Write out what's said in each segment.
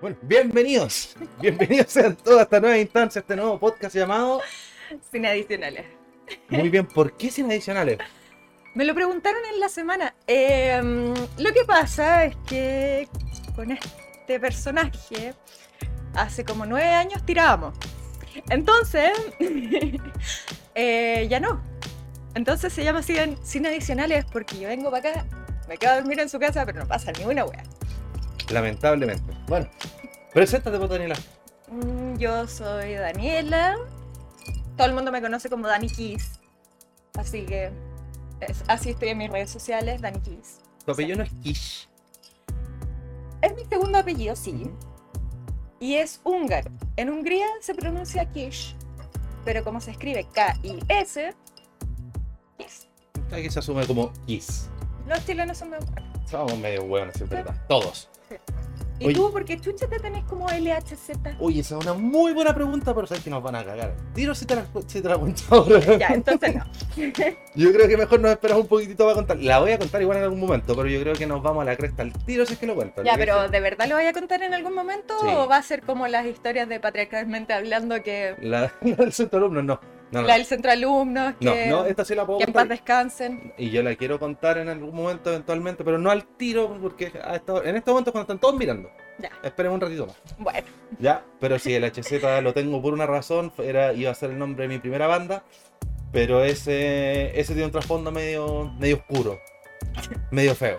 Bueno, bienvenidos. Bienvenidos a toda esta nueva instancia, este nuevo podcast llamado Sin adicionales. Muy bien, ¿por qué sin adicionales? Me lo preguntaron en la semana. Eh, lo que pasa es que con este personaje hace como nueve años tirábamos. Entonces, eh, ya no. Entonces se llama sin, sin adicionales porque yo vengo para acá, me quedo a dormir en su casa, pero no pasa ni una wea. Lamentablemente. Bueno, preséntate, pues, Daniela. Mm, Yo soy Daniela. Todo el mundo me conoce como Dani Kiss. Así que es- así estoy en mis redes sociales, Dani Kiss. Tu apellido no es Kish. Es mi segundo apellido, sí. Y es húngaro. En Hungría se pronuncia Kish. Pero como se escribe K-I-S, Kiss. Aquí se asume como Kiss. Los chilenos son medio... Somos medio hueones, es verdad. Todos. ¿Y Oye. tú? Porque chucha te tenés como LHZ. Oye, esa es una muy buena pregunta, pero sabes que nos van a cagar. Tiro si te la, si te la cuento ahora. Ya, entonces no. Yo creo que mejor nos esperamos un poquitito para contar. La voy a contar igual en algún momento, pero yo creo que nos vamos a la cresta al tiro si es que lo cuento. Ya, ¿Le pero? ¿de verdad lo voy a contar en algún momento? Sí. ¿O va a ser como las historias de Patriarcalmente Hablando que La, la del centro alumno, no. No, no. la del centro alumnos, no, que, no, esta sí la puedo que en paz descansen? Y yo la quiero contar en algún momento eventualmente, pero no al tiro, porque esta- en este momento cuando están todos mirando. Ya. Esperemos un ratito más. Bueno, Ya, pero sí, el HZ lo tengo por una razón, era, iba a ser el nombre de mi primera banda, pero ese, ese tiene un trasfondo medio, medio oscuro, medio feo.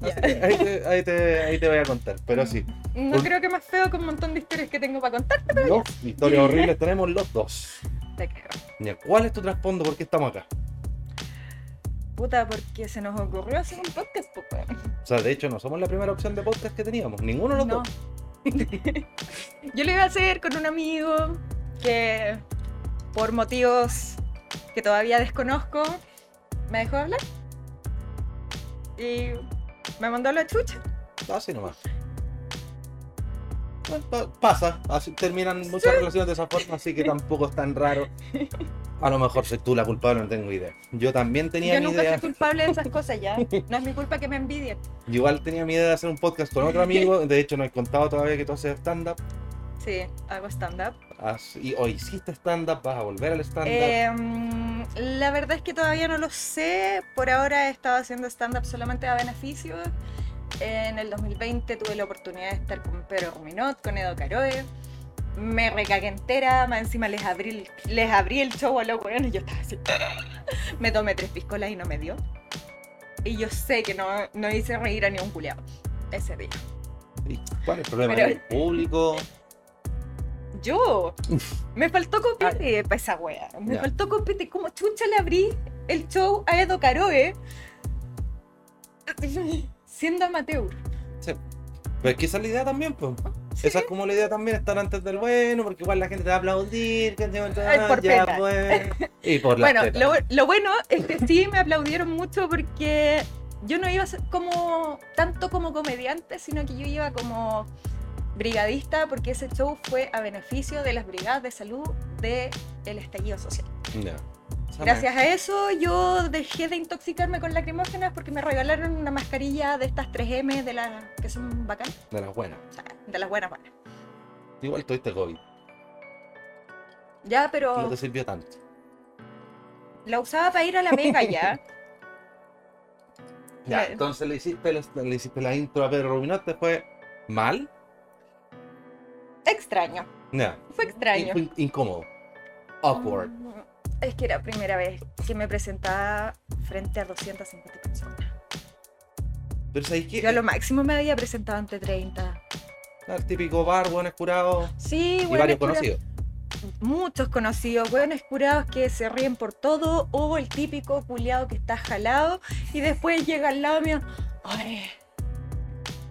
Ya. Así que ahí, te, ahí, te, ahí te voy a contar, pero sí. no Un- creo que más feo que un montón de historias que tengo para contarte, pero Dos historias horribles tenemos los dos. te creo. ¿Cuál es tu trasfondo? ¿Por qué estamos acá? Puta, porque se nos ocurrió hacer un podcast, weón. O sea, de hecho, no somos la primera opción de podcast que teníamos, ninguno de los No. dos. Yo lo iba a hacer con un amigo que, por motivos que todavía desconozco, me dejó hablar. Y me mandó la chucha. Así nomás. Bueno, pasa, así terminan muchas relaciones de esa forma, así que tampoco es tan raro. A lo mejor soy tú la culpable, no tengo idea. Yo también tenía Yo mi nunca idea, fui culpable de esas cosas ya. No es mi culpa que me envidien. yo igual tenía mi idea de hacer un podcast con otro amigo, de hecho no he contado todavía que tú haces stand-up, Sí, hago stand-up. Has- y o hiciste stand-up, vas a volver al stand-up. Em, la verdad es que todavía no lo sé. Por ahora he estado haciendo stand-up solamente a beneficio. En el 2020 tuve la oportunidad de estar con Pedro Ruminot, con Edo Caroe. Me recagué entera, más encima les abrí, el- les abrí el show a los weones y yo estaba así. Me tomé tres piscolas y no me dio. Y yo sé que no, no hice reír a ni un culiao ese día. ¿Y ¿Cuál es el problema? pero- ¿El público? Yo, me faltó copete para esa wea. Me Ya. faltó copete. Como chucha le abrí el show a Edo Caroe siendo amateur. Sí. Pero es que esa es la idea también, pues. Sí. Esa es como la idea también, estar antes del bueno, porque igual la gente te va a aplaudir, que te Ay, por ya, pena. pues. Y por la Bueno, lo, lo bueno es que sí me aplaudieron mucho porque yo no iba a ser como tanto como comediante, sino que yo iba como brigadista porque ese show fue a beneficio de las brigadas de salud del estallido social. Gracias a eso yo dejé de intoxicarme con lacrimógenas porque me regalaron una mascarilla de estas 3M de las que son bacanas, De las buenas. o sea, de las buenas buenas. Igual tuviste COVID. Ya, No pero te sirvió tanto. la usaba para ir a la mega ya. Ya, entonces le hiciste, la- le hiciste la intro a Pedro Rubinot, te fue mal. Extraño, fue extraño. In- incómodo. Awkward. Mm, Es que era la primera vez que me presentaba frente a 250 personas. Pero ¿sabes qué? Yo a lo máximo me había presentado ante 30. El típico bar, buenos curados. Sí, Y hueones varios conocidos. Muchos conocidos, hueones curados que se ríen por todo, o el típico culiado que está jalado y después llega al lado mío. Ay,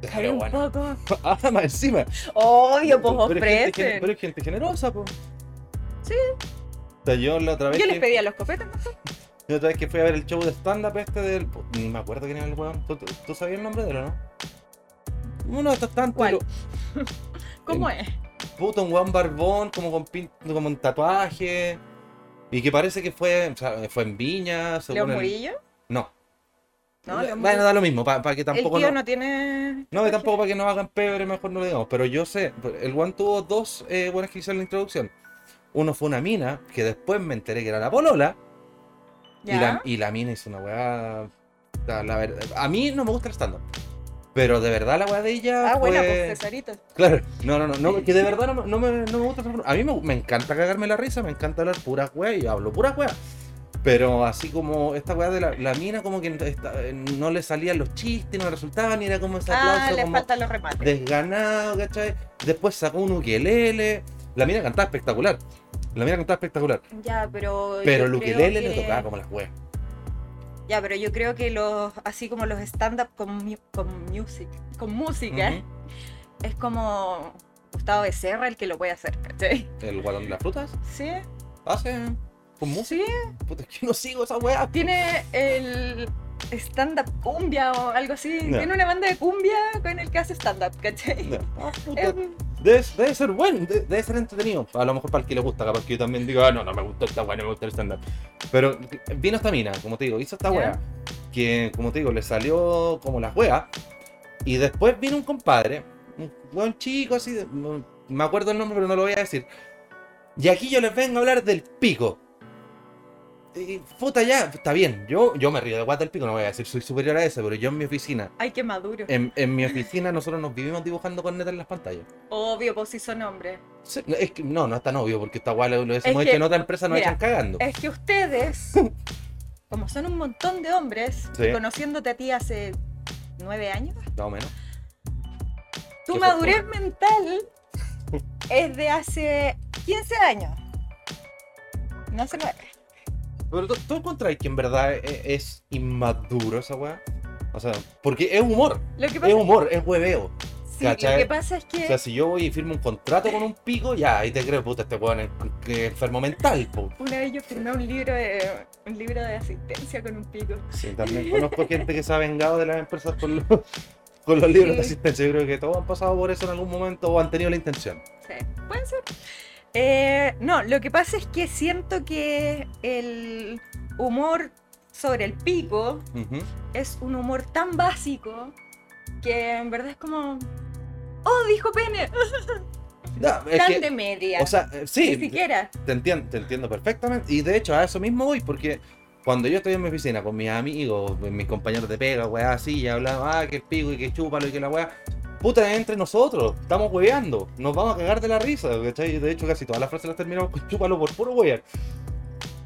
Pero un bueno. poco. Ah, más encima. Obvio, pues Pero ofrecen. Pero es gente generosa, pues. Sí. O sea, yo la otra vez. Yo les pedía los copetes, ¿no? La otra vez que fui a ver el show de stand-up este del. Ni me acuerdo quién era el weón. ¿Tú, tú, tú sabías el nombre de él o no? Uno de estos tantos. ¿Cuál? ¿Cómo es? Puto, un weón barbón, como con pin- como un tatuaje. Y que parece que fue, o sea, fue en Viña, ¿Leo según el- Murillo? No. No, lo- bueno, da lo mismo, para que tampoco. el tío no- no, tiene. No, y tampoco para que nos hagan pebre, mejor no lo digamos. Pero yo sé, el One tuvo dos eh, buenas que hicieron la introducción. Uno fue una mina, que después me enteré que era la Polola. Y la, y la mina hizo una weá. la- la verdad- a mí no me gusta el stand-up. Pero de verdad la weá de ella. Ah, fue... bueno, pues Cesarito. Claro, no, no, no, no, que de verdad no, me- no me, no me gusta. A mí me, me encanta cagarme la risa, me encanta hablar puras weá y hablo puras weá. Pero así como esta weá de la, la mina, como que esta- no le salían los chistes, no le resultaban, y era como ese Ah, aplauso le como faltan los remates. desganado, ¿cachai? Después sacó un ukelele. La mina cantaba espectacular. La mina cantaba espectacular. Ya, pero. Pero el ukelele le que- tocaba como las weas. Ya, pero yo creo que los. Así como los stand-up con, con music. Con música. Ujú. Es como. Gustavo Becerra el que lo puede hacer, ¿cachai? El guatón de las frutas. Sí. Hace. Con música. Sí. Puta, es que no sigo esa wea. Tiene el stand-up cumbia o algo así. Tiene una banda de cumbia con el que hace stand-up, ¿cachai? Ah, puta, Debe, debe ser bueno, de- debe ser entretenido. A lo mejor para el que le gusta, capaz que yo también digo, ah, no, no me gustó esta weá, no me gusta el stand-up. Pero vino esta mina, como te digo, hizo esta weá, que como te digo, le salió como las weas. Y después vino un compadre, un buen chico así, de- me acuerdo el nombre, pero no lo voy a decir. Y aquí yo les vengo a hablar del pico. Y puta ya, está bien, yo, yo me río de guata del pico, no voy a decir soy superior a ese, pero yo en mi oficina, Ay, qué maduro. en, en mi oficina nosotros nos vivimos dibujando con neta en las pantallas. Obvio, pues si son hombres. Sí, no, es que, no, no es tan obvio, porque esta guay lo, lo Es hemos que, hecho en otra empresa, nos mira, echan cagando. Es que ustedes, como son un montón de hombres, Sí. conociéndote a ti hace nueve años, Más o menos. tu madurez mental es de hace 15 años. No hace nueve. Pero tú, tú encontrás que en verdad es, es inmaduro esa weá. O sea, porque es humor, Lo que es pasa, humor, es hueveo. sí, lo que pasa es que O sea, si yo voy y firmo un contrato con un pico, ya, ahí te creo, puta, este weón es es enfermo mental, po. una vez yo firmé un libro de un libro de asistencia con un pico. Sí, también conozco gente que se ha vengado de las empresas con los, con los libros de Sí. asistencia. Yo creo que todos han pasado por eso en algún momento o han tenido la intención. Sí, puede ser. Eh, no, lo que pasa es que siento que el humor sobre el pico es un humor tan básico que en verdad es como. ¡Oh, dijo pene! Es Tan que- de media. o sea, eh, sí, Ni siquiera. Te entiendo, te entiendo perfectamente. Y de hecho, a eso mismo voy, porque cuando yo estoy en mi oficina con mis amigos, mis compañeros de pega, weá, así, y hablamos, ah, que el pico y que chúpalo y que la weá. Puta, entre nosotros, estamos weando, nos vamos a cagar de la risa, ¿cachai? De hecho, casi todas las frases las terminamos con chúpalo por puro.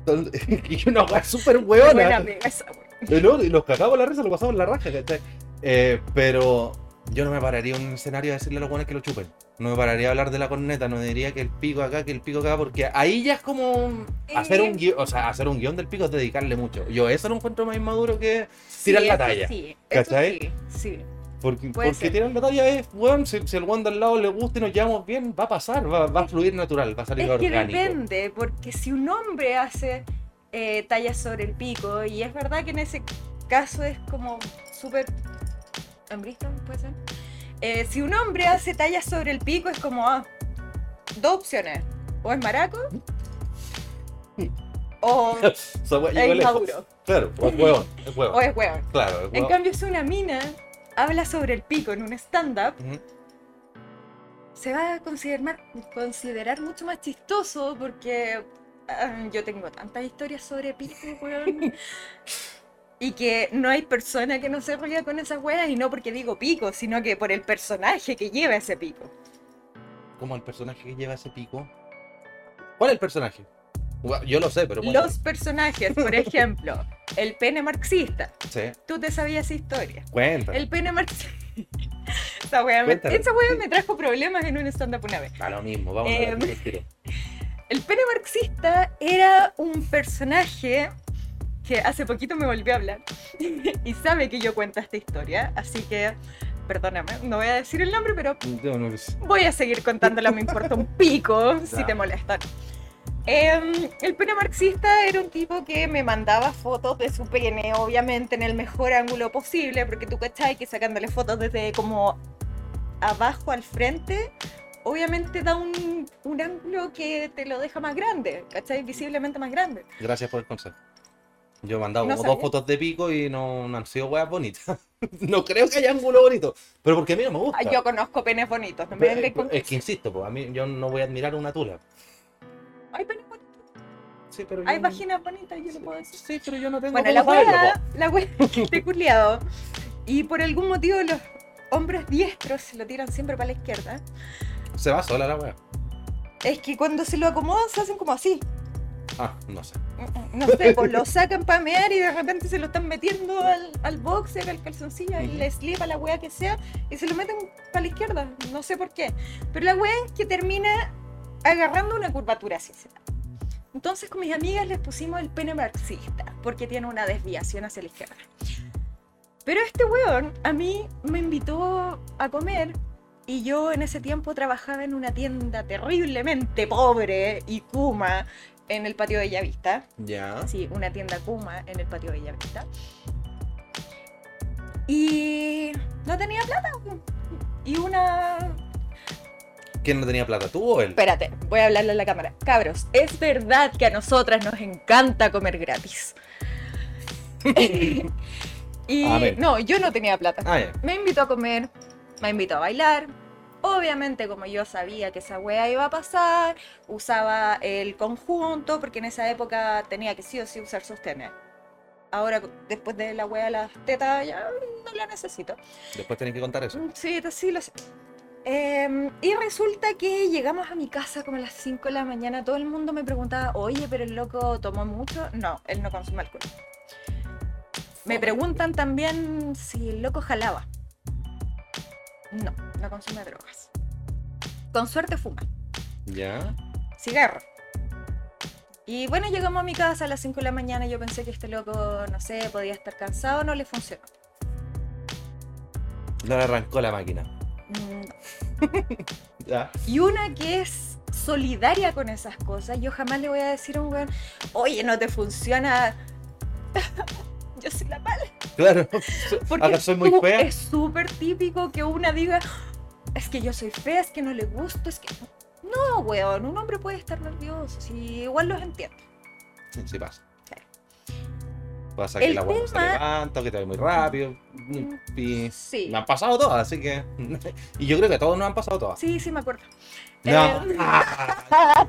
Entonces, Y una weá súper güey. Y los cagamos la risa, lo pasamos en la raja, ¿cachai? Eh, pero yo no me pararía en un escenario a decirle a los buenos que lo chupen. No me pararía a hablar de la corneta, no diría que el pico acá, que el pico acá, porque ahí ya es como hacer un guion, o sea, hacer un guion del pico es dedicarle mucho. Yo eso lo encuentro más inmaduro que tirar Sí, la talla. Sí, sí, sí. Porque, porque tirar la talla es, weón, si, si el weón del lado le gusta y nos llevamos bien, va a pasar, va, va a fluir natural, va a salir Es que orgánico. depende, porque si un hombre hace eh, tallas sobre el pico, y es verdad que en ese caso es como súper... ¿Hambrista? ¿Puede ser? Eh, si un hombre hace tallas sobre el pico, es como, ah, dos opciones. O es maraco, o es maduro, Claro, o es huevón, es huevón. o es hueón. Claro, es En huevón. cambio, si una mina habla sobre el pico en un stand-up, se va a considerar, considerar mucho más chistoso porque ah, yo tengo tantas historias sobre pico, weón. y que no hay persona que no se ría con esas weas y no porque digo pico, sino que por el personaje que lleva ese pico. como el personaje que lleva ese pico. ¿Cuál es el personaje? Yo lo sé, pero bueno. Los personajes, por ejemplo, el pene marxista. Sí, Tú te sabías esa historia. cuenta. El pene marxista. esa wea, me, Cuéntala. esa wea me trajo problemas en un stand-up una vez. A lo mismo, vamos Eh, a ver el tiro. El pene marxista era un personaje que hace poquito me volvió a hablar y sabe que yo cuento esta historia, así que perdóname, no voy a decir el nombre, pero voy a seguir contándola, me importa un pico si te molestan. Em, el pene marxista era un tipo que me mandaba fotos de su pene, obviamente en el mejor ángulo posible, porque tú cachai que sacándole fotos desde como abajo al frente, obviamente da un, un ángulo que te lo deja más grande, ¿cachai? Visiblemente más grande. Gracias por el consejo. Yo he mandado No como dos fotos de pico y no, no han sido weas bonitas. no creo que haya ángulo bonito. Pero porque a mí no me gusta. Yo conozco penes bonitos, no me Pero, con... es que insisto, pues a mí yo no voy a admirar una tula. Hay penes bonitos, Sí, pero hay vaginas bonitas, yo lo puedo decir. Sí, pero yo no tengo Bueno, la po. la weá de culiado. Y por algún motivo los hombres diestros se lo tiran siempre para la izquierda. Se va sola la wea. Es que cuando se lo acomodan se hacen como así. Ah, no sé. No sé, pues lo sacan para mear y de repente se lo están metiendo al, al boxer, al calzoncillo, al slip, a la wea que sea, y se lo meten para la izquierda. No sé por qué. Pero la wea es que termina agarrando una curvatura así. ¿sí? Entonces con mis amigas les pusimos el pene marxista, porque tiene una desviación hacia la izquierda. Pero este weón a mí me invitó a comer y yo en ese tiempo trabajaba en una tienda terriblemente pobre y kuma en el patio de Bellavista. Ya. Sí, una tienda Kuma en el patio de Bellavista. Y no tenía plata. Y una... ¿Quién no tenía plata? ¿Tú o él? Espérate, voy a hablarle a la cámara. Cabros, es verdad que a nosotras nos encanta comer gratis. y Amén. no, yo no tenía plata. Ah. Me invitó a comer, me invitó a bailar. Obviamente, como yo sabía que esa wea iba a pasar, usaba el conjunto, porque en esa época tenía que sí o sí usar sostener. Ahora, después de la wea de las tetas, ya no la necesito. Después tenés que contar eso. Mm, Sí, sí, lo sé. Em, y resulta que llegamos a mi casa como a las 5 de la mañana. Todo el mundo me preguntaba, oye, pero el loco tomó mucho. No, él no consume alcohol. Me preguntan también si el loco jalaba. No, no consume drogas. Con suerte fuma. Ya. Cigarro. Y bueno, llegamos a mi casa a las 5 de la mañana. Yo pensé que este loco, no sé, podía estar cansado. No le funcionó. No le arrancó la máquina. Mm, Ya. Y una que es solidaria con esas cosas, yo jamás le voy a decir a un weón, oye, no te funciona. yo soy la mala. Claro. Porque Ahora soy muy tú- fea. es súper típico que una diga, es que yo soy fea, es que no le gusto, es que. No, weón, un hombre puede estar nervioso, si igual los entiendo. Sí, sí pasa. Sí. Pasa que El agua no se tema- levanta, que te va muy rápido. Y Sí. me han pasado todas, así que. y yo creo que a todos nos han pasado todas. Sí, sí, me acuerdo. No. Eh,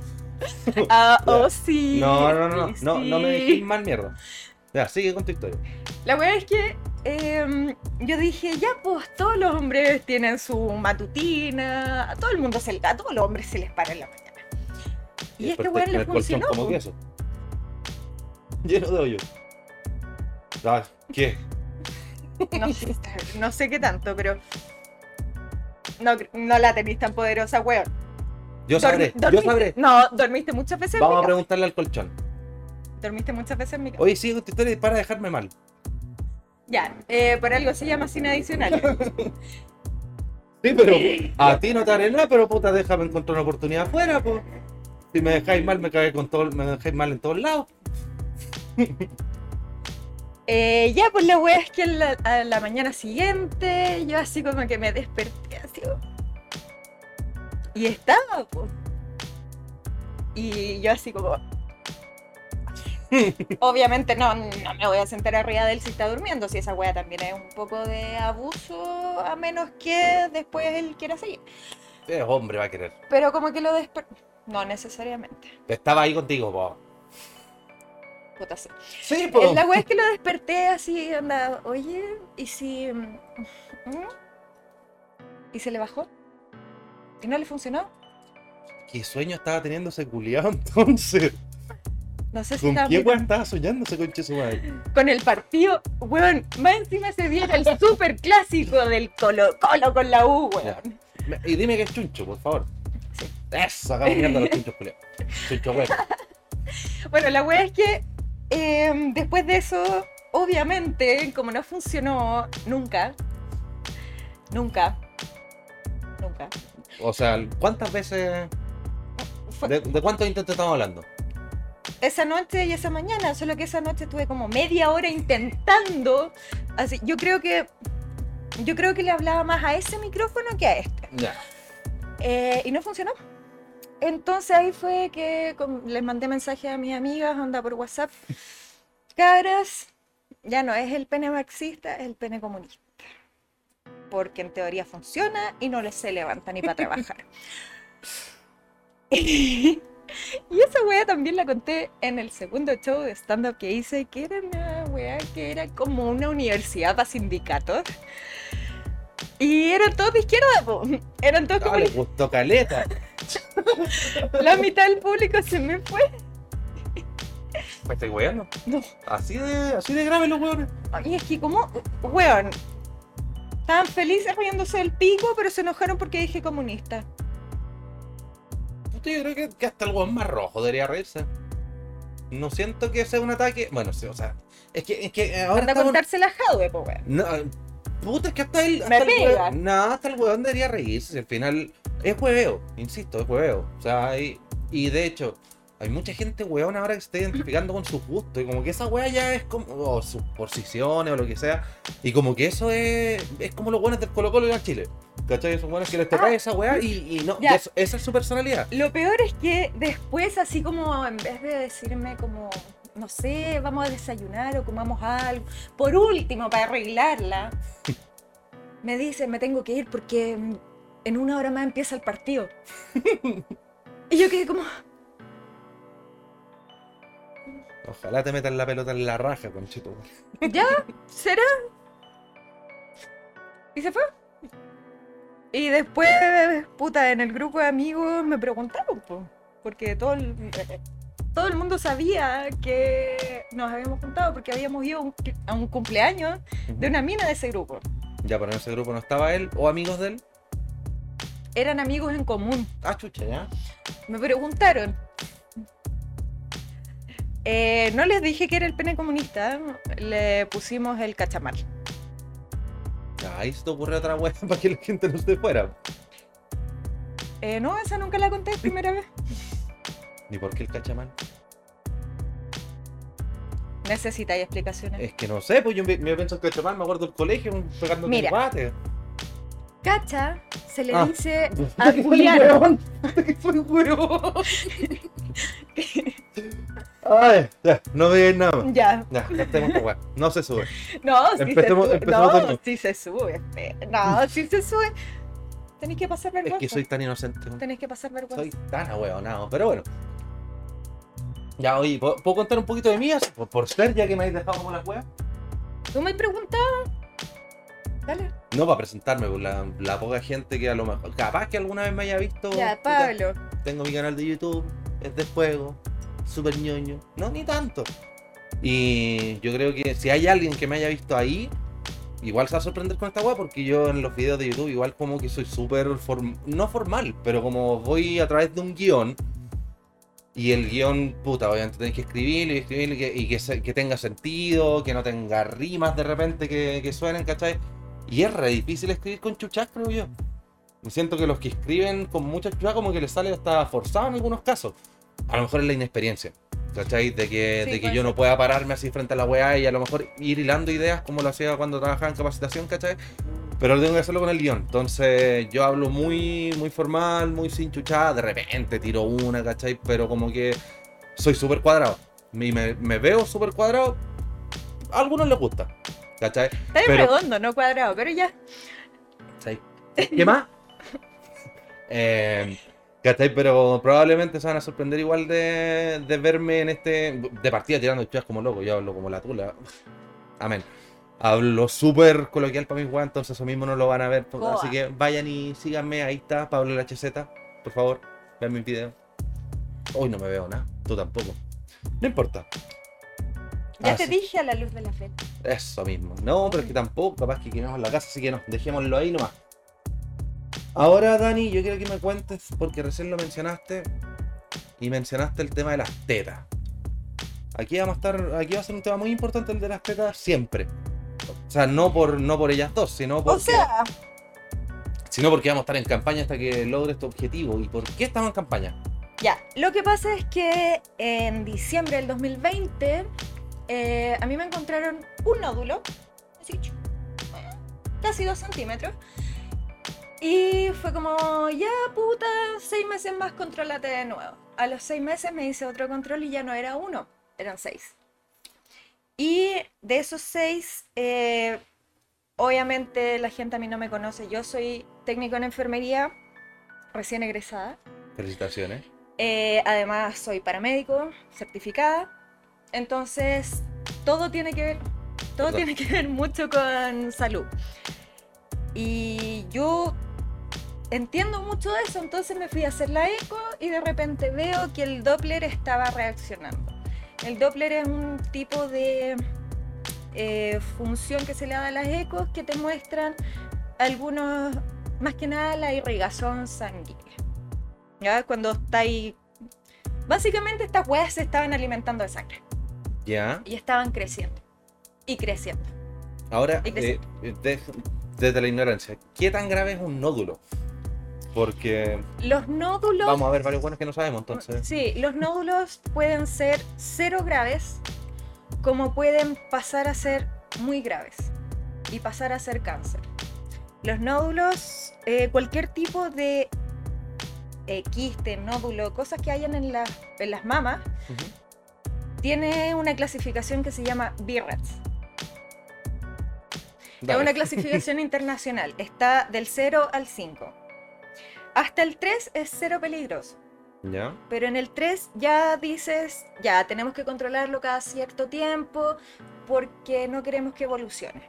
Ah, oh, sí. no, no, no, no, sí, no, no me dejes mal mierda. Ya, sigue con tu historia. La weá es que em, yo dije, ya pues todos los hombres tienen su matutina, a todo el mundo se a todos los hombres se les para en la mañana. Y este después weón le funcionó. como queso. Lleno de hoyo. Ah, ¿Qué? No, sé, no sé qué tanto, pero no, no la tenéis tan poderosa, weón. Yo sabré, yo sabré. No, dormiste muchas veces en Vamos mi a preguntarle al colchón. Dormiste muchas veces en mi casa. Oye, con tu historia para de dejarme mal. Ya, eh, por algo se llama sin adicional. Sí, pero a ti no te haré nada, pero puta, déjame encontrar una oportunidad afuera, pues. Si me dejáis mal, me cagué con todo, me dejáis mal en todos lados. Eh, ya, pues la wea es que a la, a la mañana siguiente yo así como que me desperté así. Y estaba, pues. Y yo así como... Obviamente no, no me voy a sentar arriba de él si está durmiendo, si esa wea también es un poco de abuso, a menos que después él quiera seguir. Eh, hombre, va a querer. Pero como que lo desperté... No necesariamente. Estaba ahí contigo, po. Puta, sí. Eh, La wea es que lo desperté así, anda, oye, ¿y si... mm, mm? ¿Y se le bajó? ¿Y no le funcionó? ¿Qué sueño estaba teniendo ese culiado entonces? No sé si ¿Con estaba quién muy- estaba soñando ese conche su madre? con el partido, weón, más encima día era el super clásico del Colo Colo con la U, weón. Y dime que es chuncho, por favor. Sí. Eso, sacamos mierda a los chunchos culiados. Chuncho weón. Bueno, la wea es que eh, después de eso, obviamente, como no funcionó nunca, nunca, nunca, O sea, ¿cuántas veces. fue- ¿De, de cuántos intentos estamos hablando? esa noche y esa mañana, solo que esa noche estuve como media hora intentando. Así, yo creo que yo creo que le hablaba más a ese micrófono que a este. Ya. Eh, y no funcionó. Entonces ahí fue que les mandé mensaje a mis amigas, anda por WhatsApp. Cabras, ya no es el pene marxista, es el pene comunista. Porque en teoría funciona y no le se levanta ni para trabajar. y esa wea también la conté en el segundo show de stand-up que hice, que era una wea que era como una universidad para sindicatos. Y eran todos de izquierda, po. eran todos Ah, le comunistas. gustó caleta. La mitad del público se me fue. ¿Me estoy weando? No. Así de, así de grave los weones. Y es que como, weón, estaban felices riéndose del pico, pero se enojaron porque dije comunista. Yo creo que, que hasta el weón más rojo debería reírse. No siento que sea un ataque. Bueno, sí, o sea. Es que, es que ahora. Anda a estamos- contarse la jadwe, po, weón. No, puta, es que hasta el. Me Hasta el pega. weón, no, hasta el weón debería reírse. Al final es hueveo, insisto, es hueveo. O sea, hay- y de hecho, hay mucha gente weón ahora que se está identificando con sus gustos. Y como que esa wea ya es como. o sus posiciones o lo que sea. Y como que eso es. Es como los buenos del Colo Colo y al Chile. ¿Cachai? Esos buenos que les toca Ah. esa wea y, y no. y Ya. eso- esa es su personalidad. Lo peor es que después, así como en vez de decirme como, no sé, vamos a desayunar o comamos algo, por último, para arreglarla, me dicen, me tengo que ir porque en una hora más empieza el partido. y yo quedé como, Ojalá te metan la pelota en la raja, conchito. ¿Ya? ¿Será? Y se fue. Y después, puta, en el grupo de amigos me preguntaron, po, porque todo el, todo el mundo sabía que nos habíamos juntado porque habíamos ido a un, a un cumpleaños de una mina de ese grupo. Ya, pero en ese grupo no estaba él o amigos de él. Eran amigos en común. Ah, chucha, ya. Me preguntaron. Eh, no les dije que era el pene comunista, le pusimos el cachamal. Ahí se te ocurre otra wea para que la gente no esté fuera. Eh, no, esa nunca la conté primera vez. ¿Ni por qué el cachamal? Necesitáis explicaciones. Es que no sé, pues yo me, me pienso en cachamal, me acuerdo del colegio, pegando Mira. bate. Cacha se le Ah. dice a Juliano. que fue un huevón. Ay, ya, no digáis nada más. Ya. Ya, ya. No se sube. No, sí Empecemos- se sube. No, sí se sube. No, sí se sube. Tenéis que pasar Es vergüenza. que soy tan inocente. Tenéis que pasar vergüenza. Soy tan ahueonado, pero bueno. Ya, oye, ¿puedo, puedo contar un poquito de mías? Por, por ser, ya que me habéis dejado como la weá. ¿Tú me preguntabas? Dale. No para presentarme, pues la, la poca gente que a lo mejor. Capaz que alguna vez me haya visto. Ya, puta, Pablo. Tengo mi canal de YouTube, es de juego, súper ñoño. No, ni tanto. Y yo creo que si hay alguien que me haya visto ahí, igual se va a sorprender con esta weá, porque yo en los videos de YouTube igual como que soy súper form- no formal, pero como voy a través de un guion. Y el guion, puta, obviamente tenéis que escribirlo y escribirlo y que, y que, se- que tenga sentido, que no tenga rimas de repente que, que suenen, ¿cachai? Y es re difícil escribir con chuchas, creo yo. Y siento que los que escriben con mucha chucha como que les sale hasta forzado en algunos casos. A lo mejor es la inexperiencia. ¿Cachai? De que, Sí, de que yo no pueda pararme así frente a la weá y a lo mejor ir hilando ideas como lo hacía cuando trabajaba en capacitación, ¿cachai? Pero tengo que hacerlo con el guion. Entonces yo hablo muy, muy formal, muy sin chuchada. De repente tiro una, ¿cachai? Pero como que soy súper cuadrado. Y me, me veo súper cuadrado. A algunos les gusta. ¿Cachai? Está bien Pero- redondo, no cuadrado, pero ya. ¿Cachai? ¿Qué más? Eh, ¿Cachai? Pero probablemente se van a sorprender igual de, de verme en este. De partida tirando chuchas como loco. Yo hablo como la tula. Amén. Hablo súper coloquial para mis weas, entonces eso mismo no lo van a ver. Así que vayan y síganme. Ahí está, Pablo LHZ. Por favor, vean mi video. Hoy no me veo nada. Tú tampoco. No importa. Ya Ah, te sí. dije a la luz de la fe. Eso mismo. No, pero es que tampoco, capaz que queremos la casa, así que no, dejémoslo ahí nomás. Ahora, Dani, yo quiero que me cuentes, porque recién lo mencionaste, y mencionaste el tema de las tetas. Aquí vamos a estar, aquí va a ser un tema muy importante el de las tetas siempre. O sea, no por, no por ellas dos, sino porque, O sea, sino porque vamos a estar en campaña hasta que logres tu objetivo. ¿Y por qué estamos en campaña? ya. Lo que pasa es que en diciembre del 2020 eh, a mí me encontraron un nódulo, así, eh, casi dos centímetros. Y fue como, ya puta, seis meses más, controlate de nuevo. A los seis meses me hice otro control y ya no era uno, eran seis. Y de esos seis, eh, obviamente la gente a mí no me conoce. Yo soy técnico en enfermería, recién egresada. Felicitaciones. Eh, además, soy paramédico, certificada. Entonces, todo tiene que ver, todo Verdad. tiene que ver mucho con salud. Y yo entiendo mucho de eso, entonces me fui a hacer la eco y de repente veo que el Doppler estaba reaccionando. El Doppler es un tipo de eh, función que se le da a las ecos que te muestran algunos, más que nada la irrigación sanguínea. ¿Ya? Cuando está ahí... Básicamente estas huevas se estaban alimentando de sangre Ya. y estaban creciendo. Y creciendo. Ahora, Y eh, de- desde la ignorancia, ¿qué tan grave es un nódulo? Porque Los nódulos... vamos a ver varios buenos que no sabemos, entonces. Sí, los nódulos pueden ser cero graves, como pueden pasar a ser muy graves y pasar a ser cáncer. Los nódulos, eh, cualquier tipo de eh, quiste, nódulo, cosas que hayan en, la- en las mamas, Ujú. Tiene una clasificación que se llama BIRATS. Es una clasificación internacional. Está del 0 al 5. Hasta el 3 es cero peligroso. ¿Ya? Pero en el 3 ya dices, ya tenemos que controlarlo cada cierto tiempo porque no queremos que evolucione.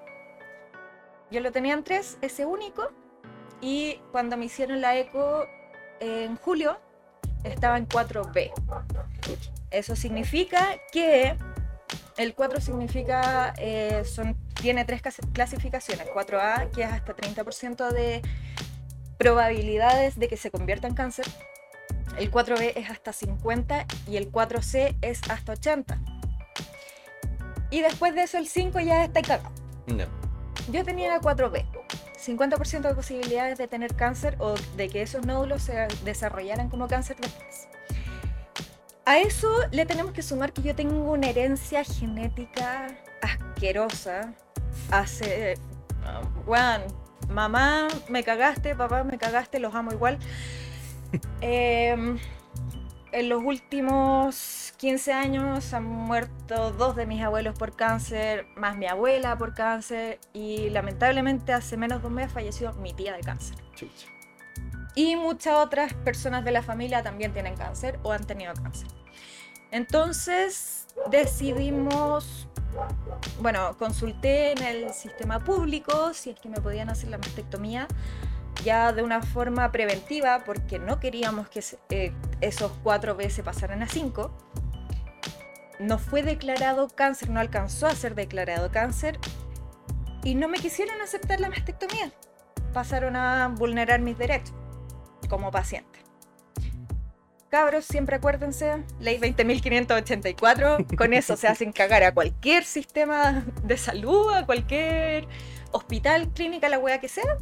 Yo lo tenía en 3, ese único, y cuando me hicieron la eco en julio estaba en 4B. Eso significa que el 4 significa, eh, son, tiene tres clasificaciones. 4A, que es hasta 30% de probabilidades de que se convierta en cáncer. El 4B es hasta 50 y el 4C es hasta 80. Y después de eso el 5 ya está cagado. Ya. Yo tenía 4B. 50% de posibilidades de tener cáncer o de que esos nódulos se desarrollaran como cáncer después. A eso le tenemos que sumar que yo tengo una herencia genética asquerosa. Hace. Juan, mamá, me cagaste, papá, me cagaste, los amo igual. Em, en los últimos 15 años han muerto dos de mis abuelos por cáncer, más mi abuela por cáncer y lamentablemente hace menos de un mes falleció mi tía de cáncer. Chucha. Y muchas otras personas de la familia también tienen cáncer o han tenido cáncer. Entonces decidimos, bueno, consulté en el sistema público si es que me podían hacer la mastectomía ya de una forma preventiva porque no queríamos que eh, esos cuatro veces pasaran a cinco. No fue declarado cáncer, no alcanzó a ser declarado cáncer y no me quisieron aceptar la mastectomía. Pasaron a vulnerar mis derechos como paciente. Cabros, siempre acuérdense, ley 20.584, con eso se hacen cagar a cualquier sistema de salud, a cualquier hospital, clínica, la wea que sea,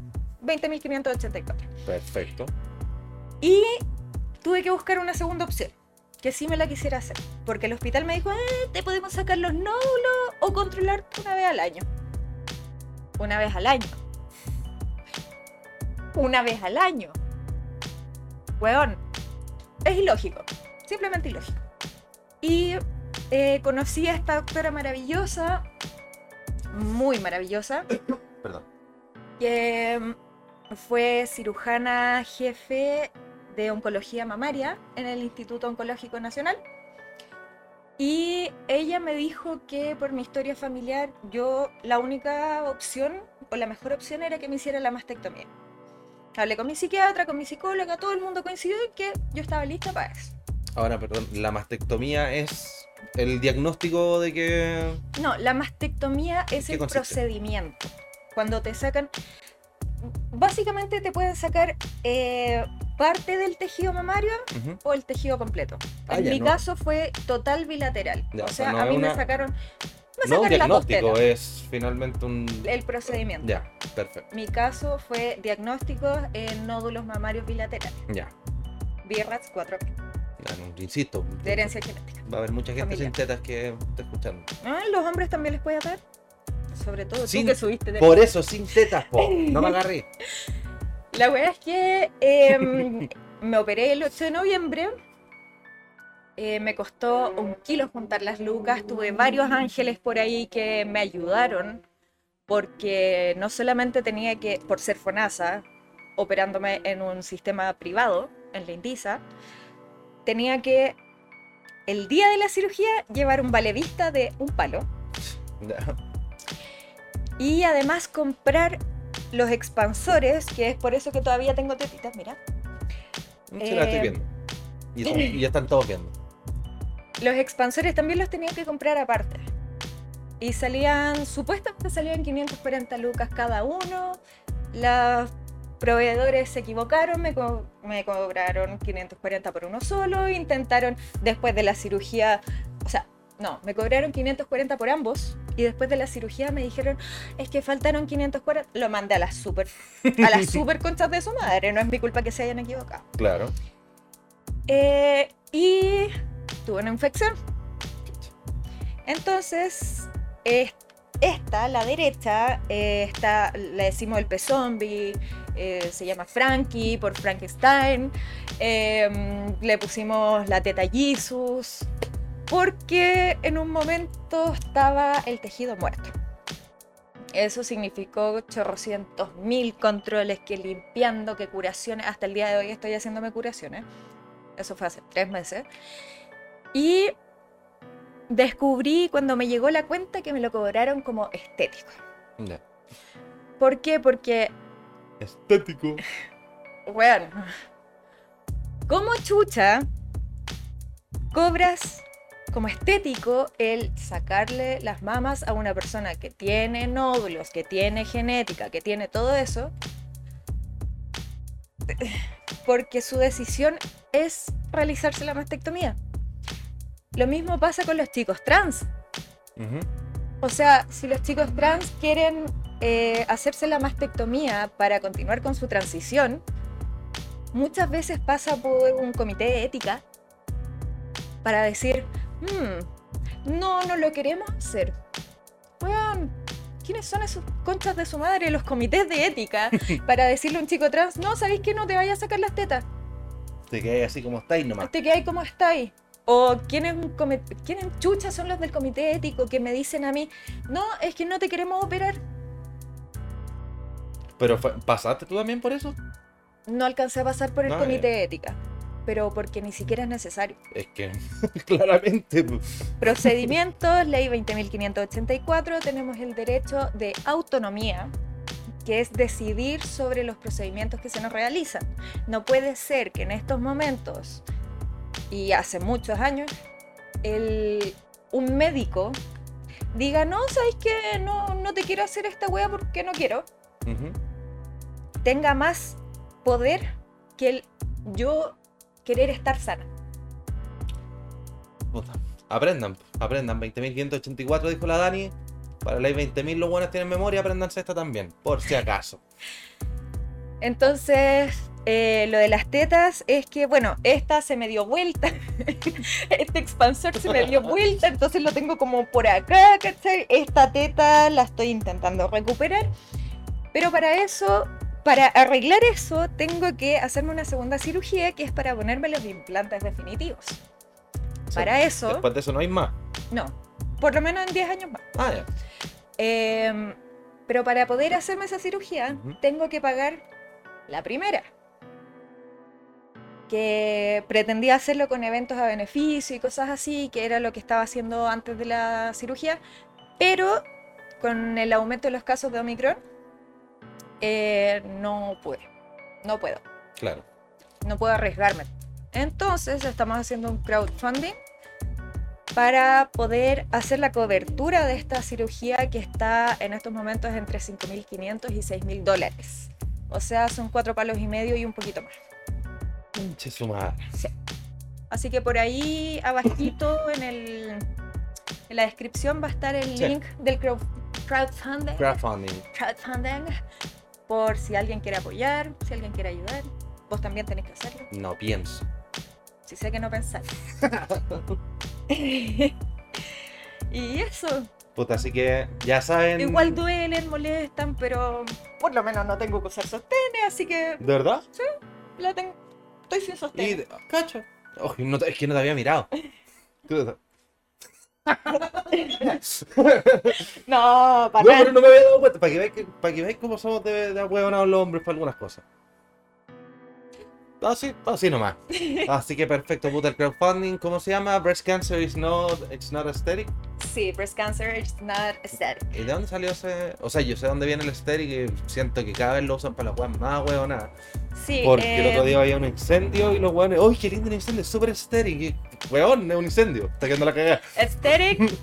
20.584. Perfecto. Y tuve que buscar una segunda opción, que sí me la quisiera hacer, porque el hospital me dijo, "Eh, te podemos sacar los nódulos o controlarte una vez al año. Una vez al año. Una vez al año. Weón, es ilógico, simplemente ilógico. Y eh, conocí a esta doctora maravillosa, muy maravillosa, Perdón. que mm, fue cirujana jefe de oncología mamaria en el Instituto Oncológico Nacional. Y ella me dijo que por mi historia familiar yo la única opción o la mejor opción era que me hiciera la mastectomía. Hablé con mi psiquiatra, con mi psicóloga, todo el mundo coincidió en que yo estaba lista para eso. Ahora, perdón, la mastectomía es el diagnóstico de que. No, la mastectomía es el consiste? procedimiento. Cuando te sacan, básicamente te pueden sacar eh, parte del tejido mamario o el tejido completo. Ah, en ya, mi no. caso fue total bilateral. Ya, o sea, no a mí me sacaron, me No un diagnóstico, es finalmente un. El procedimiento. Ya, perfecto. Mi caso fue diagnóstico en nódulos mamarios bilaterales. Ya. BIRATS 4 Ya, no, insisto. de herencia genética. Va a haber mucha gente sin tetas que está escuchando. Ah, ¿Los hombres también les puede dar? Sobre todo Sin- tú que subiste de Por eso, sin tetas, po. No me agarré. La wea es que em, me operé el 8 de noviembre Eh, me costó un kilo juntar las lucas, tuve varios ángeles por ahí que me ayudaron, porque no solamente tenía que, por ser FONASA, operándome en un sistema privado, en la Indisa, tenía que, el día de la cirugía, llevar un vista de un palo y además comprar los expansores, que es por eso que todavía tengo tetitas, mira. Sí, la estoy Eh, viendo. Y, y ya están todos viendo. Los expansores también los tenía que comprar aparte. Y salían, supuestamente salían 540 lucas cada uno. Los proveedores se equivocaron, me, co- me cobraron 540 por uno solo. Intentaron, después de la cirugía, o sea, no, me cobraron 540 por ambos. Y después de la cirugía me dijeron, es que faltaron 540. Lo mandé a las super, a las super conchas de su madre. No es mi culpa que se hayan equivocado. Claro. Eh, y tuve una infección. Entonces, es- esta, la derecha, eh, está, le decimos el P-Zombie, eh, se llama Frankie por Frankenstein. eh, le pusimos la teta Jesus, porque en un momento estaba el tejido muerto. Eso significó chorrocientos mil controles, que limpiando, que curaciones. Hasta el día de hoy estoy haciéndome curaciones. Eso fue hace tres meses. Y descubrí cuando me llegó la cuenta que me lo cobraron como estético. ¿Por qué? Porque, Estético. bueno, como chucha cobras como estético el sacarle las mamas a una persona que tiene nódulos, que tiene genética, que tiene todo eso, porque su decisión es realizarse la mastectomía. Lo mismo pasa con los chicos trans. O sea, si los chicos trans quieren eh, hacerse la mastectomía para continuar con su transición, muchas veces pasa por un comité de ética para decir, "Hmm, no, no lo queremos hacer. Weón, ¿quiénes son esos conchas de su madre, los comités de ética, para decirle a un chico trans, no, ¿sabéis que no te vayas a sacar las tetas? Te quedas así como estáis nomás. Te quedáis como estáis. O ¿quiénes, quiénes chuchas son los del comité ético que me dicen a mí, no, es que no te queremos operar. Pero ¿pasaste tú también por eso? No alcancé a pasar por el No, comité de ética, pero porque ni siquiera es necesario. Es que claramente. pues. Procedimientos, ley 20.584, tenemos el derecho de autonomía, que es decidir sobre los procedimientos que se nos realizan. No puede ser que en estos momentos, y hace muchos años, el- un médico diga, no, ¿sabes qué? No, no te quiero hacer esta wea porque no quiero. Ujú. tenga más poder que el yo querer estar sana. Puta. Aprendan, aprendan. 20.584 dijo la Dani. Para la ley 20.000 los buenos tienen memoria, aprendanse esta también, por si acaso. Entonces, eh, lo de las tetas es que, bueno, esta se me dio vuelta. este expansor se me dio vuelta, entonces lo tengo como por acá, ¿cachai? Esta teta la estoy intentando recuperar. Pero para eso, para arreglar eso, tengo que hacerme una segunda cirugía que es para ponerme los implantes definitivos. Para eso, Después de eso no hay más. no, por lo menos en 10 años más. Ah, ya. Em, pero para poder hacerme esa cirugía, Ujú. tengo que pagar la primera. Que pretendía hacerlo con eventos a beneficio y cosas así, que era lo que estaba haciendo antes de la cirugía. Pero con el aumento de los casos de Omicron, eh, no pude. No puedo. Claro. No puedo arriesgarme. Entonces estamos haciendo un crowdfunding para poder hacer la cobertura de esta cirugía que está en estos momentos entre 5.500 y 6.000 dólares. O sea, son cuatro palos y medio y un poquito más. Pinche su madre. Así que por ahí abajito en, el, en la descripción va a estar el Sí. link del crowd- crowdfunding, Crowdfunding. crowdfunding por si alguien quiere apoyar, si alguien quiere ayudar. Vos también tenés que hacerlo. No pienso. Si sé que no pensáis. y eso. Puta, así que ya saben. Igual duelen, molestan, pero por lo menos no tengo que usar sostenes, así que ¿De verdad? la tengo. Estoy sin Y. sostén. de- Cacho. Oh, no es que no te había mirado. Tú- No, para No, nada. pero no me había dado cuenta. Para que veáis que- para que veáis cómo somos de, de los hombres para algunas cosas. Así, así nomás. Así que perfecto, puta, el crowdfunding, ¿cómo se llama? Breast cancer is not, it's not aesthetic. Sí, breast cancer is not aesthetic. ¿Y de dónde salió ese? O sea, yo sé dónde viene el aesthetic y siento que cada vez lo usan para las weas más hueonadas. Sí, Porque el eh, otro día había un incendio y los weones, ¡uy, qué lindo el incendio! Es súper aesthetic. Weón, es un incendio. Está quedando la cagada. aesthetic,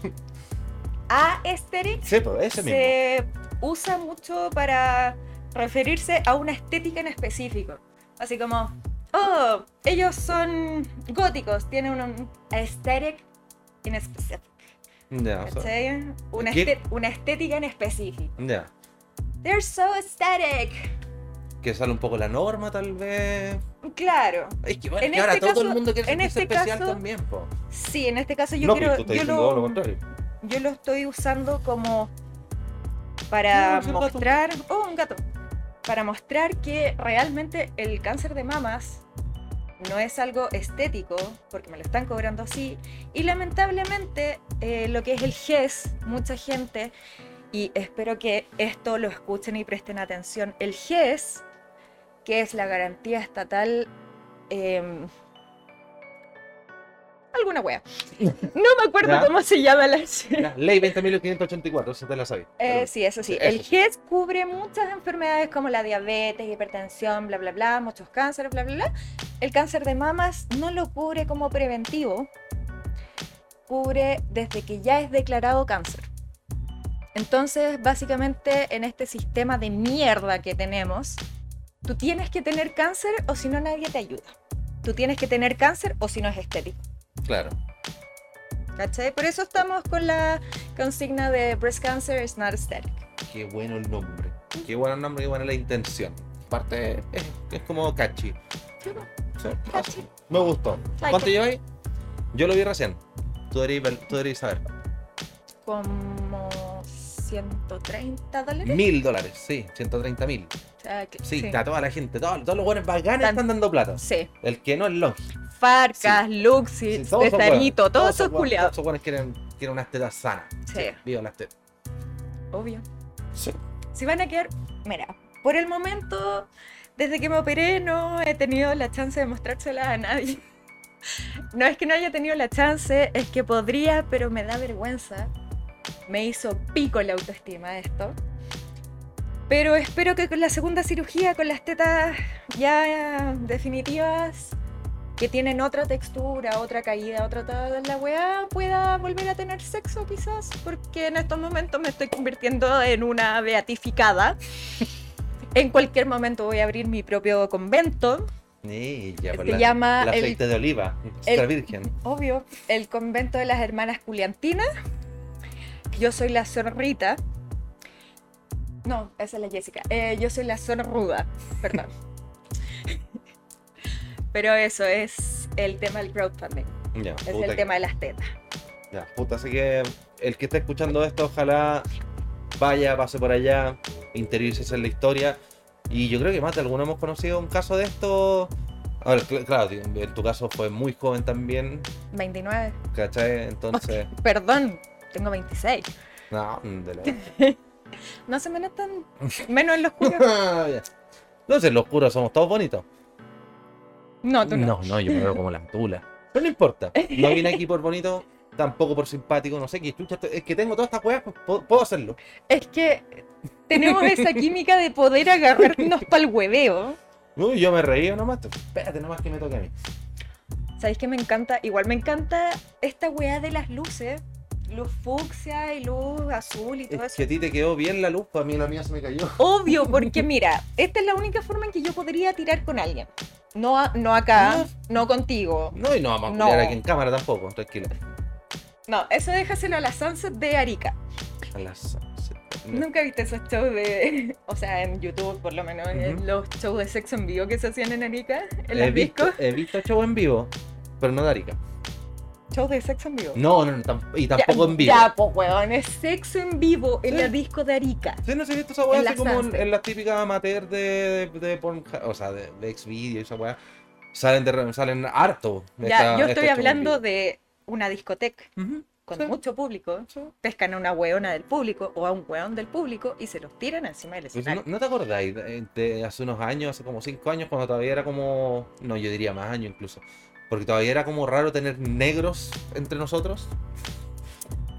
aesthetic Sí, pues, ese mismo. se usa mucho para referirse a una estética en específico. Así como, oh, ellos son góticos, tienen un aesthetic en específico. Ya, o sea, ¿cachai? Una, estética en específico. ya. They're so aesthetic. Que sale un poco la norma, tal vez. Claro, Es que, bueno, En que ahora este todo el mundo quiere en este especial caso, también, po. sí, en este caso yo no, quiero, pues yo lo lo, contrario. yo lo estoy usando como para No, mostrar, oh, un gato, para mostrar que realmente el cáncer de mamas no es algo estético, porque me lo están cobrando así, y lamentablemente eh, lo que es el GES, mucha gente, y espero que esto lo escuchen y presten atención, el GES, que es la garantía estatal... em, alguna wea. No me acuerdo Ya. cómo se llama la... Ley 20.584, eso te la sabía. Eh, sí, eso sí. Sí, El eso sí. GES cubre muchas enfermedades como la diabetes, hipertensión, bla, bla, bla, muchos cánceres, bla, bla, bla. El cáncer de mamas no lo cubre como preventivo, cubre desde que ya es declarado cáncer. Entonces, básicamente, en este sistema de mierda que tenemos, tú tienes que tener cáncer o si no nadie te ayuda. Tú tienes que tener cáncer o si no es estético. Claro. ¿Cachai? Por eso estamos con la consigna de breast cancer is not aesthetic. Qué bueno el nombre. Qué bueno el nombre, qué buena la intención. Aparte, es, es como catchy. Sí, Catchy. Me gustó. Like ¿Cuánto lleváis? Yo lo vi recién. Tú deberías, tú deberías saber. como 130 dólares. Mil dólares, sí, 130 mil. O sea, que- Sí, sí. está toda la gente, todos, todos los buenos bacanes Tan- están dando plata. Sí. El que no es Longi. Farcas, Sí, Cesarito, hueones, todos esos culiados. Todos esos buenos quieren, quieren unas tetas sanas. Sí. Viva las tetas. Obvio. Sí. Si van a quedar. Mira, por el momento, desde que me operé, no he tenido la chance de mostrársela a nadie. No es que no haya tenido la chance, es que podría, pero me da vergüenza. Me hizo pico la autoestima esto. Pero espero que con la segunda cirugía, con las tetas ya definitivas, que tienen otra textura, otra caída, otra toda la weá, pueda volver a tener sexo quizás, porque en estos momentos me estoy convirtiendo en una beatificada. En cualquier momento voy a abrir mi propio convento, Y ya, Se la- llama el aceite de oliva, extra el- virgen. obvio, el convento de las hermanas Juliantinas. Yo soy la zorrita. No, esa es la Jessica. Eh, yo soy la zorruda, perdón. Pero eso es el tema del crowdfunding. Ya, Es el que- tema de las tetas. Ya, puta, así que el que esté escuchando esto, ojalá vaya, pase por allá, interiorice en la historia. Y yo creo que más de alguno hemos conocido un caso de esto. Ahora, cl- claro, en tu caso fue muy joven también, 29. ¿cachai? Entonces, Perdón, tengo 26. no, de la... No se me notan menos en los oscuro. Ya. Entonces, los curos somos todos bonitos. No, tú no. No, no, yo me veo como la tula. Pero no importa. No vine aquí por bonito, tampoco por simpático, no sé qué chucha. Es que tengo todas estas weas, pues puedo, puedo hacerlo. Es que tenemos esa química de poder agarrarnos para el hueveo. Uy, yo me reí nomás. Espérate nomás que me toque a mí. ¿Sabéis qué me encanta? Igual me encanta esta weá de las luces. Luz fucsia y luz azul y todo Es eso. que a ti te quedó bien la luz, para mí la mía se me cayó. Obvio, porque mira, esta es la única forma en que yo podría tirar con alguien. No, no acá, no, contigo. No, y no vamos a No. aquí en cámara tampoco, tranquilo. No, eso déjaselo a la Sunset de Arica. A las- Nunca viste esos shows de. O sea, en YouTube, por lo menos, en Ujú. los shows de sexo en vivo que se hacían en Arica, en he, visto, discos. he visto show en vivo, pero no de Arica. Shows de sexo en vivo. No, no, no, tam- y tampoco ya, en vivo. Ya, pues, weón, es sexo en vivo en Sí. la disco de Arica. Sí, no sé si esa weá así como en, en las típicas amateur de, de, de Pornhub, o sea, de, de Xvideo y esa weá. salen de, salen harto. Ya, esta- yo este estoy hablando de una discoteca con sí, mucho público, sí. pescan a una weona del público o a un weón del público y se los tiran encima del ¿no, escenario. ¿No te acordáis de, de hace unos años, hace como 5 años, cuando todavía era como. No, yo diría más años incluso. Porque todavía era como raro tener negros entre nosotros.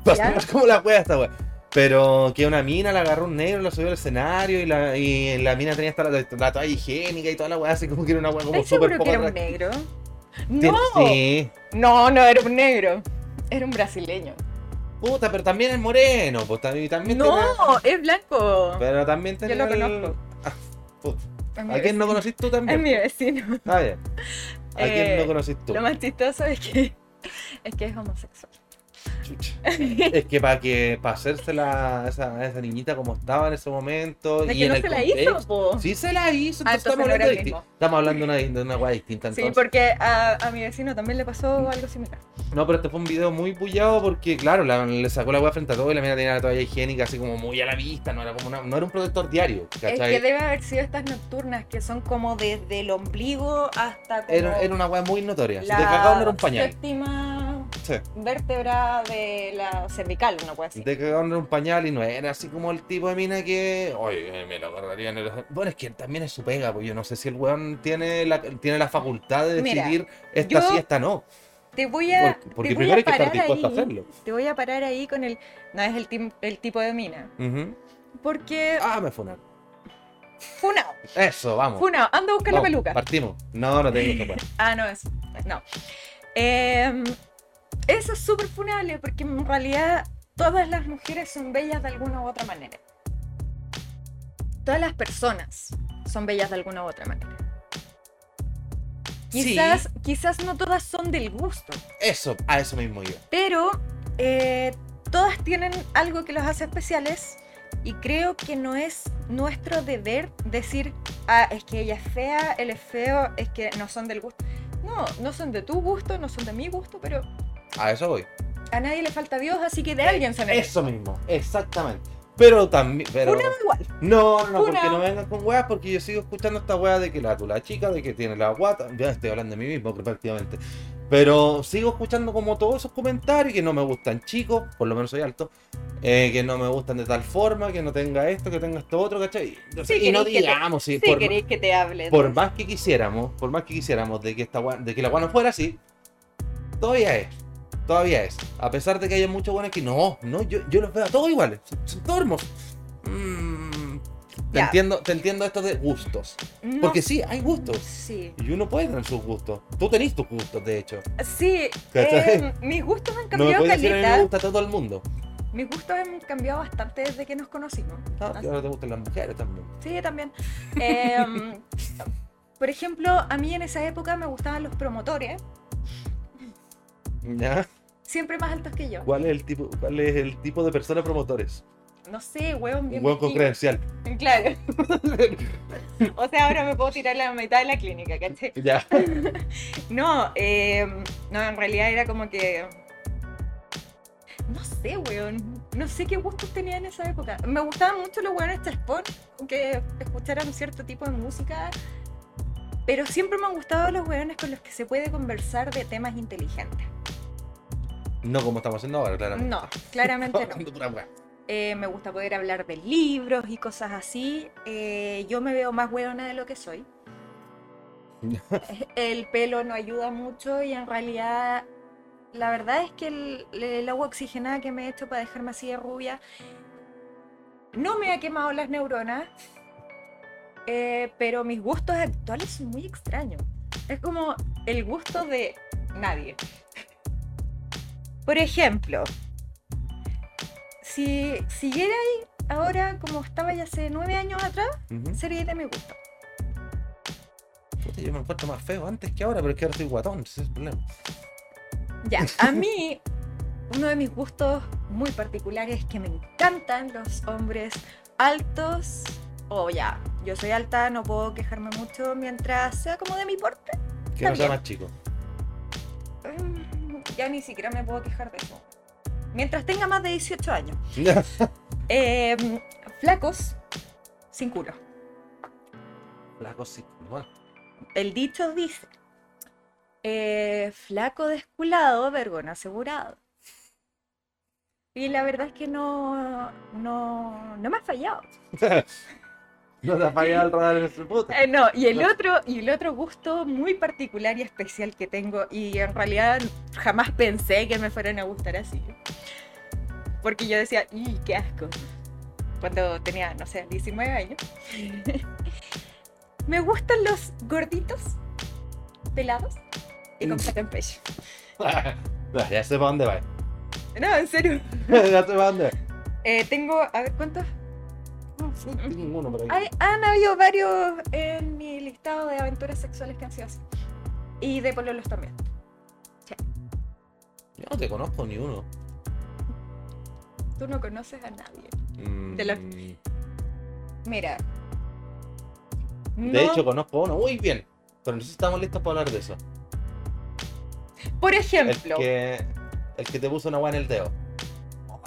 Es como la wea esta wea. Pero que una mina la agarró un negro, la subió al escenario y la, y la mina tenía hasta la, la toalla higiénica y toda la wea, así como que era una wea como ¿Estás súper poco que era un negro? No, Sí. no, no era un negro. Era un brasileño. Puta, pero también es moreno, pues también, también No, es blanco. Pero también Yo tenía lo el- conozco. Ah, puta. Es ¿A quién no conocís tú Es también? mi vecino. Ah, bien. ¿A quién Eh, no conocís tú? Lo más chistoso es que es que es homosexual. Chucha. Es que para que para hacerse la, esa, esa niñita como estaba en ese momento Es y que en no el se la contexto- hizo, po. Sí se la hizo, Ah, entonces estamos no hablando, de, mismo. disti- estamos hablando de una, de una distinta Sí, entonces. porque a, a mi vecino también le pasó algo similar. No, pero este fue un video muy bullado porque, claro, la- le sacó la weá frente a todo y la mina tenía la toalla higiénica así como muy a la vista, no era como una- no era un protector diario, Es ¿cachai? que debe haber sido estas nocturnas que son como desde el ombligo hasta como Era, era una weá muy notoria. Si la te cagaba no era un pañal. séptima Sí. vértebra de la cervical, una cosa así. Te cagaron era un pañal y no era así como el tipo de mina que. Oye, me lo agarraría en el. Bueno, es que también es su pega, pues yo no sé si el weón tiene la, tiene la facultad de Mira, decidir esta sí, esta no. Te voy a, Porque, voy primero a hay que estar parar dispuesto a ahí, hacerlo. Te voy a parar ahí con el. No es el, tim- el tipo de mina. Porque. Ah, me funaron. Funao. Eso, vamos. Funao. Anda a buscar la peluca. Partimos. No, no tengo que. Ah, no, es. No. Em, eso es súper funable porque en realidad todas las mujeres son bellas de alguna u otra manera. Todas las personas son bellas de alguna u otra manera. Sí. Quizás, quizás no todas son del gusto, Eso, a eso mismo yo. pero eh, todas tienen algo que los hace especiales y creo que no es nuestro deber decir, ah, es que ella es fea, él es feo, es que no son del gusto. No, no son de tu gusto, no son de mi gusto, pero A eso voy. a nadie le falta Dios, así que de alguien son eres. Eso mismo, exactamente. Pero también. Pero... Funado igual. No, no, no, porque no vengan con weas, porque yo sigo escuchando esta wea de que la la chica, de que tiene la guata. Ya estoy hablando de mí mismo, prácticamente. Pero sigo escuchando como todos esos comentarios que no me gustan chicos, por lo menos soy alto, eh, que no me gustan de tal forma, que no tenga esto, que tenga esto otro, ¿cachai? Entonces, Sí, y no que te- digamos, sí, por, que te hable. por más que quisiéramos, por más que quisiéramos de que esta de que la no fuera así, todavía es. Todavía es. A pesar de que haya muchos buenos que no, no, yo, yo los veo a todos iguales. Son, son todos hermosos. Mm, te, entiendo, te entiendo esto de gustos. No Porque sí, hay gustos. Sí, Y uno puede tener sus gustos. Tú tenés tus gustos, de hecho. sí eh, mis gustos han No me cambiado decir a mí me gusta todo el mundo. Mis gustos han cambiado bastante desde que nos conocimos. Ah, y ahora te gustan las mujeres también. Sí, también. Em, por ejemplo, a mí en esa época me gustaban los promotores, ¿Ya? Siempre más altos que yo. ¿Cuál es el tipo, cuál es el tipo de persona promotores? No sé, huevón Un bien huevo con viejillo. credencial. Claro. o sea, ahora me puedo tirar la mitad de la clínica, ¿caché? Ya. No, eh, no, en realidad era como que. No sé, weón. No sé qué gustos tenía en esa época. Me gustaban mucho los weones chespón, que escucharan cierto tipo de música. Pero siempre me han gustado los weones con los que se puede conversar de temas inteligentes. No como estamos haciendo ahora, claramente. No, claramente no. Eh, me gusta poder hablar de libros y cosas así. Eh, yo me veo más weona de lo que soy. El pelo no ayuda mucho y en realidad la verdad es que el, el agua oxigenada que me he hecho para dejarme así de rubia no me ha quemado las neuronas, eh, pero mis gustos actuales son muy extraños. Es como el gusto de nadie. Por ejemplo, si siguiera ahí ahora como estaba ya hace nueve años atrás, sería de mi gusto. Puta, yo me encuentro más feo antes que ahora, pero es que ahora soy guatón, ese es el problema. Ya, a mí, uno de mis gustos muy particulares es que me encantan los hombres altos. O ya, yo soy alta, no puedo quejarme mucho mientras sea como de mi porte. Que no sea más chico. Mm, Ya ni siquiera me puedo quejar de eso. Mientras tenga más de 18 años. Em, flacos, sin culo. La cosita. Bueno, El dicho dice Eh, flaco desculado, vergón asegurado. Y la verdad es que no, no, no me ha fallado. No te fallado el radar en ese puta. Eh, no, y el otro, y el otro gusto muy particular y especial que tengo, y en realidad jamás pensé que me fueran a gustar así. Porque yo decía, ¡y qué asco! Cuando tenía, no sé, 19 años. me gustan los gorditos, pelados y con Mm. pato en pecho. Ya sé para dónde va. No, en serio. ya sé para dónde. Eh, tengo, a ver, ¿cuántos? No, ninguno. Hay- han habido varios en mi listado de aventuras sexuales que han sido así. Y de pololos también. Yo no te conozco ni uno. Tú no conoces a nadie. Mm, De los- Mira. De no- hecho, conozco uno muy bien. Pero no sé si estamos listos para hablar de eso. por El ejemplo, que, el que te puso una weá en el dedo.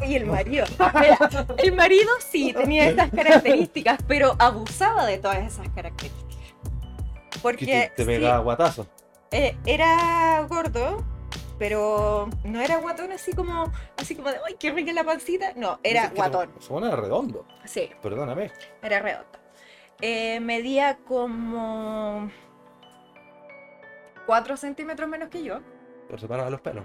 Y el marido. Mira, el marido sí tenía estas características, pero abusaba de todas esas características. Que Porque te, te sí, pegaba guatazo. eh, era gordo, pero no era guatón así como, así como de, ¡ay, qué rica la pancita! No, era que guatón. no- Suena redondo. Sí, Perdóname. era redondo. Eh, medía como 4 centímetros menos que yo. Pero se paraba los pelos.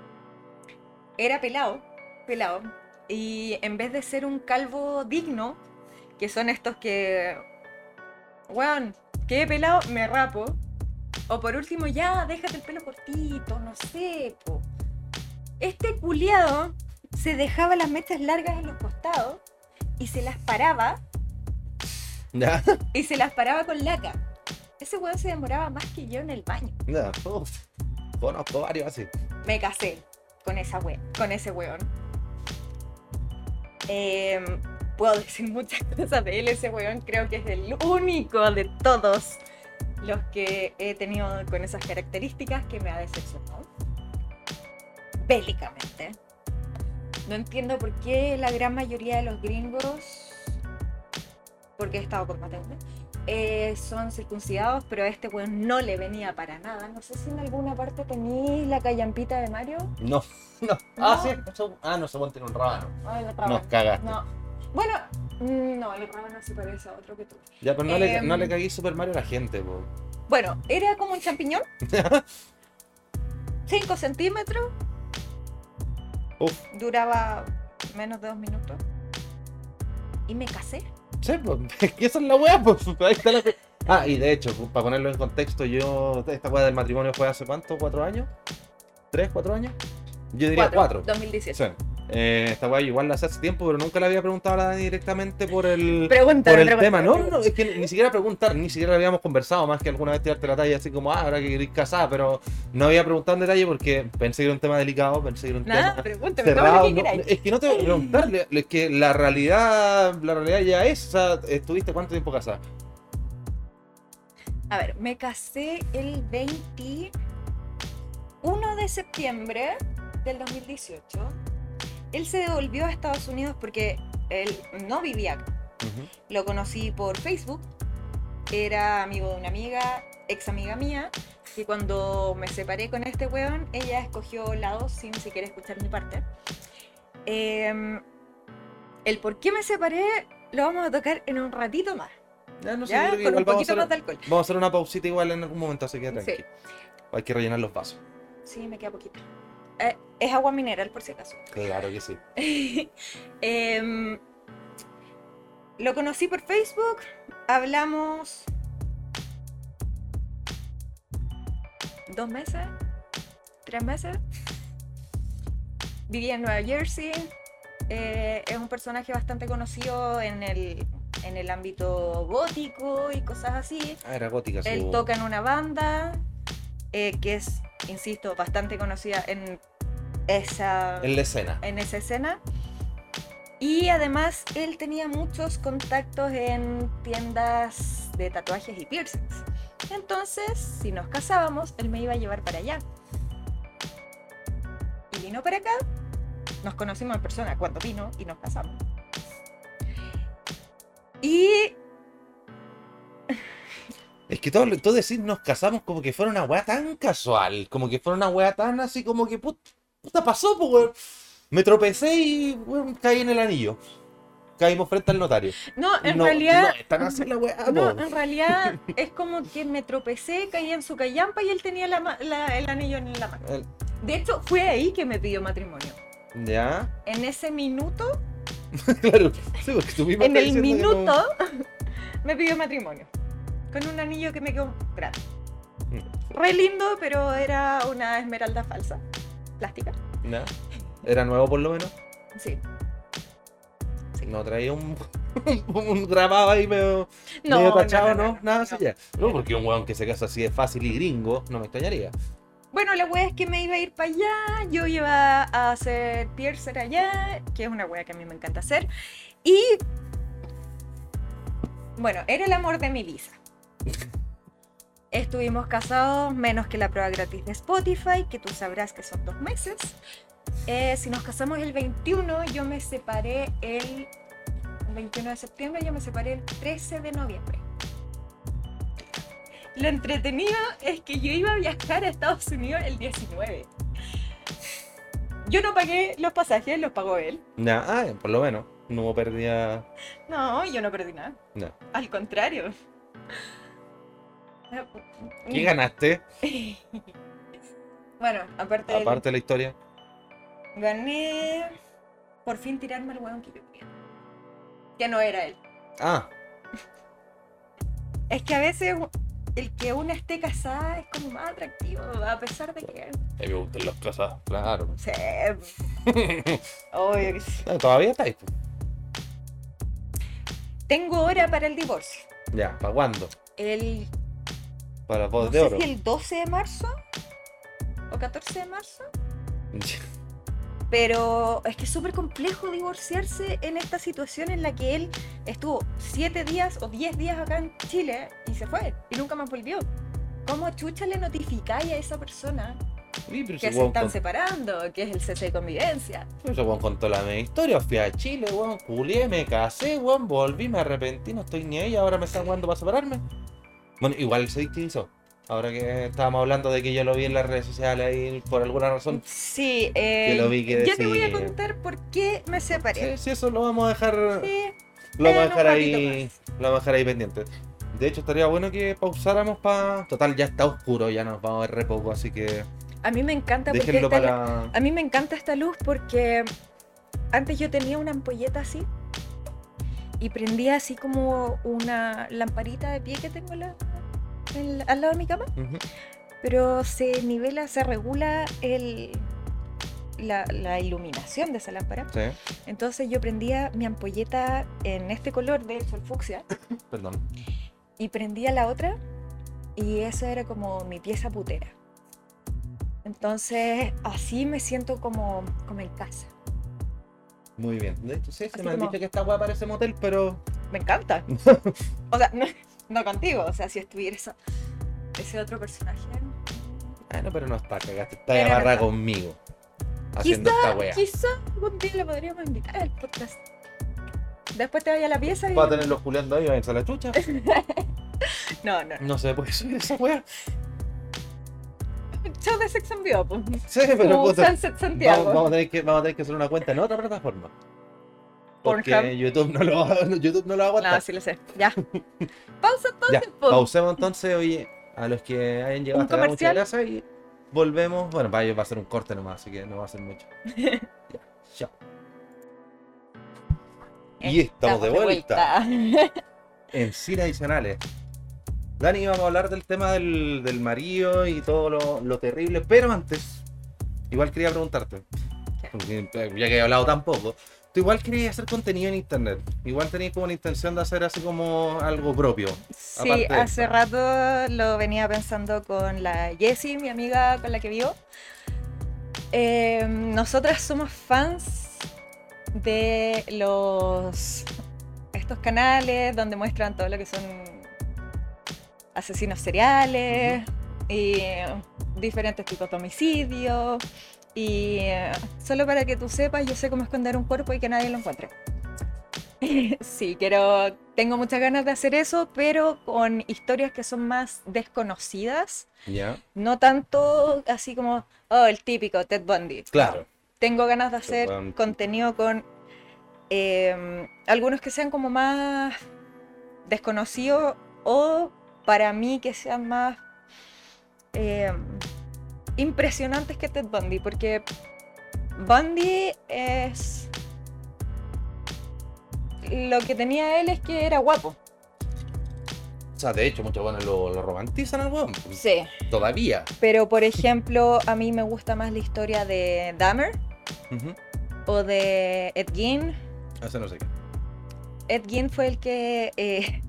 Era pelado, pelado. Y en vez de ser un calvo digno, que son estos que, weón, quedé pelado, me rapo. O por último, ya, déjate el pelo cortito, no sé, po. Este culiado se dejaba las mechas largas en los costados y se las paraba Ya. y se las paraba con laca. Ese weón se demoraba más que yo en el baño. Conozco varios así. Me casé con esa we con ese weón. Em, puedo decir muchas cosas de él, ese weón creo que es el único de todos los que he tenido con esas características que me ha decepcionado. Bélicamente. No entiendo por qué la gran mayoría de los gringos, porque he estado con Mateo, eh, son circuncidados, pero a este weón no le venía para nada. No sé si en alguna parte tenéis la callampita de Mario. No. No. Ah, No. sí. Ah, no, se pone tiene un rábano. Ay, la Nos cagaste. No. Bueno, mm, no, el rábano se parece a otro que tú. Ya, pero no, le, Em. no le cagué Super Mario a la gente, po. Bueno, era como un champiñón. 5 centímetros. Uf. Duraba menos de dos minutos. Y me casé. Sí, pues, es que esa es la weá, pues. Ahí está la... Ah, y de hecho, para ponerlo en contexto, yo, esta weá del matrimonio fue hace cuánto, cuatro años, tres, cuatro años. Yo diría cuatro. 2018. Sí. Eh, esta weá igual la hace hace tiempo, pero nunca le había preguntado a la Dani directamente por el, por el tema. No, es que ni siquiera preguntar, ni siquiera habíamos conversado, más que alguna vez tirarte la talla así como, ah, ahora que queréis casar, pero no había preguntado en detalle porque pensé que era un tema delicado, pensé que era un Nada, tema cerrado. que no, queráis. es que no te voy a preguntar, le- es que la realidad, la realidad ya es, o sea, ¿estuviste cuánto tiempo casada? A ver, me casé el 21 de septiembre del 2018. Él se devolvió a Estados Unidos porque él no vivía acá. Lo conocí por Facebook. Era amigo de una amiga, ex amiga mía. Y cuando me separé con este weón, ella escogió lado sin siquiera escuchar mi parte. Em, el por qué me separé lo vamos a tocar en un ratito más. Ya, no sé, ¿ya? Con un poquito más de alcohol. vamos a hacer una pausita igual en algún momento, así que tranqui. Sí. Hay que rellenar los vasos. Sí, me queda poquito. Eh, es agua mineral por si acaso. Claro que sí. Em, lo conocí por Facebook, hablamos dos meses, tres meses. Vivía en Nueva Jersey. eh, es un personaje bastante conocido en el, en el ámbito gótico y cosas así. Ah, era gótica su... Él toca en una banda eh, que es, insisto, bastante conocida en esa, En la escena. en esa escena. Y además él tenía muchos contactos en tiendas de tatuajes y piercings. Entonces, si nos casábamos, él me iba a llevar para allá. Y vino para acá. Nos conocimos en persona cuando vino y nos casamos. Y Es que todo, todo decir nos casamos como que fuera una weá tan casual, como que fuera una weá tan así como que put- puta pasó, pues weón. Me tropecé y weón, caí en el anillo. Caímos frente al notario. No, en no, realidad. no es tan así la weá, No, po. en realidad es como que me tropecé, caí en su callampa y él tenía la ma- la- el anillo en la mano. El- De hecho, fue ahí que me pidió matrimonio. Ya, En ese minuto, claro. Sí, porque tú misma en el minuto, me pidió matrimonio. Con un anillo que me quedó grande. Mm. Re lindo, pero era una esmeralda falsa. Plástica. Ya. Era nuevo por lo menos. Sí. No traía un, un grabado ahí medio, No, medio no, tachado, no, ¿no? no, no, Nada no. así ya. No, porque un weón que se casa así de fácil y gringo, no me extrañaría. Bueno, la wea es que me iba a ir para allá, yo iba a hacer piercer allá, que es una wea que a mí me encanta hacer. Y bueno, era el amor de mi Lisa. Estuvimos casados menos que la prueba gratis de Spotify, que tú sabrás que son dos meses. Eh, si nos casamos el 21, yo me separé el 21 de septiembre, yo me separé el 13 de noviembre. Lo entretenido es que yo iba a viajar a Estados Unidos el 19. Yo no pagué los pasajes, los pagó él. Ya, ah, por lo menos. No pérdida. No, yo no perdí nada. No. Al contrario. ¿Qué ganaste? Bueno, aparte, del- Aparte de la historia. gané por fin tirarme al hueón que yo quería. Que no era él. Ah, Es que a veces el que una esté casada es como más atractivo, a pesar de que. a mí me gustan los casados, claro. Sí, obvio que sí. No, Todavía estáis. pues. Tengo hora para el divorcio. Ya, ¿para cuándo? El Para no voz de sé oro. si el 12 de marzo o 14 de marzo. Pero es que es súper complejo divorciarse en esta situación en la que él estuvo 7 días o 10 días acá en Chile y se fue y nunca más volvió. ¿Cómo chucha le notificáis a esa persona Sí, que se weón están con- separando, que es el cese de convivencia? ese weón contó la misma historia. Fui a Chile, weón, culié, me casé, weón, volví, me arrepentí, no estoy ni ahí, ahora me están jugando para separarme. Bueno, igual se victimizó. Ahora que estábamos hablando de que yo lo vi en las redes sociales ahí por alguna razón. Sí, eh, lo vi que yo te voy a contar por qué me separé. Sí, sí, eso lo vamos a dejar. Sí, Lo vamos a dejar ahí. Lo vamos a dejar ahí pendiente. De hecho, estaría bueno que pausáramos para. Total, ya está oscuro, ya nos vamos a ver re poco, así que. A mí me encanta porque esta- para. A mí me encanta esta luz porque antes yo tenía una ampolleta así y prendía así como una lamparita de pie que tengo la- al lado de mi cama, Ujú. pero se nivela, se regula el, la, la iluminación de esa lámpara. Sí, Entonces yo prendía mi ampolleta en este color, de hecho el fucsia, perdón. y prendía la otra y eso era como mi pieza putera. Entonces así me siento como, como en casa. Muy bien. De hecho, sí, se me han como- dicho que esta weá parece motel, pero. Me encanta. o sea, no, no contigo, o sea, si estuviera esa- ese otro personaje. Ah, no, pero no está cagaste. Está Pero no amarrada conmigo. Haciendo esta weá. Quizá algún día le podríamos invitar al podcast. Después te vaya a la pieza y... Va a tenerlo juliando ahí, váyanse a la chucha. No, no. No se puede subir esa weá. Show de Sex and Bio, pues. Sí, pero Sunset Santiago. Vamos, vamos a tener que, vamos a tener que hacer una cuenta en otra plataforma. Porque Pornhub. YouTube no lo va, YouTube no lo va a aguantar. No, sí lo sé. Ya. Pausa ya, entonces, po. pausemos entonces, oye, a los que hayan llegado hasta acá, muchas gracias y volvemos. Bueno, para ellos va a ser un corte nomás, así que no va a ser mucho. Ya, chao. Y estamos de vuelta. En cine adicionales. Dani, vamos a hablar del tema del, del marido y todo lo, lo terrible, pero antes, igual quería preguntarte, porque, ya que he hablado tan poco, tú igual querías hacer contenido en internet, igual tenías como la intención de hacer así como algo propio. Sí, hace rato lo venía pensando con la Jessie, mi amiga con la que vivo. Eh, nosotras somos fans de los estos canales donde muestran todo lo que son asesinos seriales y diferentes tipos de homicidios. Y eh, solo para que tú sepas, yo sé cómo esconder un cuerpo y que nadie lo encuentre. Sí, quiero. Tengo muchas ganas de hacer eso, pero con historias que son más desconocidas. Ya. No tanto así como, oh, el típico Ted Bundy. Claro. Tengo ganas de hacer Bundy. contenido con em, algunos que sean como más desconocidos o para mí que sean más em, impresionantes que Ted Bundy, porque Bundy es... Lo que tenía él es que era guapo. O sea, de hecho, muchos buenos lo, lo romantizan al weón. Sí. Todavía. Pero por ejemplo, a mí me gusta más la historia de Dahmer o de Ed Gein. Ese no sé qué. Ed Gein fue el que eh,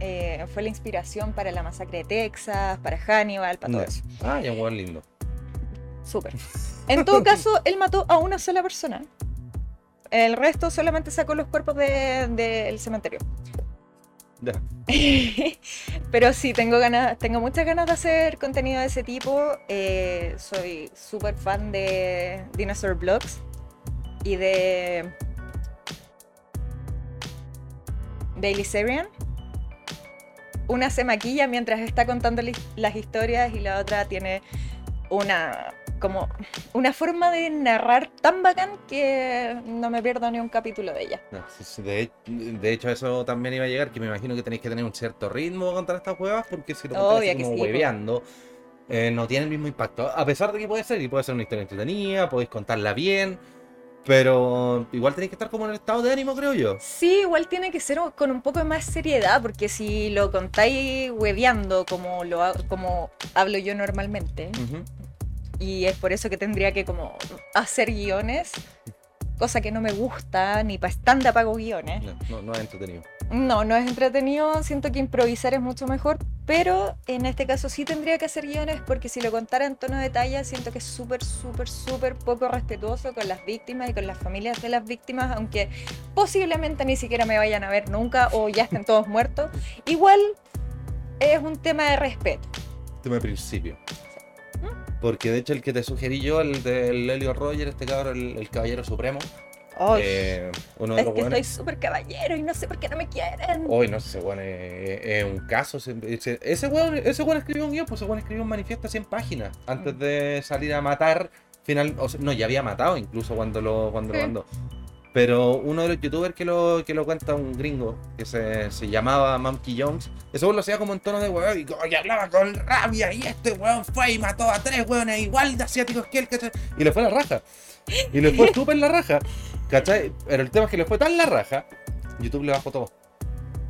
eh, fue la inspiración para la masacre de Texas, para Hannibal, para todo eso. Ah, ya un lindo. Súper. En todo caso, él mató a una sola persona. El resto solamente sacó los cuerpos de- del cementerio. Ya. Pero sí, tengo ganas, tengo muchas ganas de hacer contenido de ese tipo. Eh, soy súper fan de Dinosaur Vlogs y de Daily Serian. Una se maquilla mientras está contando las historias y la otra tiene una como una forma de narrar tan bacán que no me pierdo ni un capítulo de ella. De, de hecho, eso también iba a llegar, que me imagino que tenéis que tener un cierto ritmo contra estas huevas, porque si lo contáis como sí, hueveando, eh, no tiene el mismo impacto. A pesar de que puede ser, y puede ser una historia entretenida, podéis contarla bien, pero igual tenéis que estar como en el estado de ánimo, creo yo. Sí, igual tiene que ser con un poco más seriedad, porque si lo contáis hueveando como, lo, como hablo yo normalmente, y es por eso que tendría que como hacer guiones, cosa que no me gusta, ni para stand-up hago guiones. No, no, no es entretenido. No, no es entretenido, siento que improvisar es mucho mejor, pero en este caso sí tendría que hacer guiones porque si lo contara en tono de talla siento que es súper, súper, súper poco respetuoso con las víctimas y con las familias de las víctimas, aunque posiblemente ni siquiera me vayan a ver nunca o ya estén todos muertos. Igual es un tema de respeto. Tema de principio. Porque de hecho el que te sugerí yo, el del Helio Roger, este cabrón, el, el caballero supremo, eh, uno de es los que buenos. soy súper caballero y no sé por qué no me quieren. Hoy no sé, ese weón es, es un caso. se- Ese, ese weón, ese weón escribió un guion, pues ese weón escribió un manifiesto de 100 páginas antes de salir a matar. Final, o sea, no, ya había matado incluso cuando lo, cuando lo mandó. Pero uno de los youtubers que lo, que lo cuenta, un gringo, que se, se llamaba Monkey Jones, ese weón lo hacía como en tono de weón y, hablaba con rabia. Y este weón fue y mató a tres weones igual de asiáticos que él, ¿cachai? Y le fue la raja. Y le fue súper la raja, ¿cachai? Pero el tema es que le fue tan la raja, YouTube le bajó todo.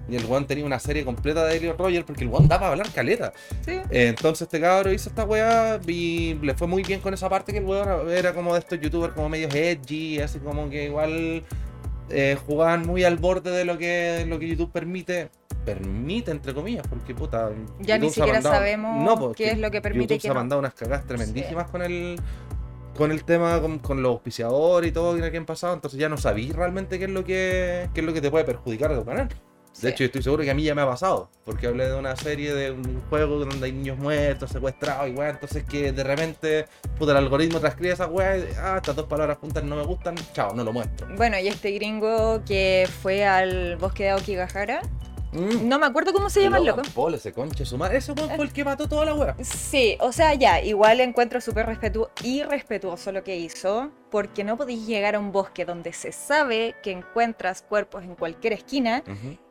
Y el weón tenía una serie completa de Elliot Roger porque el weón daba a hablar caleta. Sí. Eh, Entonces este cabro hizo esta weá y le fue muy bien con esa parte que el weón era como de estos youtubers como medios edgy, así como que igual eh, jugaban muy al borde de lo que, lo que YouTube permite. Permite, entre comillas, porque puta. Ya ni YouTube siquiera mandado- sabemos No, qué es lo que permite YouTube se ha no. mandado unas cagadas tremendísimas con el con el tema con, con los auspiciadores y todo que han pasado, entonces ya no sabéis realmente qué es lo que qué es lo que te puede perjudicar de tu canal. Sí. De hecho, yo estoy seguro que a mí ya me ha pasado, porque hablé de una serie de un juego donde hay niños muertos, secuestrados y weá, entonces que de repente, puta, el algoritmo transcribe esa weá ah, estas dos palabras juntas no me gustan, chao, no lo muestro. Bueno, y este gringo que fue al bosque de Aokigahara, Mm. no me acuerdo cómo se llama el loco. Paul, ese conche su madre, ese weón fue el que mató toda la weá. Sí, o sea, ya, igual encuentro súper respetu irrespetuoso lo que hizo, porque no podéis llegar a un bosque donde se sabe que encuentras cuerpos en cualquier esquina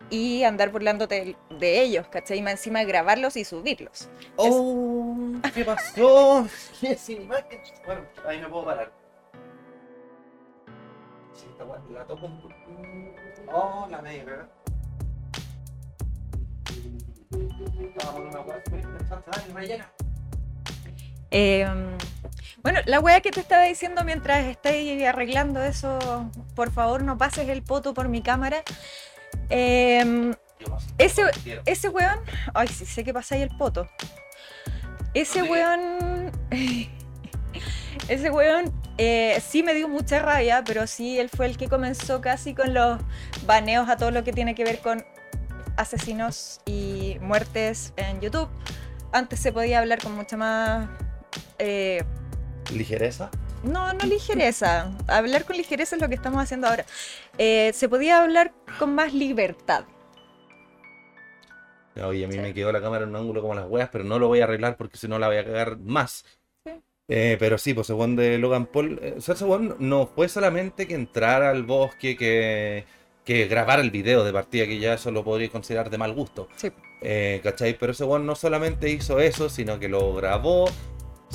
y andar burlándote de ellos, ¿cachai? Y más encima grabarlos y subirlos. Oh, ¿qué pasó? ¿Qué sin imagen? Bueno, ahí me puedo parar. Sí, esta weá la toco un. Oh, la media, ¿verdad? Eh, bueno, la weá que te estaba diciendo mientras estáis arreglando eso, por favor no pases el poto por mi cámara. Eh, paso. Ese-. Ese weón. Ay, sí, sé que pasa ahí el poto. Ese ¿Dónde weón. Ese weón eh, sí me dio mucha rabia, pero sí él fue el que comenzó casi con los baneos a todo lo que tiene que ver con asesinos y muertes en YouTube. Antes se podía hablar con mucha más. eh, ¿Ligereza? No, no ligereza. Hablar con ligereza es lo que estamos haciendo ahora. Eh, se podía hablar con más libertad. Oye, a mí Sí. me quedó la cámara en un ángulo como las weas, pero no lo voy a arreglar porque si no la voy a cagar más. Sí. Eh, pero sí, pues según de Logan Paul, eh, o sea, según no fue solamente que entrara al bosque, que, que grabara el video de partida, que ya eso lo podría considerar de mal gusto. Sí. Eh, ¿Cachai? Pero ese no solamente hizo eso, sino que lo grabó.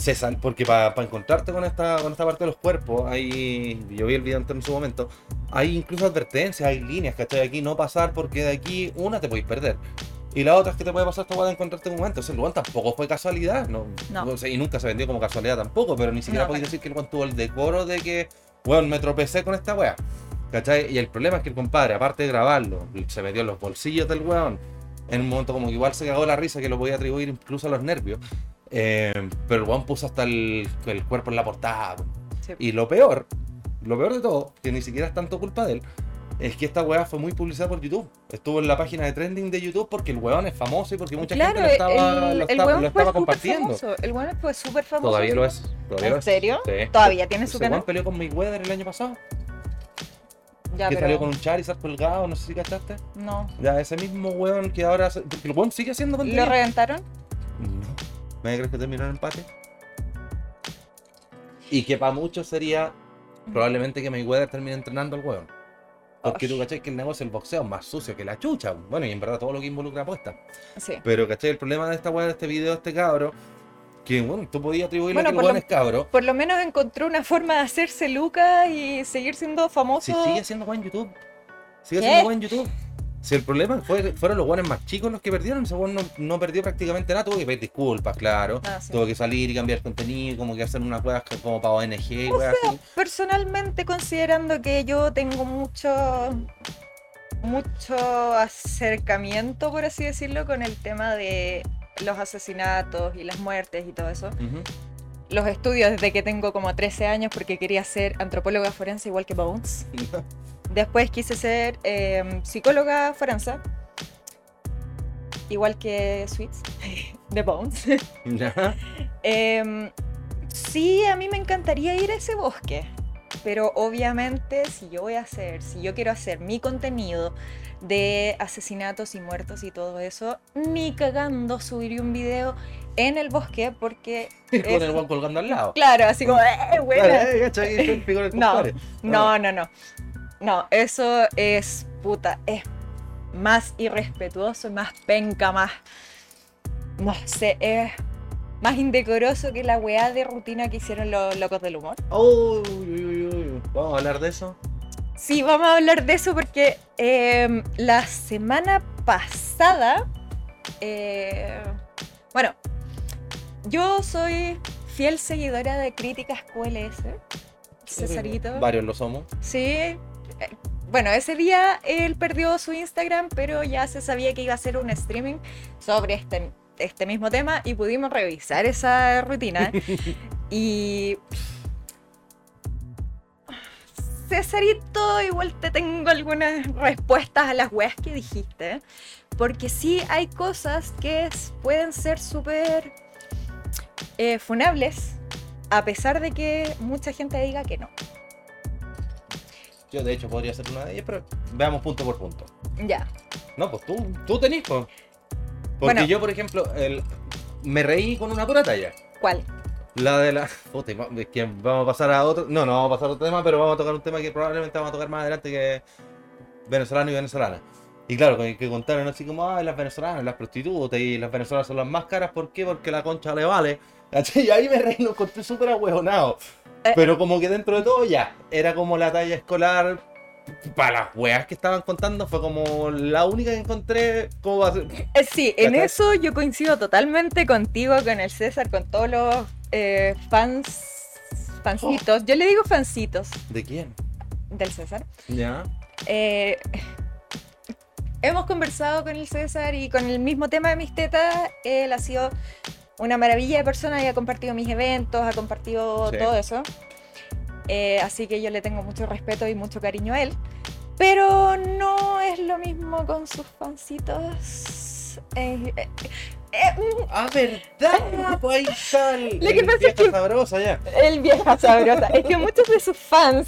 Se sal- porque para encontrarte con esta, con esta parte de los cuerpos, hay, yo vi el video en su momento, hay incluso advertencias, hay líneas, ¿cachai? Aquí no pasar porque de aquí una te podéis perder. Y la otra es que te puede pasar esta de encontrarte con un guante. O sea, el tampoco fue casualidad, ¿no? No. O sea, y nunca se vendió como casualidad tampoco, pero ni siquiera No, podéis decir que el weón tuvo el decoro de que, weón, me tropecé con esta weá. ¿Cachai? Y el problema es que el compadre, aparte de grabarlo, se metió en los bolsillos del weón. En un momento como que igual se cagó la risa, que lo podía atribuir incluso a los nervios. Eh, pero el weón puso hasta el, el cuerpo en la portada. Sí. Y lo peor, lo peor de todo, que ni siquiera es tanto culpa de él, es que esta weá fue muy publicada por YouTube. Estuvo en la página de trending de YouTube porque el weón es famoso y porque mucha claro, gente lo estaba, el, lo el lo compartiendo. famoso. El weón fue súper famoso. Todavía lo es. Todavía lo ¿En es. serio? Sí. Todavía tiene su canal. weón peleó con Mayweather el año pasado. Ya, que pero salió con un Charizard colgado, no sé si cachaste. no. Ya, ese mismo weón que ahora. Porque el weón sigue haciendo ¿Lo contenido. reventaron? No. ¿Me crees que terminó en empate? Y que para muchos sería probablemente que Mayweather termine entrenando al weón. Porque tú cachai que el negocio del boxeo es más sucio que la chucha. Bueno, y en verdad todo lo que involucra apuesta. Sí. Pero cachai, el problema de esta weá, de este video, de este cabro, que bueno, tú podías atribuirle Bueno, que el weón es cabro. Por lo menos encontró una forma de hacerse Luca y seguir siendo famoso. Si sigue siendo weón en YouTube. Sigue ¿Qué? siendo weón en YouTube. Si el problema fue, fueron los weones más chicos los que perdieron, ese weón no, no perdió prácticamente nada, tuvo que pedir disculpas, claro. Ah, sí. Tuvo que salir y cambiar contenido, como que hacer unas que- como para ONG y weas así. Personalmente, considerando que yo tengo mucho, mucho acercamiento, por así decirlo, con el tema de los asesinatos y las muertes y todo eso. Los estudios desde que tengo como 13 años porque quería ser antropóloga forense igual que Bones. Después quise ser eh, psicóloga forense, igual que Sweets, de Bones. Em, sí, a mí me encantaría ir a ese bosque, pero obviamente si yo voy a hacer, si yo quiero hacer mi contenido de asesinatos y muertos y todo eso, ni cagando subiría un video en el bosque porque... Con es- el weón colgando al lado. Claro, así como... ¡Eh! Claro, eh, No. No, no, no. No, eso es puta, es más irrespetuoso, más penca, más. No sé, es más indecoroso que la weá de rutina que hicieron los locos del humor. Uy, uy, uy, uy. Vamos a hablar de eso. Sí, vamos a hablar de eso porque eh, la semana pasada. eh, bueno, yo soy fiel seguidora de Críticas QLS. Cesarito. Varios lo somos. Sí. Bueno, ese día él perdió su Instagram, pero ya se sabía que iba a hacer un streaming sobre este, este mismo tema y pudimos revisar esa rutina. y. Cesarito, igual te tengo algunas respuestas a las weas que dijiste. Porque sí hay cosas que pueden ser súper eh, funables, a pesar de que mucha gente diga que no. Yo, de hecho, podría ser una de ellas, pero veamos punto por punto. Ya. No, pues tú, tú tenés, pues. Porque Bueno. yo, por ejemplo, el- me reí con una pura talla. ¿Cuál? La de la. Puta, es que vamos a pasar a otro. No, no vamos a pasar a otro tema, pero vamos a tocar un tema que probablemente vamos a tocar más adelante que venezolano y venezolana. Y claro, que, que contaron así como, ah, las venezolanas, las prostitutas y las venezolanas son las más caras. ¿Por qué? Porque la concha le vale. ¿Cachai? Y ahí me reí, lo encontré súper ahuejonado. Eh. Pero como que dentro de todo ya, era como la talla escolar. Para las weas que estaban contando, fue como la única que encontré. ¿Cómo va a ser? Eh, Sí, en eso yo coincido totalmente contigo, con el César, con todos los eh, fans, fancitos. Yo le digo fancitos ¿De quién? del César. Ya. Eh, hemos conversado con el César y con el mismo tema de mis tetas. Él ha sido una maravilla de persona y ha compartido mis eventos, ha compartido Sí. todo eso. Eh, así que yo le tengo mucho respeto y mucho cariño a él. Pero no es lo mismo con sus fancitos. Eh, eh, Eh, mm, Ah, verdad, pues ahí está el, Lo que el pasa es vieja que- sabrosa ya. El vieja sabrosa. Es que muchos de sus fans,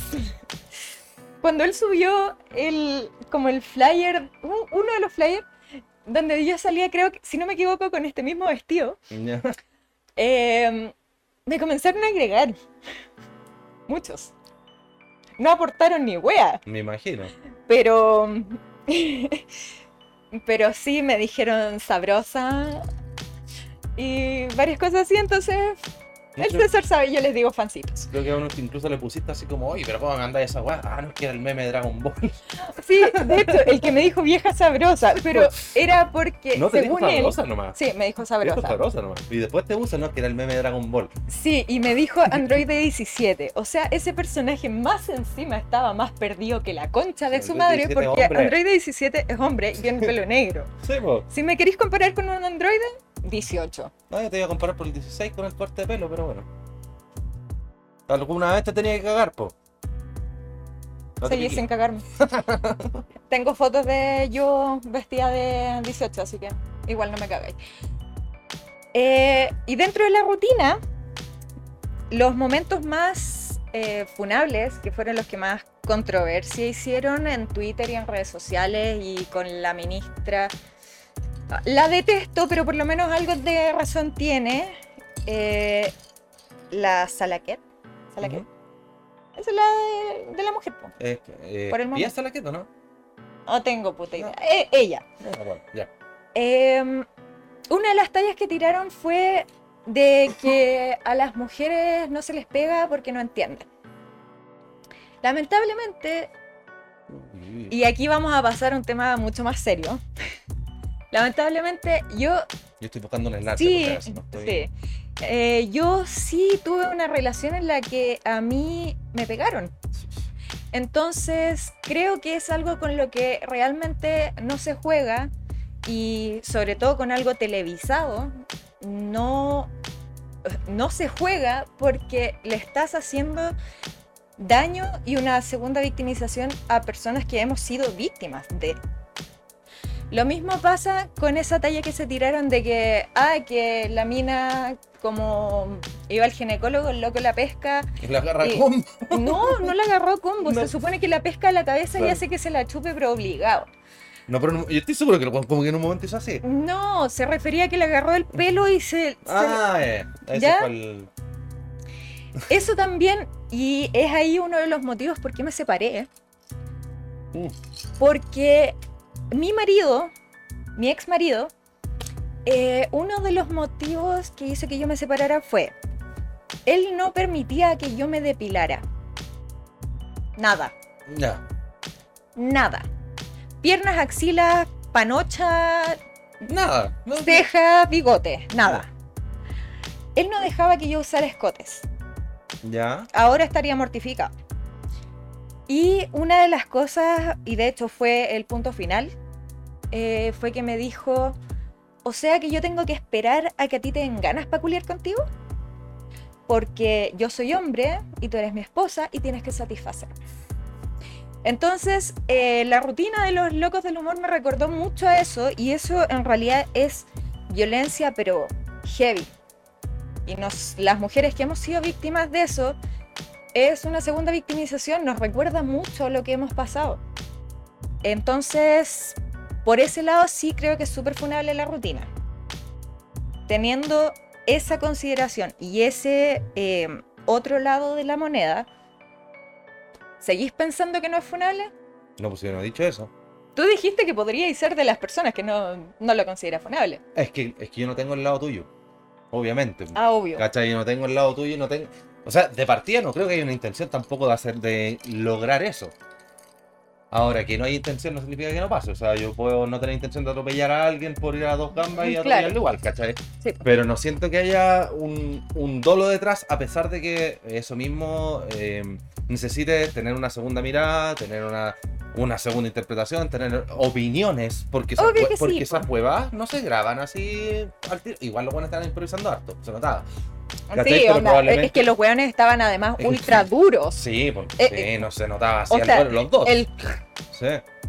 cuando él subió el, como el flyer, un- uno de los flyers, donde yo salía, creo que, si no me equivoco, con este mismo vestido, eh, me comenzaron a agregar. Muchos. No aportaron ni wea, Me imagino. pero. pero sí me dijeron sabrosa y varias cosas así, entonces. El César sabe, yo les digo fancitos. creo que a uno que incluso le pusiste así como, oye, pero ¿cómo anda esa weá? Ah, no, es que era el meme de Dragon Ball. Sí, de hecho, el que me dijo vieja sabrosa, pero era porque No te dijo según él. sabrosa nomás. Sí, me dijo Dijo sabrosa. sabrosa nomás. Y después te usa, ¿no? Que era el meme de Dragon Ball. Sí, y me dijo Android 17. O sea, ese personaje más encima estaba más perdido que la concha de Sí, su madre, 17 es porque hombre. Android 17 es hombre y tiene el pelo negro. Sí, pues. Si me queréis comparar con un Android, 18. No, yo te iba a comparar por el 16 con el corte de pelo, pero bueno. Alguna vez te tenía que cagar, po. No Seguí sin cagarme. Tengo fotos de yo vestida de 18, así que igual no me cagáis. Eh, y dentro de la rutina, los momentos más eh, funables, que fueron los que más controversia hicieron en Twitter y en redes sociales y con la ministra, la detesto, pero por lo menos algo de razón tiene, eh, la Salaquet. ¿Salaquet? Ujú. Esa es la de, de la mujer, po. Es eh, Por el momento. ¿y esa la quieto, no? No tengo puta idea. No. Eh, ella. Ah, bueno, ya. Eh, una de las tallas que tiraron fue de que a las mujeres no se les pega porque no entienden. Lamentablemente, y aquí vamos a pasar a un tema mucho más serio. Lamentablemente, yo Yo estoy buscando un enlace. sí, no estoy- sí. Eh, yo sí tuve una relación en la que a mí me pegaron. Entonces, creo que es algo con lo que realmente no se juega y sobre todo con algo televisado, no, no se juega porque le estás haciendo daño y una segunda victimización a personas que hemos sido víctimas de. Lo mismo pasa con esa talla que se tiraron de que, ah, que la mina como iba al ginecólogo, el loco la pesca, Y la agarra con- no, no la agarró combo. No. Se supone que la pesca a la cabeza y Claro. hace que se la chupe, pero obligado. No, pero no- yo estoy seguro que lo- como que en un momento hizo así. No, se refería a que le agarró el pelo y se. se- Ah, eh. Ese ¿Ya? fue el. Eso también, y es ahí uno de los motivos por qué me separé. Mm. Porque mi marido, mi ex marido, eh, uno de los motivos que hizo que yo me separara fue, él no permitía que yo me depilara. Nada. Ya. Nada. Piernas, axilas, panocha, Nada. No, ceja, bigote, nada. Él no dejaba que yo usara escotes. Ya. Ahora estaría mortificado. Y una de las cosas, y de hecho fue el punto final, eh, fue que me dijo, o sea que yo tengo que esperar a que a ti te den ganas para culiar contigo, porque yo soy hombre y tú eres mi esposa y tienes que satisfacerme. Entonces, eh, la rutina de los locos del humor me recordó mucho a eso y eso en realidad es violencia, pero heavy. Y nos, las mujeres que hemos sido víctimas de eso, es una segunda victimización, nos recuerda mucho lo que hemos pasado. Entonces, por ese lado sí creo que es súper funable la rutina. Teniendo esa consideración y ese eh, otro lado de la moneda, ¿seguís pensando que no es funable? No, pues yo no he dicho eso. Tú dijiste que podríais ser de las personas que no, no lo considera funable. Es que, es que yo no tengo el lado tuyo. Obviamente. Ah, obvio. ¿Cachai? Yo no tengo el lado tuyo, no tengo. O sea, de partida no creo que haya una intención tampoco de hacer de lograr eso. Ahora, que no hay intención no significa que no pase. O sea, yo puedo no tener intención de atropellar a alguien por ir a dos gambas y Claro. atropellarlo igual, ¿cachai? Sí. Pero no siento que haya un, un dolo detrás, a pesar de que eso mismo eh, necesite tener una segunda mirada, tener una, una segunda interpretación, tener opiniones, porque, esas, sí, porque po. esas huevas no se graban así al tiro. Igual los buenos están improvisando harto, se notaba. Sí, onda, es que los weones estaban además Es que ultra duros. Sí, porque Eh, sí, eh, no se notaba así O sea, los dos. el, Sí.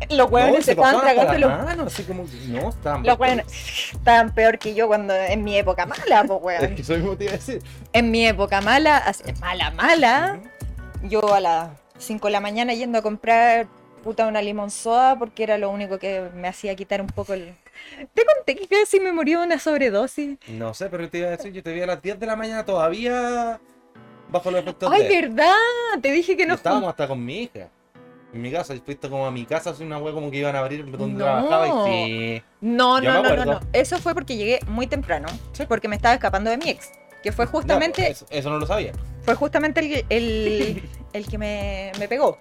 Los hueones se estaban tragando los. Manos, así como, no, estaban. Los hueones estaban peor que yo cuando en mi época mala, pues Es weón. que eso mismo te iba a decir. En mi época mala, así, mala, mala. Yo a las 5 de la mañana yendo a comprar puta una limonzoa porque era lo único que me hacía quitar un poco el. Te conté que casi me murió de una sobredosis. No sé, pero te iba a decir, yo te vi a las 10 de la mañana todavía bajo los efectos Ay, de... verdad, te dije que no estábamos hasta con mi hija. En mi casa, fuiste como a mi casa, así una wea como que iban a abrir donde No. trabajaba y sí. No, no, no, no, no. Eso fue porque llegué muy temprano, Sí. porque me estaba escapando de mi ex, que fue justamente, pues, eso, eso no lo sabía. fue justamente el, el, el que me, me pegó.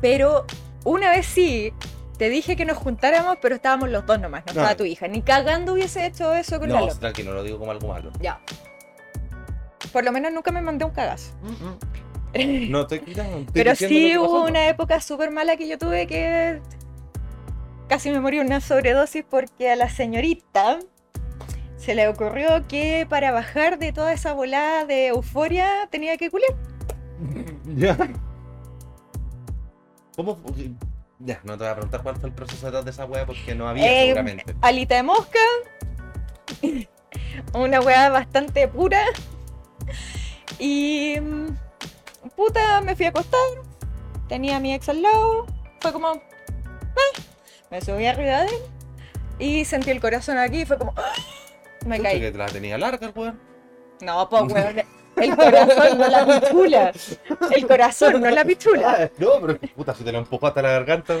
Pero una vez sí, te dije que nos juntáramos, pero estábamos los dos nomás, no No. estaba tu hija. Ni cagando hubiese hecho eso con la No, loca. tranquilo, no lo digo como algo malo. Ya. Por lo menos nunca me mandé un cagazo. No estoy quitando. estoy Pero diciendo sí lo que hubo pasó, una época súper mala que yo tuve que casi me morí una sobredosis porque a la señorita se le ocurrió que para bajar de toda esa volada de euforia tenía que culiar. Ya. ¿Cómo? Ya, no te voy a preguntar cuál fue el proceso detrás de esa wea porque no había Eh, seguramente. Alita de mosca, una weá bastante pura y mm, puta me fui a acostar, tenía a mi ex al lado, fue como, "Ah", me subí arriba de él y sentí el corazón aquí fue como, "Ah", me caí. que te la tenía larga weón. No, pues weón, el corazón, no la pichula. El corazón, no la pichula. Ah, No, pero puta, si te lo empujó hasta la garganta.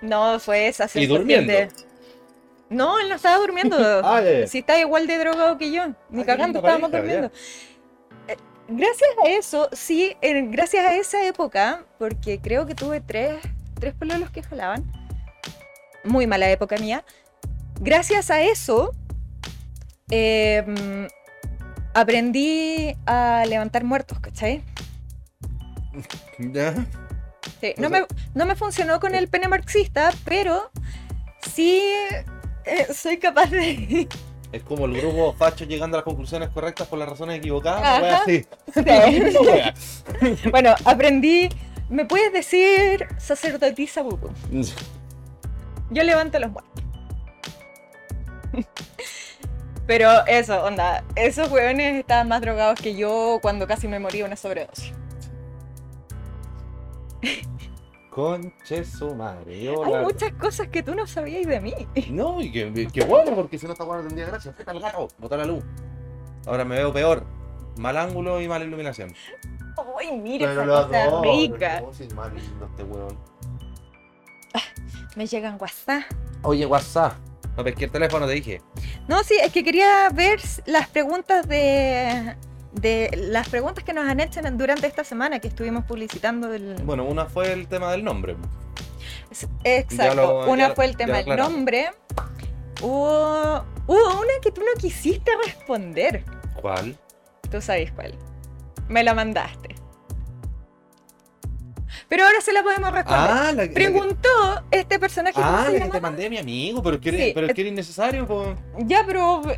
No, fue esa Y durmiendo. de- No, él no estaba durmiendo. Ah. Si está igual de drogado que yo, ni Ah, cagando estábamos pareja, durmiendo. Eh, Gracias a eso, sí, gracias a esa época, porque creo que tuve tres, tres pololos que jalaban. Muy mala época mía. Gracias a eso, eh, mm, aprendí a levantar muertos, ¿cachai? Ya. Sí, no, me, no me funcionó con el pene marxista, pero sí eh, soy capaz de... Es como el grupo facho llegando a las conclusiones correctas por las razones equivocadas. Ajá. Así. wea. bueno, aprendí... ¿Me puedes decir sacerdotisa Bubu? Yo levanto los muertos. Pero eso, onda, esos hueones estaban más drogados que yo cuando casi me morí de una sobredosis. Conche su madre. Yo Hay la- muchas cosas que tú no sabías de mí. No, y que, que bueno, porque si no está bueno tendría gracia. Feta el gato, botar la luz. Ahora me veo peor. Mal ángulo y mala iluminación. ¡Ay, mira esa cosa rica! Mal este weón. Me llegan WhatsApp. Oye, WhatsApp. No pesqué el teléfono, te dije. No, sí, es que quería ver las preguntas de, de las preguntas que nos han hecho durante esta semana que estuvimos publicitando el Bueno, una fue el tema del nombre. Exacto. Lo- una ya- fue el tema del nombre. Hubo, hubo una que tú no quisiste responder. ¿Cuál? Tú sabes cuál. Me la mandaste. Pero ahora se la podemos responder. Ah, la, la- Preguntó este personaje Ah, que te mandé a mi amigo, pero es que, Sí, era- pero es que era innecesario, po. Ya, pero No,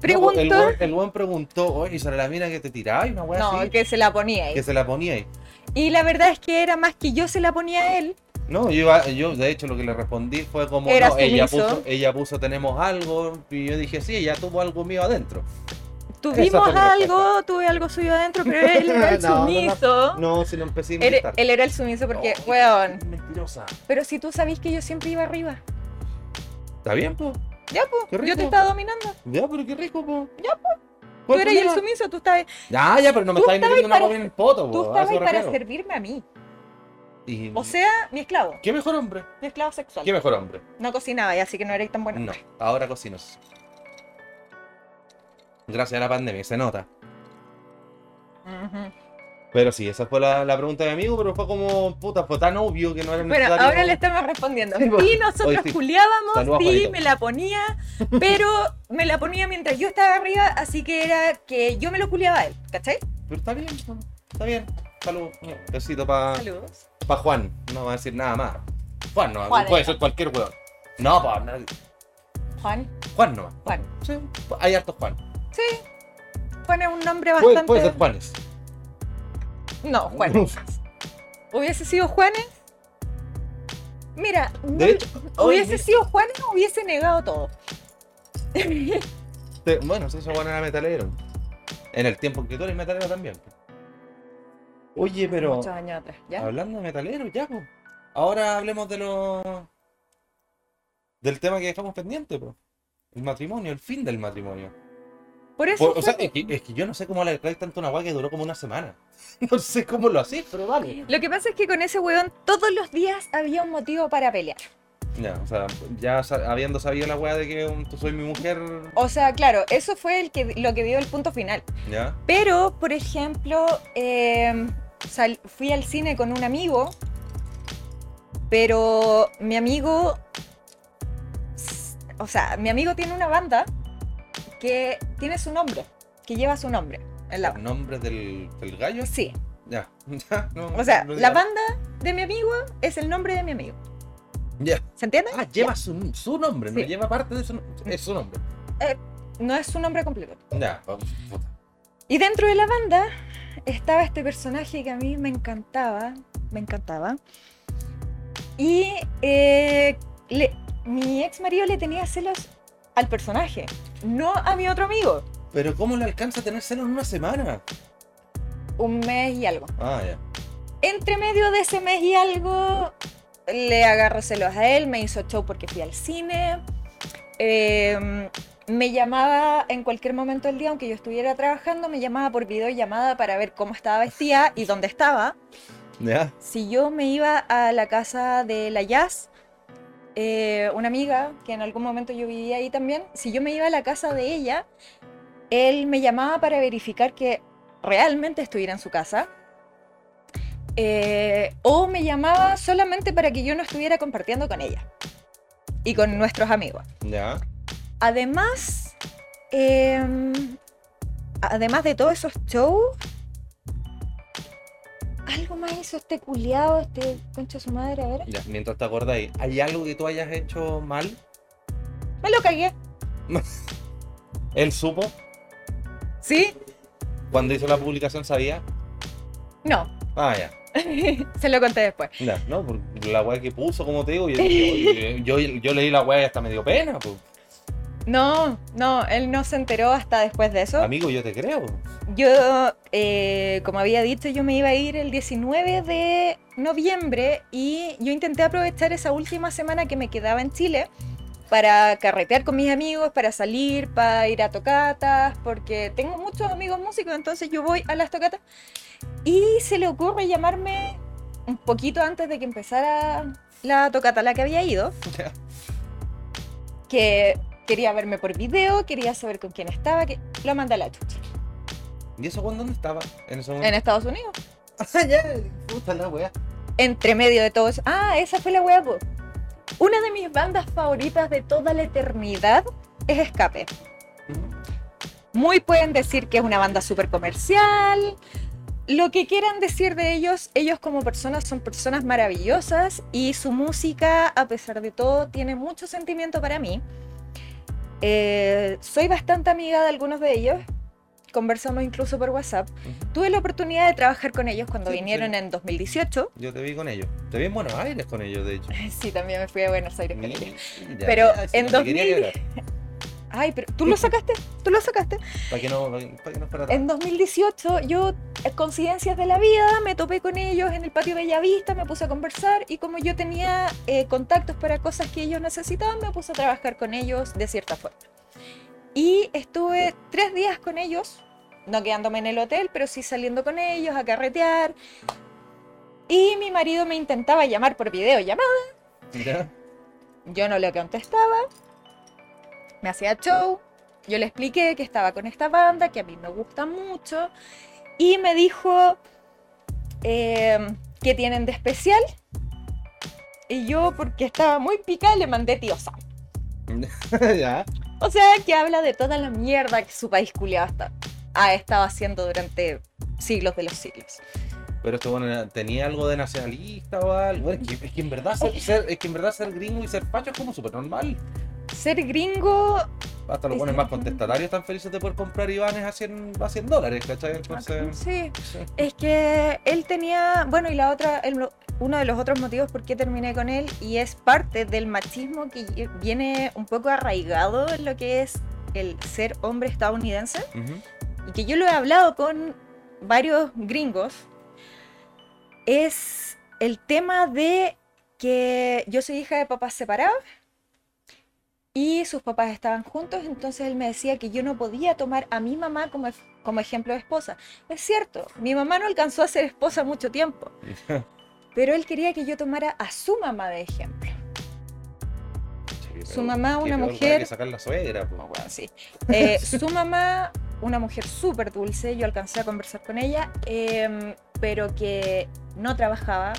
preguntó. el, buen, el buen preguntó, oye, ¿esa era la mina que te tiraba y una weá no, así? que se la ponía ahí. Que se la ponía ahí. Y la verdad es que era más que yo se la ponía a él. No, yo, yo de hecho lo que le respondí fue como, no, ella puso, ella puso tenemos algo, y yo dije, sí, ella tuvo algo mío adentro. Tuvimos algo, tuve algo suyo adentro, pero él era el No, no, no. sumiso. No, si lo empecé a Él, inventar. él era el sumiso porque, No, weón. Mentirosa. Pero si tú sabís que yo siempre iba arriba. ¿Está bien, po? Ya, pues, Qué yo rico. te estaba dominando. Ya, pero qué rico, po. Ya, pues. Tú eras el sumiso, tú estabas, Ya, ya, pero no me estabas metiendo una en el poto, po. tú estabas para servirme a mí. Y- O sea, mi esclavo. ¿Qué mejor hombre? Mi esclavo sexual. ¿Qué mejor hombre? No cocinaba, así que no eres tan bueno. No, ahora cocinos. Gracias a la pandemia, se nota. Pero sí, esa fue la, la pregunta de mi amigo, pero fue como, puta, fue tan obvio que no era Bueno, necesario. ahora le estamos respondiendo. Sí, pues. Nosotros sí. culiábamos, Saludos, sí, me la ponía, pero me la ponía mientras yo estaba arriba, así que era que yo me lo culiaba a él, ¿cachai? Pero está bien, está bien. Saludos. Besito para pa Juan. No va a decir nada más. Juan no, Juan puede ser cualquier weón. No, pa, no, Juan, Juan no. Juan. Sí, hay hartos Juan. Sí. Juan es un nombre bastante. puede ser Juanes. No, Juan. ¿Hubiese sido Juanes? Mira, no- De hecho, hubiese oye, sido Juanes o hubiese negado todo. bueno, si eso bueno era metalero. En el tiempo en que tú eres metalero también. Oye, pero Muchos años atrás, ¿ya? hablando de metalero, ya, pues. Ahora hablemos de lo. del tema que dejamos pendiente, pues. El matrimonio, el fin del matrimonio. Por eso Por- o sea, es que, es que yo no sé cómo le traes tanto una weá que duró como una semana. No sé cómo lo hacís, pero vale. Lo que pasa es que con ese weón todos los días había un motivo para pelear. Ya, o sea, ya habiendo sabido la weá de que tú soy mi mujer. O sea, claro, eso fue el que, lo que dio el punto final. Ya. Pero, por ejemplo, eh, sal- fui al cine con un amigo, pero mi amigo, o sea, mi amigo tiene una banda que tiene su nombre, que lleva su nombre en la ¿El nombre del, del gallo? Sí, Ya. Ya, no, o sea, no la banda de mi amigo es el nombre de mi amigo. Ya. ¿Se entiende? Ah, lleva su, su nombre, no Sí. lleva parte de su nombre. Es su nombre. No es su nombre completo. Ya. Y dentro de la banda estaba este personaje que a mí me encantaba, me encantaba. Y eh, le- mi ex marido le tenía celos al personaje, no a mi otro amigo. Pero ¿cómo le alcanza a tener celos en una semana? Un mes y algo. Ah, ya. Entre medio de ese mes y algo, le agarró celos a él, me hizo show porque fui al cine. eh, me llamaba en cualquier momento del día, aunque yo estuviera trabajando, me llamaba por videollamada para ver cómo estaba vestida y dónde estaba. Ya. Si yo me iba a la casa de la Jazz, eh, una amiga que en algún momento yo vivía ahí también, si yo me iba a la casa de ella, él me llamaba para verificar que realmente estuviera en su casa. eh, o me llamaba solamente para que yo no estuviera compartiendo con ella y con nuestros amigos. Ya. Además, em, además de todos esos shows, algo más hizo este culiado, este concha de su madre, a ver. Ya. Mientras te acordáis, ¿hay algo que tú hayas hecho mal? Me lo cagué. ¿Él supo? ¿Sí? Cuando hizo la publicación sabía. No. Ah, ya. Se lo conté después. Ya, no, por la weá que puso, como te digo, yo, dije, yo, yo- yo leí la weá y hasta me dio pena, pues. No, no, él no se enteró hasta después de eso. Amigo, yo te creo. Yo, eh, como había dicho, yo me iba a ir el 19 de noviembre y yo intenté aprovechar esa última semana que me quedaba en Chile para carretear con mis amigos, para salir, para ir a tocatas, porque tengo muchos amigos músicos, entonces yo voy a las tocatas. Y se le ocurre llamarme un poquito antes de que empezara la tocata a la que había ido, que quería verme por video, quería saber con quién estaba, que lo mandé a la chucha. ¿Y eso cuándo dónde estaba? En ese En. Estados Unidos. Ah, ya, puta la weá. entre medio de todo eso. Ah, esa fue la wea. po. Una de mis bandas favoritas de toda la eternidad es Escape. Muy pueden decir que es una banda súper comercial. Lo que quieran decir de ellos, ellos como personas son personas maravillosas y su música, a pesar de todo, tiene mucho sentimiento para mí. Eh, soy bastante amiga de algunos de ellos. Conversamos incluso por WhatsApp. Tuve la oportunidad de trabajar con ellos cuando Sí, vinieron sí. en 2018. Yo te vi con ellos. Te vi en Buenos Aires con ellos, de hecho. Sí, también me fui a Buenos Aires con ellos. Ya, Pero ya, en no te quería 2000 quebrar. Ay, pero tú lo sacaste, tú lo sacaste. Para que no, para para que no tan- En 2018 yo, eh, coincidencias de la vida, me topé con ellos en el patio Bellavista, me puse a conversar y como yo tenía eh, contactos para cosas que ellos necesitaban, me puse a trabajar con ellos de cierta forma. Y estuve tres días con ellos, no quedándome en el hotel, pero sí saliendo con ellos a carretear. Y mi marido me intentaba llamar por videollamada. Ya. Yo no le contestaba. Me hacía show. Yo le expliqué que estaba con esta banda, que a mí me gusta mucho. Y me dijo, eh, ¿qué tienen de especial? Y yo, porque estaba muy picada, le mandé tío Sam. ya. O sea, que habla de toda la mierda que su país culiado hasta- ha estado haciendo durante siglos de los siglos. Pero esto bueno, tenía algo de nacionalista o algo. Es, que, es que en verdad ser, ser- es que en verdad ser gringo y ser facho es como súper normal. Ser gringo, hasta los buenos más contestatarios están felices de poder comprar Ivanes a 100, a 100 dólares, ¿cachai? Entonces, Sí, sí. es que él tenía, bueno, y la otra, el- uno de los otros motivos por qué terminé con él, y es parte del machismo que viene un poco arraigado en lo que es el ser hombre estadounidense, y que yo lo he hablado con varios gringos, es el tema de que yo soy hija de papás separados y sus papás estaban juntos, entonces él me decía que yo no podía tomar a mi mamá como, como ejemplo de esposa. Es cierto, mi mamá no alcanzó a ser esposa mucho tiempo, pero él quería que yo tomara a su mamá de ejemplo. Sí, Su mamá, una mujer- weá que sacar la suegra, po. Bueno, sí. Eh, su mamá, una mujer súper dulce, yo alcancé a conversar con ella, em, pero que no trabajaba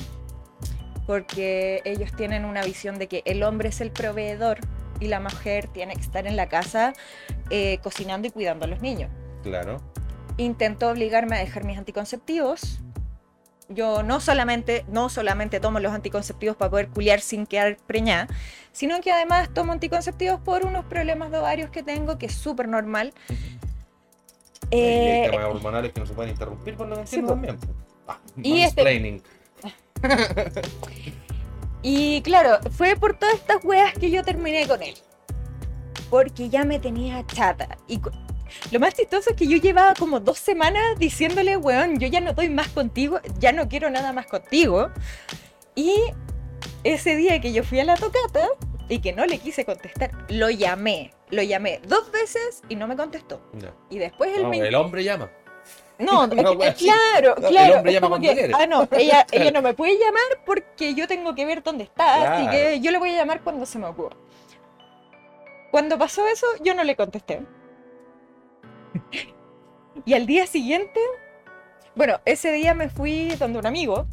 porque ellos tienen una visión de que el hombre es el proveedor y la mujer tiene que estar en la casa eh, cocinando y cuidando a los niños. Claro. Intentó obligarme a dejar mis anticonceptivos. Yo no solamente, no solamente tomo los anticonceptivos para poder culiar sin quedar preñada, sino que además tomo anticonceptivos por unos problemas de ovarios que tengo, que es súper normal. y Eh, hay temas hormonales que no se pueden interrumpir por lo que po. también. Ah, Y este-. y claro, fue por todas estas weas que yo terminé con él. Porque ya me tenía chata. Y lo más chistoso es que yo llevaba como dos semanas diciéndole, weón, yo ya no estoy más contigo, ya no quiero nada más contigo. Y ese día que yo fui a la tocata y que no le quise contestar, lo llamé. Lo llamé dos veces y no me contestó. Y después él No, me el hombre llama. No, así. claro, No, el claro. hombre es llama como cuando que, quiere. ah, no, ella, ella no me puede llamar porque yo tengo que ver dónde está, así Claro. que yo le voy a llamar cuando se me ocurra. Cuando pasó eso, yo no le contesté. y al día siguiente, bueno, ese día me fui donde un amigo,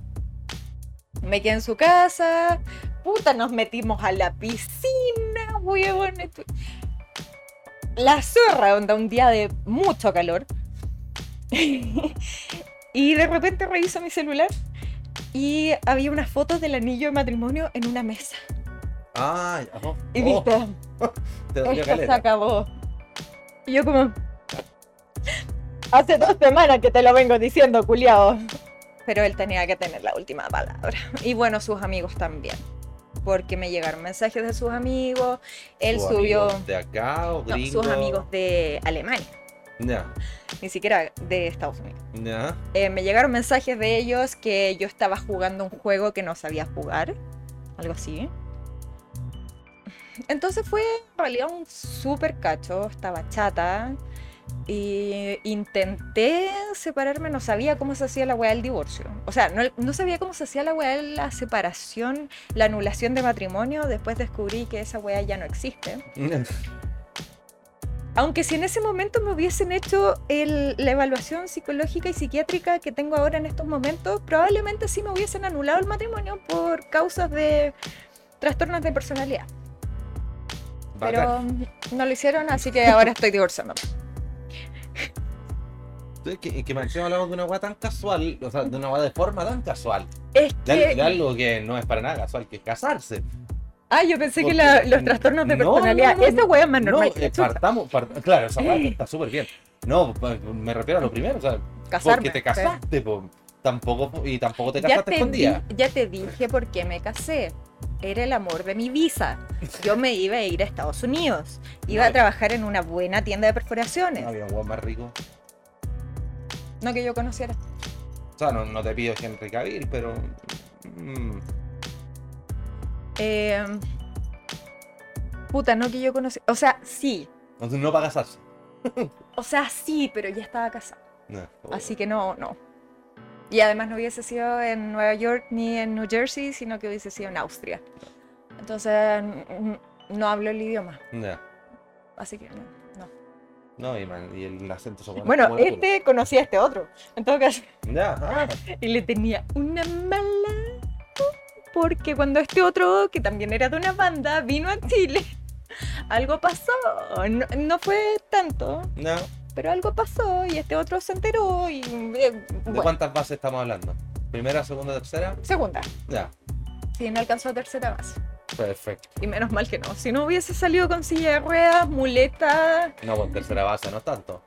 me quedé en su casa, puta, nos metimos a la piscina, La zorra, onda, un día de mucho calor. y de repente reviso mi celular y había unas fotos del anillo de matrimonio en una mesa. Ah, ajá. Y Oh, viste, te dolió esto se acabó. Y yo como... Hace dos semanas que te lo vengo diciendo, culiao. Pero él tenía que tener la última palabra. Y bueno, sus amigos también. Porque me llegaron mensajes de sus amigos. Él ¿Sus subió... amigos ¿De acá o No, gringos? sus amigos de Alemania, Ya, ni siquiera de Estados Unidos. Eh, me llegaron mensajes de ellos que yo estaba jugando un juego que no sabía jugar, algo así. Entonces fue en realidad un súper cacho, estaba chata y intenté separarme, no sabía cómo se hacía la weá del divorcio. O sea, no, no sabía cómo se hacía la weá de la separación, la anulación de matrimonio, después descubrí que esa weá ya no existe. Aunque si en ese momento me hubiesen hecho el- la evaluación psicológica y psiquiátrica que tengo ahora en estos momentos, probablemente sí me hubiesen anulado el matrimonio por causas de trastornos de personalidad. Pero no lo hicieron, así que ahora estoy divorciándome. Que, que hablamos de una weá tan casual, o sea, de una weá de forma tan casual. Es de que... algo que no es para nada casual, que es casarse. Ah, yo pensé que la- los trastornos de No, no, personalidad... no, no. Esa es más No, normal la eh, partamos, part- claro, esa weá está súper bien. No, me refiero a lo primero, o sea, Casarme, porque te casaste, po. Tampoco, y tampoco te casaste te, escondida. di- ya te dije por qué me casé. Era el amor de mi visa. Yo me iba a ir a Estados Unidos. Iba a No. trabajar en una buena tienda de perforaciones. No había un más rico. No que yo conociera. O sea, no, no te pido Henry Cavill, pero. mm, Eh, puta, no que yo conociera. O sea, sí. no, no para casarse. O sea, sí, pero ya estaba casada. No, Así que no, no. Y además no hubiese sido en Nueva York ni en New Jersey, sino que hubiese sido en Austria. Entonces, no hablo el idioma. Ya. Así que no. no. No, y, man, y el acento se Bueno, este conocía a este otro. En todo caso. Ya, ah, Y le tenía una mala. Porque cuando este otro, que también era de una banda, vino a Chile, algo pasó. No, no fue tanto, no. pero algo pasó y este otro se enteró y. eh, ¿De bueno, cuántas bases estamos hablando? ¿Primera, segunda, tercera? segunda. Ya. Sí, no alcanzó tercera base. Perfecto. Y menos mal que no. Si no hubiese salido con silla de ruedas, muleta. No, con tercera base no tanto.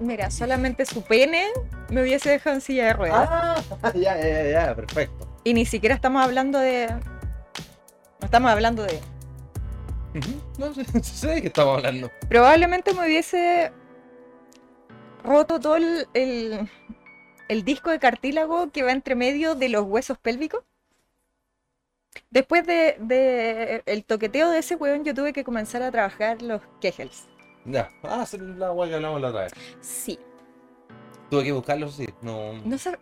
Mira, solamente su pene me hubiese dejado en silla de ruedas. Ah, ya, ya, ya, perfecto. Y ni siquiera estamos hablando de. No estamos hablando de. No sé, sé de qué estamos hablando. Probablemente me hubiese roto todo el, el, el disco de cartílago que va entre medio de los huesos pélvicos. Después de, de el toqueteo de ese hueón, yo tuve que comenzar a trabajar los Kegels. Ya, ah, la weá que hablamos la otra vez. Sí. Tuve que buscarlo, sí. No. No sé.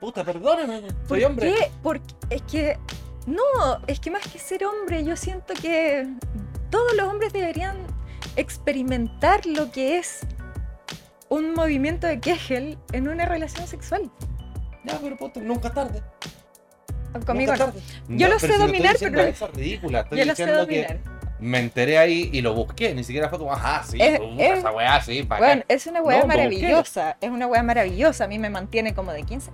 Puta, perdóname. ¿Por Soy hombre. qué? Porque es que. No, es que más que ser hombre, yo siento que todos los hombres deberían experimentar lo que es un movimiento de Kegel en una relación sexual. Ya, pero puta, nunca tarde. Conmigo Nunca tarde. Yo lo sé pero si no dominar, estoy pero- es ridícula. Estoy Yo lo sé que dominar. Me enteré ahí y lo busqué. Ni siquiera fue como, ajá, sí, Es- tú buscas es- esa weá, sí, para Bueno, es una weá maravillosa. Es una weá maravillosa. A mí me mantiene como de 15.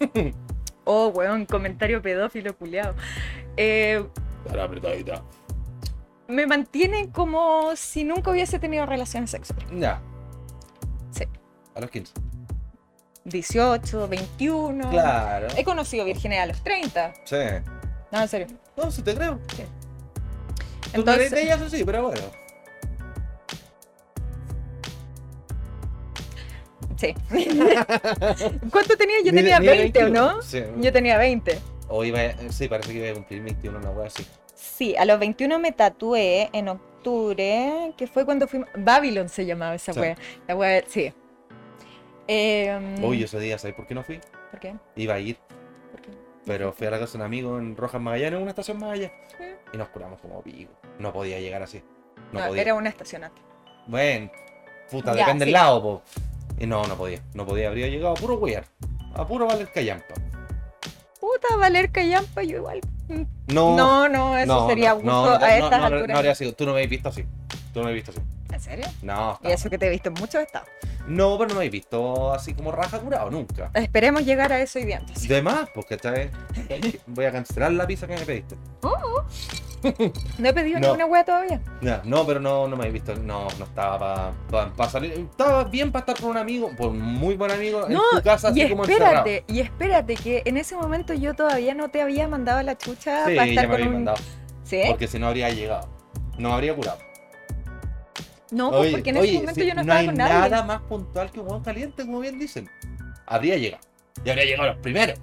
oh, weón, comentario pedófilo culiado. Eh, apretadita. me mantiene como si nunca hubiese tenido relaciones sexuales. Ya. Sí. A los 15. 18, 21. Claro. He conocido vírgenes a los 30. Sí. No, en serio. No, sí te creo. Sí. Entonces- de ellas, sí, pero bueno. Sí. ¿Cuánto tenía? Yo tenía ni de 20, ¿o 21. no? Sí. Yo tenía 20. O iba a- sí, parece que iba a cumplir 21, una wea así. Sí, a los 21 me tatué en octubre, que fue cuando fuimos... Babylon se llamaba esa Sí. wea. La wea, sí. Eh, Uy, ese día, ¿sabes por qué no fui? ¿Por qué? Iba a ir, ¿Por qué? pero fui a la casa de un amigo en Rojas Magallanes, en una estación más allá. Sí. Y nos curamos como pico. No podía llegar así. No, No, podía. era una estacionante. Bueno, puta, Ya, depende sí. del lado, po. Y no, no podía. No podía. Habría llegado a puro wear. A puro valer callampa. Puta, Valer Callampa, yo igual. No. No, no, eso no, sería no, abuso no, no, a estas no, no, alturas. no habría sido. Tú no me habéis visto así. Tú no me habéis visto así. ¿En serio? No, Y está- eso que te he visto en muchos estados. no, pero no me habéis visto así como raja curado nunca. Esperemos llegar a eso día. entonces. De más, porque esta vez voy a cancelar la pizza que me pediste. No he pedido No. ninguna wea todavía. Ya, no, pero no, no me habéis visto. No, no estaba para salir. Estaba bien para estar con un amigo, por un muy buen amigo, No, en tu casa, así y como encerrado. espérate, y espérate, que en ese momento yo todavía no te había mandado la chucha Sí, para ya estar me con un. mandado. ¿Sí? Porque si no habría llegado. No me habría curado. No, pues Oye, porque en oye, ese momento yo no estaba hay con nadie. nada más puntual que un hueón caliente, como bien dicen. Habría llegado. Y habría llegado los primeros.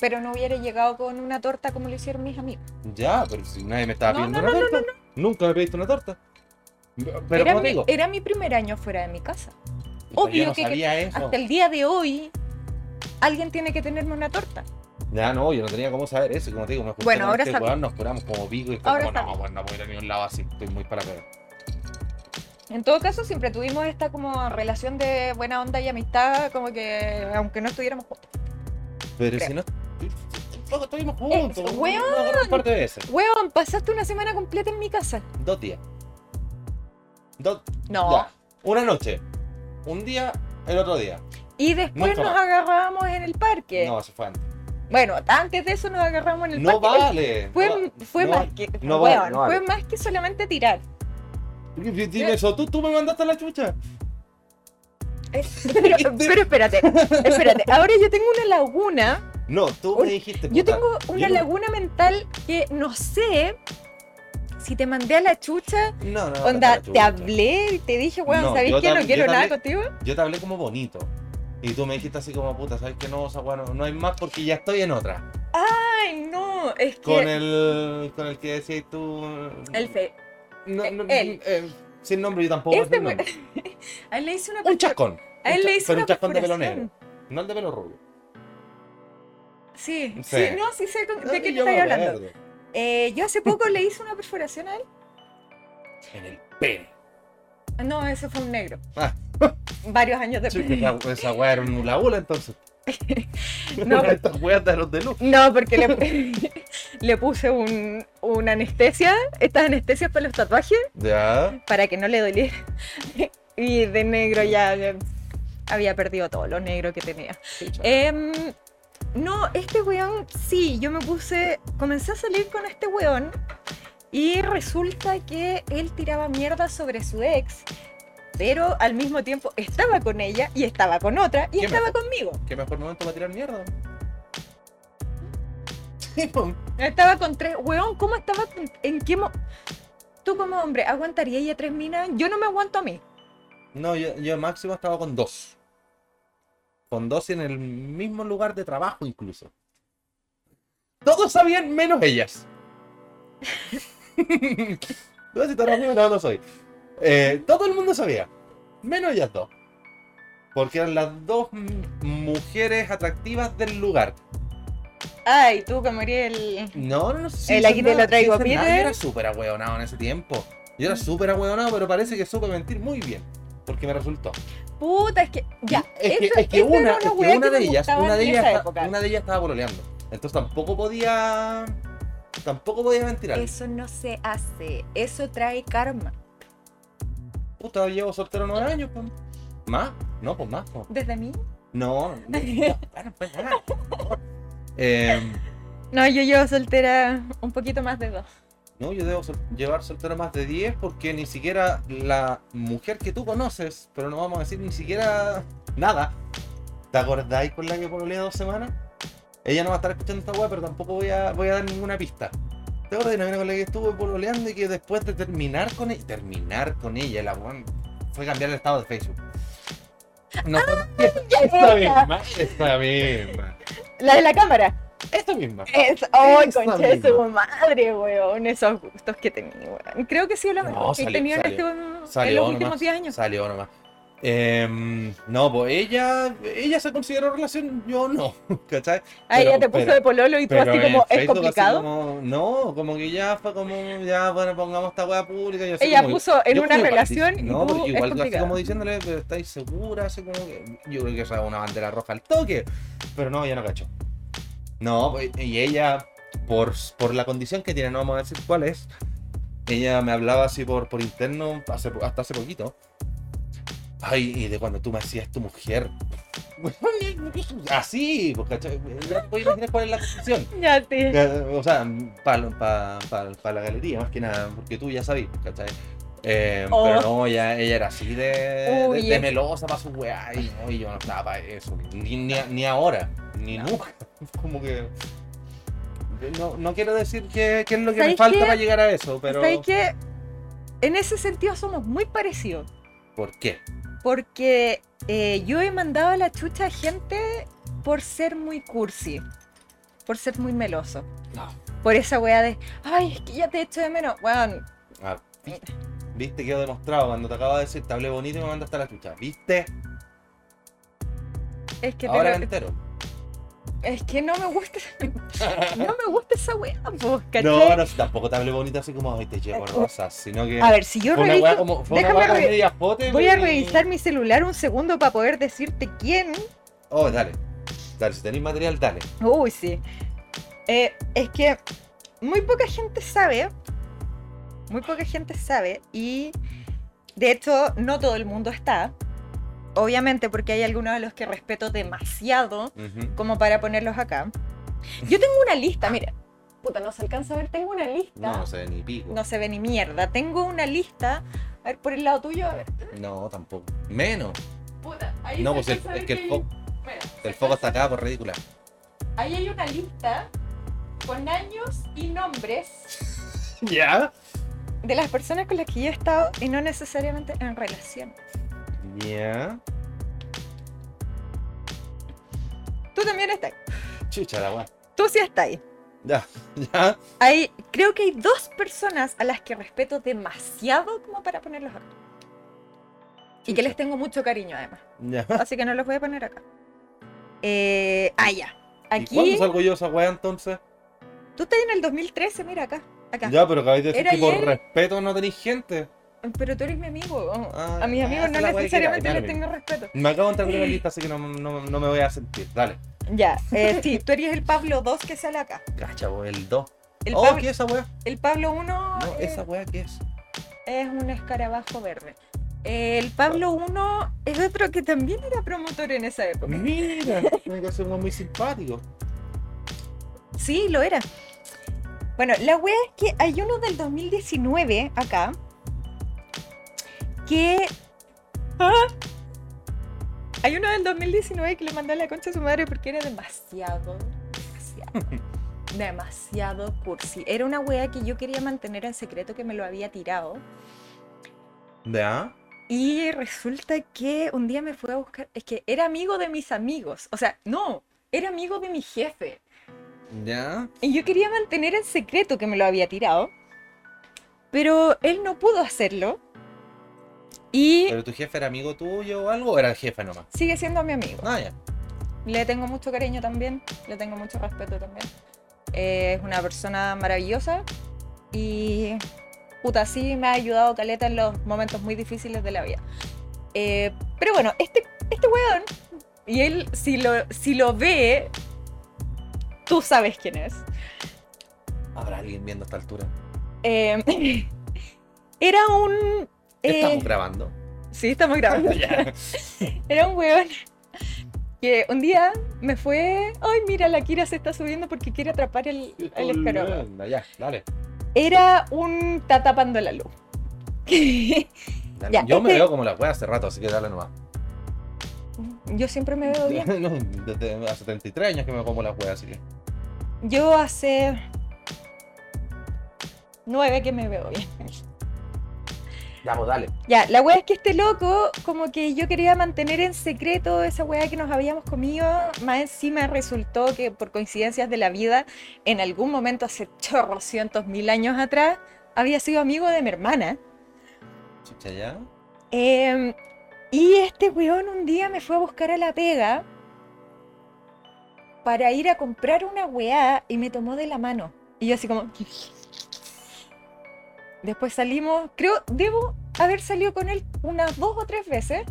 Pero no hubiera llegado con una torta como lo hicieron mis amigos. Ya, pero si nadie me estaba No, pidiendo no, una no, torta. Nunca me pediste una torta. Pero era, como mi, digo, era mi primer año fuera de mi casa. obvio que-. Hasta el día de hoy, alguien tiene que tenerme una torta. Ya no, yo no tenía cómo saber eso. Como te digo, me junté Bueno, con ahora este weón, nos curamos como pico y fue Ahora como, no, pues no puedo ir a ningún lado así. Estoy muy para pegar. En todo caso, siempre tuvimos esta como relación de buena onda y amistad, como que aunque no estuviéramos juntos. Pero Creo. si no. Estuvimos juntos. Eh, weón. De veces. Weón, pasaste una semana completa en mi casa. Dos días. Dos. No. Ya. Una noche. Un día, el otro día. Y después Nunca nos más. agarrábamos en el parque. No, eso fue antes. Bueno, antes de eso nos agarramos en el No parque. vale. Fue, no- fue no más que. no vale. Fue más que solamente tirar. Dime eso, ¿tú, tú me mandaste a la chucha. Eh, Pero, pero espérate, espérate. Ahora yo tengo una laguna. No, tú me dijiste. Yo tengo una yo laguna mental que no sé si te mandé a la chucha. No, no. Onda, la te chucha. hablé y te dije, weón, No, ¿sabéis que te no quiero te nada contigo? Yo te hablé como bonito. Y tú me dijiste así como puta, ¿sabes que no? No, no hay más porque ya estoy en otra. Ay, no, es que. Con el. Con el que decías tú. El fe. No, no, él. eh, sin nombre yo tampoco. Este el nombre. A él le hice una Un chascón. A él le hice pero una un chascón de pelo negro. No el de pelo rubio. Sí, Sí. sí, no, sí sé con- de qué te me estoy hablando. Eh, yo hace poco le hice una perforación a él. En el pene. No, ese fue un negro. Ah. Varios años Sí, después. esa, esa weá era un labula entonces. No, estas weas de los de luz. No, porque le, le puse un, una anestesia, estas anestesias para los tatuajes, Ya. para que no le doliera. Y de negro ya, ya había perdido todo lo negro que tenía. Em, No, este weón, sí, yo me puse, comencé a salir con este weón y resulta que él tiraba mierda sobre su ex, pero al mismo tiempo estaba con ella y estaba con otra y ¿Qué estaba mejor? conmigo. ¿Qué mejor momento para tirar mierda? Estaba con tres, weón, ¿cómo estaba? ¿En qué mo Tú como hombre, ¿aguantaría ella tres minas? Yo no me aguanto a mí. No, yo, yo máximo estaba con dos. Con dos y en el mismo lugar de trabajo incluso. Todos sabían menos ellas. no sé si no, no soy. Eh, todo el mundo sabía. Menos ellas dos. Porque eran las dos mm, mujeres atractivas del lugar. Ay, tú como eres el... No, no, no sé. El aquí te lo traigo, Peter. Yo era súper ahueonado en ese tiempo. Yo era súper ahueonado, pero parece que supe mentir muy bien. Porque me resultó. Puta, es que... Ya, es que, es que era una, es que una que de ellas, una de ellas, esa esta- época. una de ellas estaba pololeando. Entonces tampoco podía, tampoco podía mentir. Eso no se hace, eso trae karma. Puta, llevo soltero nueve años, pues. ¿Más? No, pues más, pues. ¿Desde mí? No, no, pues favor. Em, No, yo llevo soltera un poquito más de dos. no, yo debo sol- llevar soltero más de 10 porque ni siquiera la mujer que tú conoces, pero no vamos a decir ni siquiera nada, ¿te acordáis con la que pololeé dos semanas? Ella no va a estar escuchando esta weá, pero tampoco voy a, voy a dar ninguna pista. ¿Te acuerdas de una mina con la que estuve pololeando y que después de terminar con ella, terminar con ella, la weón fue cambiar el estado de Facebook? No, esta misma, esta misma, La de la cámara. esta misma. Es, ¡Ay, Esa concha de su misma. madre, weón! Esos gustos que tenía, weón. Creo que sí, la No, que he salió- tenido en, este- en los últimos nomás. 10 años. Salió nomás. Em, no, pues ella, ella se consideró relación, yo no, ¿cachai? Ah, ella te puso pero- de pololo y tú así como, ¿es complicado? como- no, como que ya fue como, ya, bueno, pongamos esta weá pública. Y así Ella como- puso en yo una igual relación y No, tú, porque es igual así como diciéndole, pero estáis segura, así como que, yo creo que esa es una bandera roja al toque, pero no, ella no cachó. No, pues, y ella, por, por la condición que tiene, no vamos a decir cuál es, ella me hablaba así por, por interno hace, hasta hace poquito. Ay, y de cuando tú me hacías tu mujer. Así, pues, ¿cachai? Ya te puedes imaginar cuál es la condición. Ya. Eh, O sea, para la galería, más que nada, porque tú ya sabías, ¿cachai? Eh, Oh. Pero no, ella, ella era así de, Uy, de, melosa para su weá, y, no, y yo no estaba para eso, ni, ni, ni ahora, ni nunca. Como que. No, no quiero decir que, que es lo que me ¿Sabes falta qué? para llegar a eso, pero. ¿Sabes que En ese sentido somos muy parecidos. ¿Por qué? Porque eh, yo he mandado a la chucha a gente por ser muy cursi. Por ser muy meloso. No. Por esa weá de, ay, es que ya te echo de menos. Weón, Ah, ¿viste? ¿Viste? Quedó demostrado cuando te acaba de decir te hablé bonito y me mandaste a la chucha. ¿Viste? es que, Ahora pero- entero. Es que no me gusta. no me gusta esa weá, pues. No, no, tampoco te hablé bonito así como ay te llevo rosas, sino que. A ver, si yo Fue una reviso. weá como, fue una déjame weá jote, Voy a revisar mi celular un segundo para poder decirte quién. Oh, dale. Dale, si tenéis material, dale. Uy, sí. Eh, es que muy poca gente sabe. Muy poca gente sabe. Y de hecho, no todo el mundo está. Obviamente, porque hay algunos de los que respeto demasiado como para ponerlos acá. Yo tengo una lista, mira. Puta, no se alcanza a ver. Tengo una lista. No, no sé, ni pico. No se ve ni mierda. Tengo una lista. A ver, por el lado tuyo, a ver. No, tampoco. Menos. Puta, ahí No, se pues el, es que el, fo- el se foco está acá por ridícula. Ahí hay una lista con años y nombres ¿Ya? de las personas con las que yo he estado y no necesariamente en relación. Ya. Tú también estás. Chucha la weá. Tú sí estás ahí. Ya, ya. Hay, creo que hay dos personas a las que respeto demasiado como para ponerlos acá. Y que Chucha. les tengo mucho cariño además. Ya. Así que no los voy a poner acá. Eh, ah, ya. ¿Y cuándo Aquí. salgo yo esa weá entonces? Tú estás en el 2013, mira acá. Acá. Ya, pero acabáis de decir que por respeto no tenéis gente. Pero tú eres mi amigo. Ah, a mis ah, amigos no necesariamente les tengo respeto. Me acabo de entrar en la lista, así que no, no, no me voy a sentir. Dale. Ya, eh, sí, tú eres el Pablo 2 que sale acá. Cacha, weá, el 2. El, Oh, Pablo, ¿qué es esa weá? el Pablo 1 No, esa weá, ¿qué es? es un escarabajo verde. El Pablo 1 es otro que también era promotor en esa época. Mira, me parece uno muy simpático. Sí, lo era. Bueno, la wea es que hay uno del 2019 acá que. ¡Ah! Hay uno del 2019 que le mandó a la concha a su madre porque era demasiado, demasiado, demasiado cursi. Era una wea que yo quería mantener en secreto que me lo había tirado. ¿Ya? Y resulta que un día me fue a buscar. Es que era amigo de mis amigos. O sea, no, era amigo de mi jefe. ¿Ya? Y yo quería mantener en secreto que me lo había tirado. Pero él no pudo hacerlo. Y ¿Pero tu jefe era amigo tuyo o algo? ¿O era el jefe nomás? sigue siendo mi amigo. Ah, ya. Le tengo mucho cariño también. Le tengo mucho respeto también. Eh, es una persona maravillosa. Y puta, sí me ha ayudado Caleta en los momentos muy difíciles de la vida. Eh, pero bueno, este, este weón, y él, si lo, si lo ve, tú sabes quién es. ¿Habrá alguien viendo a esta altura? Eh, era un. Eh, Estamos grabando. sí, estamos grabando. Ya. Era un weón que un día me fue. Ay, mira, la Kira se está subiendo porque quiere atrapar el, el Ya, dale. Era un ta tapando la luz. Dale. Ya, Yo me este- veo como la wea hace rato, así que dale nomás. Yo siempre me veo bien. No, desde hace 33 años que me veo como la wea, así que. Yo hace. Nueve que me veo bien. Ya, pues dale. Ya, la wea es que este loco, como que yo quería mantener en secreto esa wea que nos habíamos comido. Más encima resultó que por coincidencias de la vida, en algún momento hace chorros cientos mil años atrás, había sido amigo de mi hermana. Chucha, ya. Em, y este weón un día me fue a buscar a la pega para ir a comprar una weá y me tomó de la mano. Y yo así como... Después salimos, creo, debo haber salido con él unas dos o tres veces.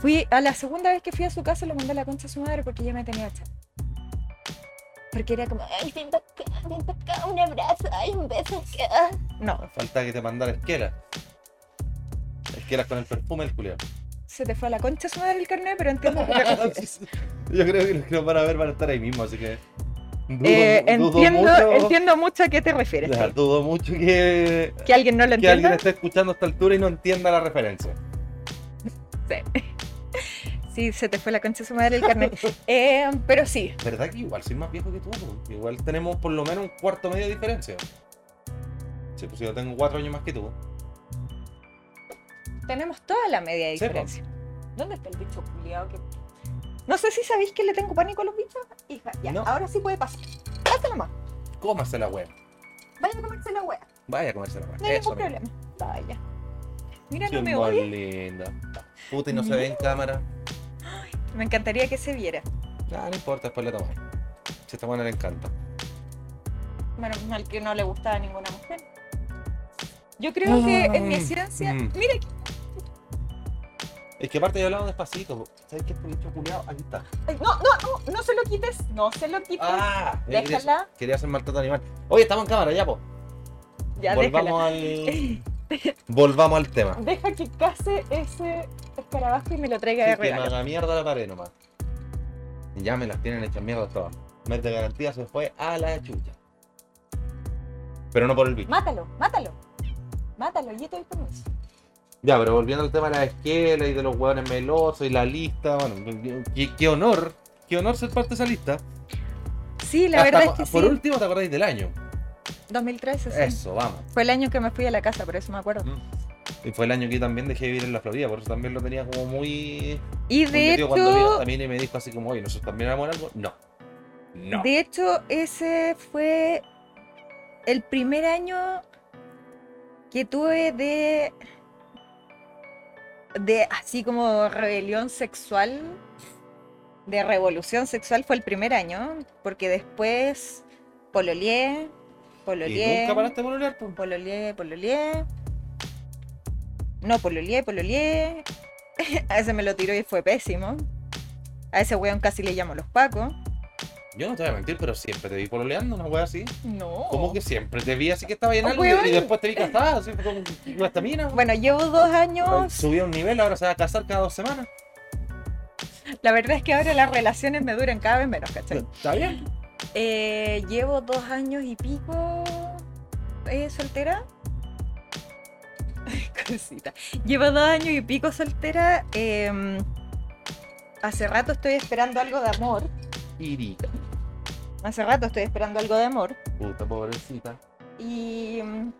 Fui, a la segunda vez que fui a su casa lo mandé a la concha a su madre porque ya me tenía hecha. Porque era como, ay, ven acá, ven acá, un abrazo, ay, un beso acá. No, Falta que te mandara esquela. Esquelas con el perfume del culiao. se te fue a la concha a su madre el carnet, pero entiendo. Yo creo que los que nos van a ver van a estar ahí mismo, así que. Dudo, Eh, dudo entiendo, mucho, entiendo mucho a qué te refieres. ya, dudo mucho que, Que alguien no lo que alguien entienda. esté escuchando a esta altura y no entienda la referencia. Sí. Sí, se te fue la concha a su madre el carnet. Eh, pero sí, ¿Verdad que igual soy más viejo que tú? Igual tenemos por lo menos un cuarto medio de diferencia. Sí, pues yo tengo cuatro años más que tú. tenemos toda la media po. diferencia. ¿Dónde está el bicho culiado? Que... No sé si sabéis que le tengo pánico a los bichos. Hija, ya, No. ahora sí puede pasar. Pásalo más. Cómase la wea. Vaya a comerse la wea. Vaya a comerse la wea. No hay ningún problema. Vaya. Mira, Qué no me odia. linda. Puta, y no se ve en cámara. Me encantaría que se viera. Ah, no importa, después le tomáis. Si esta buena le encanta. Menos mal que no le gustaba a ninguna mujer. Yo creo que en mi Ay, esencia. mm. Mira, aquí- Es que aparte yo hablaba despacito. ¿Sabes qué? Este bicho culiao, aquí está. Ay, no, no, no, no se lo quites. No se lo quites. Ah, eh, déjala. Quería hacer maltrato animal. Oye, estamos en cámara ya, po. Ya, Volvamos déjala. al. Volvamos al tema. Deja que case ese escarabajo y me lo traiga de Sí, que me regalo. haga mierda la pared nomás. Y ya me las tienen hechas mierda todas. Mes de garantía se fue a la chucha. Pero no por el bicho. Mátalo, mátalo. Mátalo, yo te doy permiso. Ya, pero volviendo al tema de la esquela y de los hueones melosos y la lista, bueno, qué, qué honor, qué honor ser parte de esa lista. Sí, la Hasta verdad es que Por sí. último, te acordáis del año. 2013, sí. Eso, vamos. Fue el año que me fui a la casa, por eso me acuerdo. Y fue el año que también dejé de vivir en la Florida, por eso también lo tenía como muy. Y muy de metido cuando vino hecho, también y me dijo así como, oye, ¿nosotros también éramos algo? No. No. de hecho, ese fue el primer año que tuve de de así como rebelión sexual, de revolución sexual fue el primer año, porque después pololeé, ¿Y pololeé, nunca paraste de pololear, po? pololeé, pololeé. No, pololeé, pololeé. A ese me lo tiró y fue pésimo. A ese weón casi le llamo los pacos. Yo no te voy a mentir, pero siempre te vi pololeando, una wea así. No. Como que siempre te vi así que estaba en Oh, algo y- después te vi casada, así como con esta mina. Bueno, llevo dos años. Subí a un nivel, ahora se va a casar cada dos semanas. La verdad es que ahora las relaciones me duran cada vez menos, ¿cachai? Está bien. Eh, llevo dos años y pico eh, soltera. Ay, cosita. Llevo dos años y pico soltera. em, hace rato estoy esperando algo de amor. Irita. Hace rato estoy esperando algo de amor. Puta pobrecita. Y mm,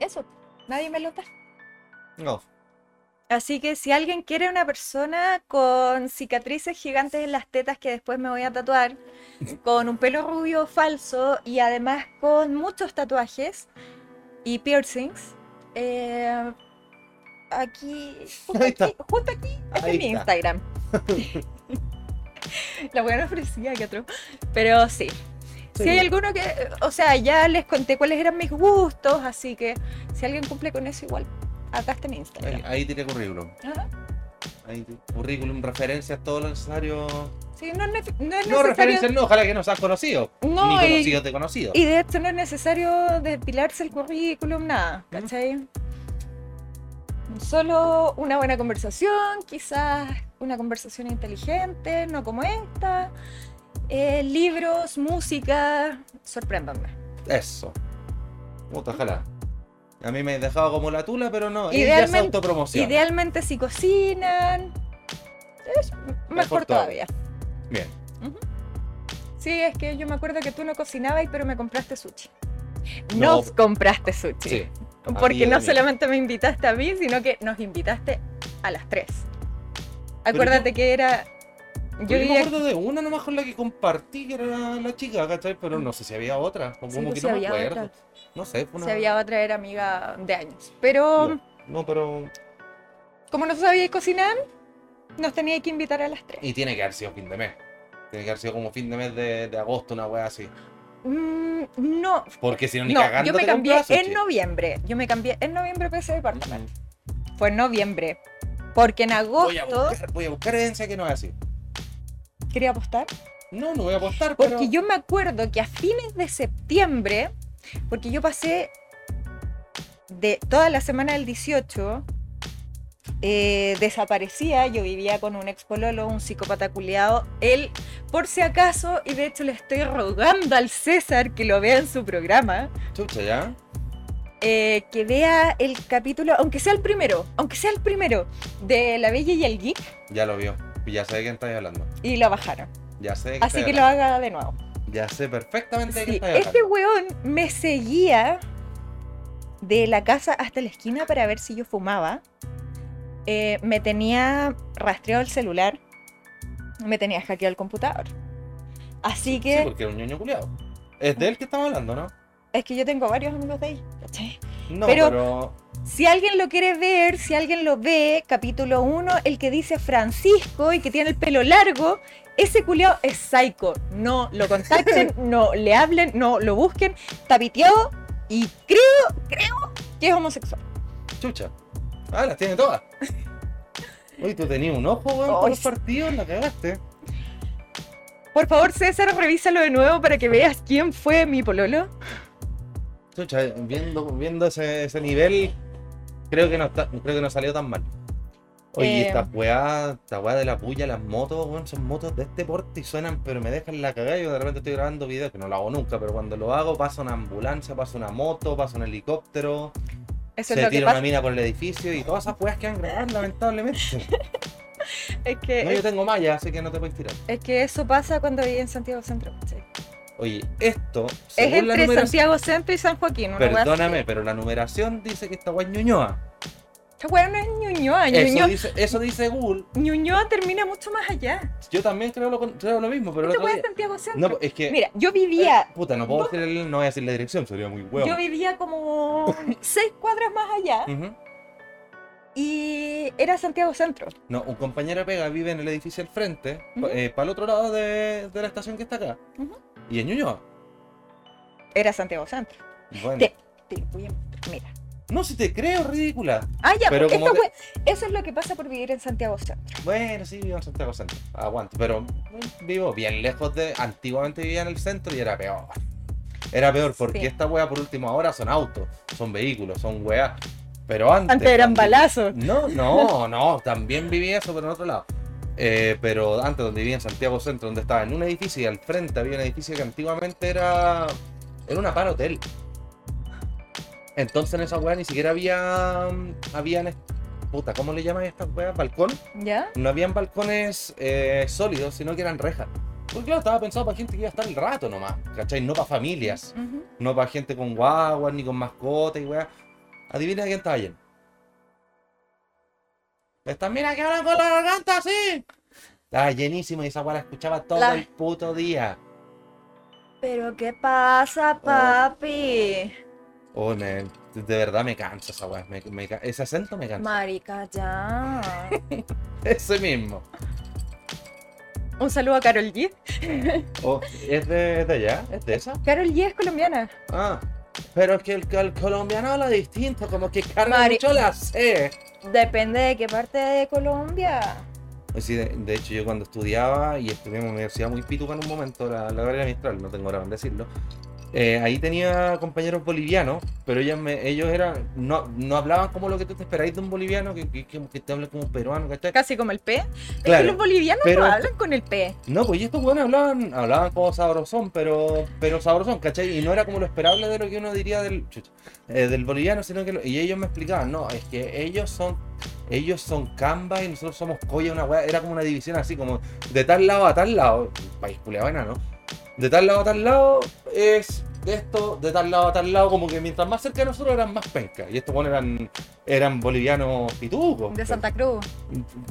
eso, nadie me lo da. No. Así que si alguien quiere una persona con cicatrices gigantes en las tetas que después me voy a tatuar, con un pelo rubio falso y además con muchos tatuajes y piercings, eh, aquí, justo aquí, justo aquí, este es mi. Instagram. La buena ofrecía que otro. Pero sí. Si hay alguno que, o sea, ya les conté cuáles eran mis gustos, así que si alguien cumple con eso igual, acá está Ahí, Instagram. ahí tiene currículum. Ajá. Ahí tiene currículum, referencias, todo lo necesario. Sí, no, es nece- no es No, necesario. referencias no, ojalá que no seas conocido. No, Ni y- conocidos de conocidos. Y de hecho no es necesario depilarse el currículum, nada, ¿cachai? Solo una buena conversación, quizás una conversación inteligente, no como esta. Eh, libros, música, sorpréndanme. Eso. Puta, ojalá. A mí me he dejado como la tula, pero no. Idealmente- autopromociona. Idealmente si cocinan, es mejor, todavía. todavía. Bien. Sí, es que yo me acuerdo que tú no cocinabas, pero me compraste sushi. No. Nos compraste sushi. Sí. Porque no solamente me invitaste a mí, sino que nos invitaste a las tres. Acuérdate que era. Yo, Yo me acuerdo de una nomás con la que compartí, que era la, la chica, ¿cachai? Pero no sé si había otra. o Sí, como pues que no me acuerdo. otra. No sé, fue una. Si había otra, era amiga de años. Pero No, no, pero. como no sabíais cocinar, nos teníais que invitar a las tres. Y tiene que haber sido fin de mes. Tiene que haber sido como fin de mes de, de agosto, una wea así. Mm, no, Porque si no, ni no, cagando yo me cambié en noviembre. Yo me cambié en noviembre para ese departamento. Fue en noviembre. Porque en Voy a agosto. buscar, voy a buscar evidencia que no es así. Quería apostar. No, no voy a apostar, Porque pero... yo me acuerdo que a fines de septiembre, porque yo pasé de toda la semana del 18, eh, desaparecía, yo vivía con un expololo, un psicópata culiado, él, por si acaso, y de hecho le estoy rogando al César que lo vea en su programa, Chucha, ¿ya? eh, que vea el capítulo, aunque sea el primero, aunque sea el primero, de La Bella y el Geek, Ya lo vio. Y ya sé de quién estáis hablando. y lo bajaron. Ya sé Así que lo haga de nuevo. Ya sé perfectamente de quién Sí, este hablando. weón me seguía de la casa hasta la esquina para ver si yo fumaba. Eh, me tenía rastreado el celular. Me tenía hackeado el computador. Así que Sí, porque era un ñoño culiado. Es de él que estamos hablando, ¿no? es que yo tengo varios amigos de ahí. ¿cachai? No, Pero- pero... Si alguien lo quiere ver, si alguien lo ve, capítulo 1, el que dice Francisco y que tiene el pelo largo, ese culiao es psycho. No lo contacten, no le hablen, no lo busquen. Está piteado y creo, creo que es homosexual. Chucha. Ah, las tiene todas. Uy, tú tenías un ojo, weón, por los partidos, la cagaste. Por favor, César, revísalo de nuevo para que veas quién fue mi pololo. Chucha, viendo, viendo ese, ese nivel, creo que no está, creo que no salió tan mal. Oye, Eh. esta weá, esta weá de la puya, las motos, weón, son motos de este porte y suenan, pero me dejan la cagada. Yo de repente estoy grabando videos, que no lo hago nunca, pero cuando lo hago pasa una ambulancia, pasa una moto, pasa un helicóptero, Eso se es lo que tira una mina por el edificio y todas esas weas quedan grabadas, lamentablemente. Es que, No, yo tengo malla, así que no te puedes tirar. es que eso pasa cuando viví en Santiago Centro. sí. Oye, esto, Es entre numeración. Santiago Centro y San Joaquín. wea. Perdóname, pero la numeración dice que esta weá es Ñuñoa. Esta wea no es Ñuñoa. Eso Ñuñoa, dice, eso dice Google. Ñuñoa termina mucho más allá. Yo también creo lo, con- creo lo mismo, pero el Esta otro wea día. es Santiago Centro. No, es que. Mira, yo vivía, eh, puta, no puedo decir el, no voy a decir la dirección, sería muy huevo. yo vivía como seis cuadras más allá y era Santiago Centro. No, un compañero pega vive en el edificio al frente, para el otro lado de, de la estación que está acá. Y en Ñuñoa. Era Santiago Centro. Bueno. Te- Te voy a Mira. No, si te creo, ridícula. Ah, ya, Pero wea- eso es lo que pasa por vivir en Santiago Centro. Bueno, sí, vivo en Santiago Centro. Aguante. Pero vivo bien lejos de. Antiguamente vivía en el centro y era peor. Era peor porque Sí. esta wea por último ahora son autos, son vehículos, son weas. Pero antes. Antes eran balazos. No, no, no, también vivía eso, pero en otro lado. Eh, pero antes, donde vivía en Santiago Centro, donde estaba en un edificio y al frente había un edificio que antiguamente era. Era una par hotel. Entonces en esa weá ni siquiera había. Habían. Puta, ¿cómo le llaman a estas weas? ¿Balcón? ¿Ya? No habían balcones eh, sólidos, sino que eran rejas. Porque claro, estaba pensado para gente que iba a estar el rato nomás, ¿cachai? No para familias. No para gente con guaguas, ni con mascotas y weá. Adivina quién estaba lleno. Estas minas que hablan con la garganta así. Estaba llenísimo y esa weá la escuchaba todo La- el puto día. Pero ¿qué pasa, papi? Oh, me- de verdad me cansa esa weá. me- me ca- ese acento me cansa. Marica, ya. Ese mismo. Un saludo a Carol G. Oh, ¿es, de, de allá? ¿Es de esa? Carol G es colombiana. Ah. Pero es que el, el colombiano habla distinto, como que carga Mari- mucho la C. Depende de qué parte de Colombia. Sí, de, de hecho, yo cuando estudiaba y estudié en una universidad muy pituca en un momento, la, la Gabriela Mistral, no tengo hora en decirlo. Eh, ahí tenía compañeros bolivianos, pero ellos, me- ellos eran, no, no hablaban como lo que tú te esperáis de un boliviano, que, que, que- te habla como peruano, ¿cachai? Casi como el P. Es que Claro, los bolivianos pero- no hablan con el P. No, pues estos buenos hablaban, hablaban como sabrosón, pero, pero sabrosón, ¿cachai? Y no era como lo esperable de lo que uno diría del, eh, del boliviano, sino que lo- y ellos me explicaban, no, es que ellos son, ellos son Camba y nosotros somos Coya, una weá, era como una división así, como de tal lado a tal lado, país culiao enano, de tal lado a tal lado es de esto, de tal lado a tal lado, como que mientras más cerca de nosotros eran más pencas, y estos buenos eran, eran bolivianos pitucos. De Santa Cruz.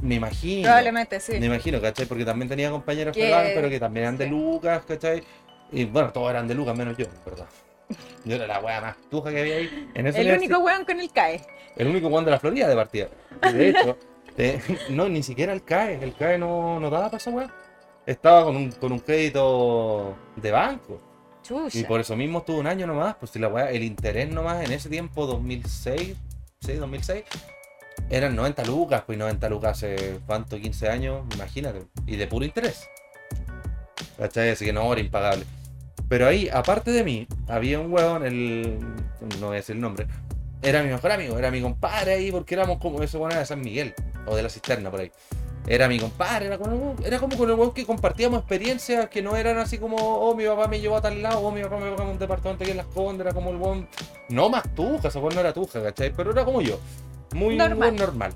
Me imagino. Probablemente, sí. Me imagino, ¿cachai? Porque también tenía compañeros Que- peruanos, pero que también eran de. Lucas, ¿cachai? Y bueno, todos eran de Lucas, menos yo, ¿verdad? Yo era la wea más tuja que había ahí. En esa El único weón con el CAE. el único weón de la Florida de partida. Y de hecho, no, ni siquiera el CAE. El CAE no, no daba para esa wea. Estaba con un, con un crédito de banco. Y por eso mismo estuvo un año nomás. Pues si la wea, el interés nomás en ese tiempo, 2006, sí, 2006, eran 90 lucas. Pues y 90 lucas hace cuánto, 15 años, imagínate. Y de puro interés. ¿Cachai? Así que no, era impagable. Pero ahí, aparte de mí, había un huevón, el. No voy a decir el nombre. Era mi mejor amigo, era mi compadre ahí, porque éramos como ese era de San Miguel, o de la cisterna por ahí. Era mi compadre, era, con el huevón- era como con el huevón que compartíamos experiencias que no eran así como, oh, mi papá me llevó a tal lado, oh, mi papá me llevó a un departamento aquí en Las Condes, era como el huevón. No más tuja, ese huevón no era tuja, ¿cachai? Pero era como yo. Muy Normal. normal.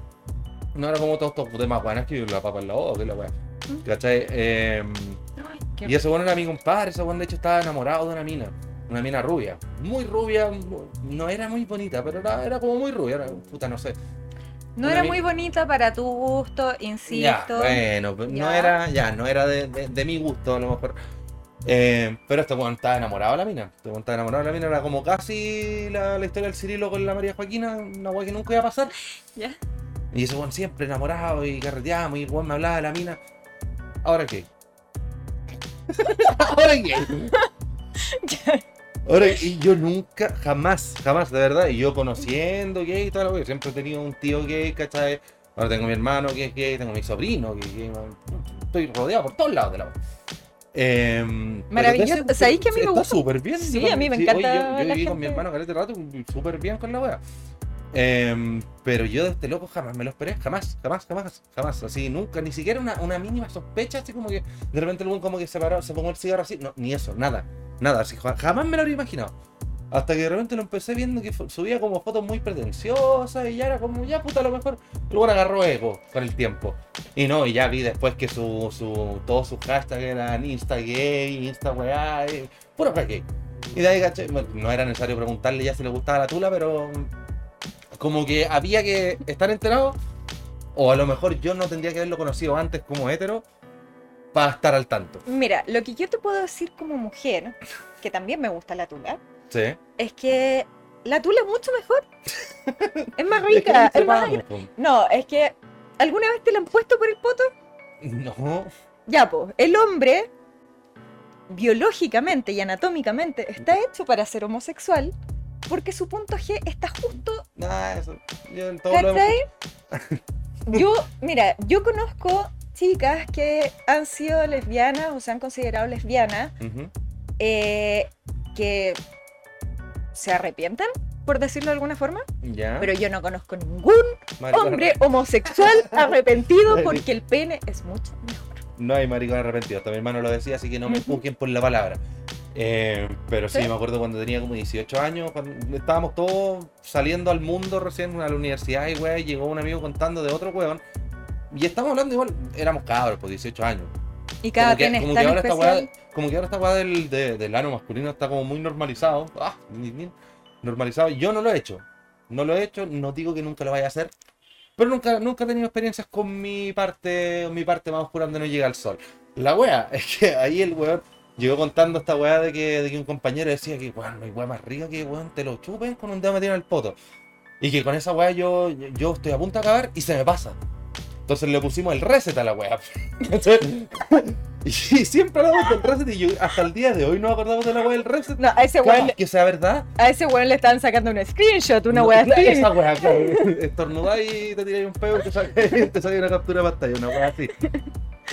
No era como todos estos demás buenas que la papa en la boca, que la weá. Mm. ¿Cachai? Em, y ese bueno era mi compadre, ese bueno de hecho estaba enamorado de una mina. Una mina rubia. Muy rubia, no era muy bonita, pero era, era como muy rubia, era, puta, no sé. No era muy bonita para tu gusto, Ya, insisto. bueno, pues, no Ya. era, ya, no era de, de- de mi gusto a lo mejor. Eh, pero este weón estaba enamorado de la mina. Este weón estaba enamorado de la mina, era como casi la, la historia del Cirilo con la María Joaquina, una weá que nunca iba a pasar. Ya. Y ese weón siempre enamorado y carreteamos y el weón me hablaba de la mina. ¿Ahora qué? ¿Ahora qué? Ahora, y yo nunca, jamás, jamás, de verdad, y yo conociendo gay y todo lo que siempre he tenido un tío gay, ¿cachai? Ahora tengo mi hermano que es gay, tengo mi sobrino que es gay, man. estoy rodeado por todos lados de la wea. Em, pero Maravilloso. ¿Sabéis que a mí me gusta? súper bien. Sí, yo a mí me sí, encanta yo, viví con mi hermano calete rato, súper bien con la wea. Em, pero yo de este loco jamás me lo esperé, jamás, jamás, jamás, jamás, así, nunca, ni siquiera una, una mínima sospecha, así como que de repente el weón como que se paró, se pongo el cigarro así, no, ni eso, nada, nada, así, ja- jamás me lo habría imaginado. Hasta que de repente lo empecé viendo que subía como fotos muy pretenciosas y ya era como, ya puta, a lo mejor weón agarró ego con el tiempo. Y no, y ya vi después que su, su, todos sus hashtags eran Insta gay, Insta weá, y puro gay. Y de ahí, caché, no era necesario preguntarle ya si le gustaba la tula, pero como que había que estar enterado, o a lo mejor yo no tendría que haberlo conocido antes como hetero, para estar al tanto. Mira, lo que yo te puedo decir como mujer, que también me gusta la tula, Sí. es que la tula es mucho mejor. es más rica. no es más. No, es que ¿alguna vez te la han puesto por el poto? No. Ya, pues, el hombre biológicamente y anatómicamente está hecho para ser homosexual porque su punto G está justo Nada, eso. Yo en todo lo ¿Cachai? hemos- Yo, mira, yo conozco chicas que han sido lesbianas o se han considerado lesbianas eh, que se arrepienten por decirlo de alguna forma, Ya. pero yo no conozco ningún Maricón hombre homosexual arrepentido porque el pene es mucho mejor. No hay maricón arrepentido, hasta mi hermano lo decía, así que no me juzguen por la palabra. Eh, pero sí, ¿Sí? me acuerdo cuando tenía como 18 años, cuando estábamos todos saliendo al mundo recién a la universidad y weá, y llegó un amigo contando de otro weón. Y estamos hablando igual, éramos cabros, pues 18 años. Y cada como que, es como tan que ahora esta weá, como que ahora esta weá del, de- del ano masculino está como muy normalizado. Ah, normalizado. Yo no lo he hecho. No lo he hecho, no digo que nunca lo vaya a hacer. Pero nunca, nunca he tenido experiencias con mi parte, mi parte más oscura donde no llega el sol. La wea, es que ahí el weón llegó contando esta weá de que, de que un compañero decía que weón, no hay weá más rica que weón te lo chupen con un dedo metido en el poto. Y que con esa weá yo, yo estoy a punto de acabar y se me pasa. Entonces le pusimos el reset a la weá. y siempre hablamos del reset y yo hasta el día de hoy no acordamos de la weá del reset. No, a ese weón, que sea verdad. a ese weón le están sacando un screenshot, una No, wea así. Esa weá, claro. Estornudáis y te tiráis un peo y te sale, te sale una captura de pantalla, una weá así.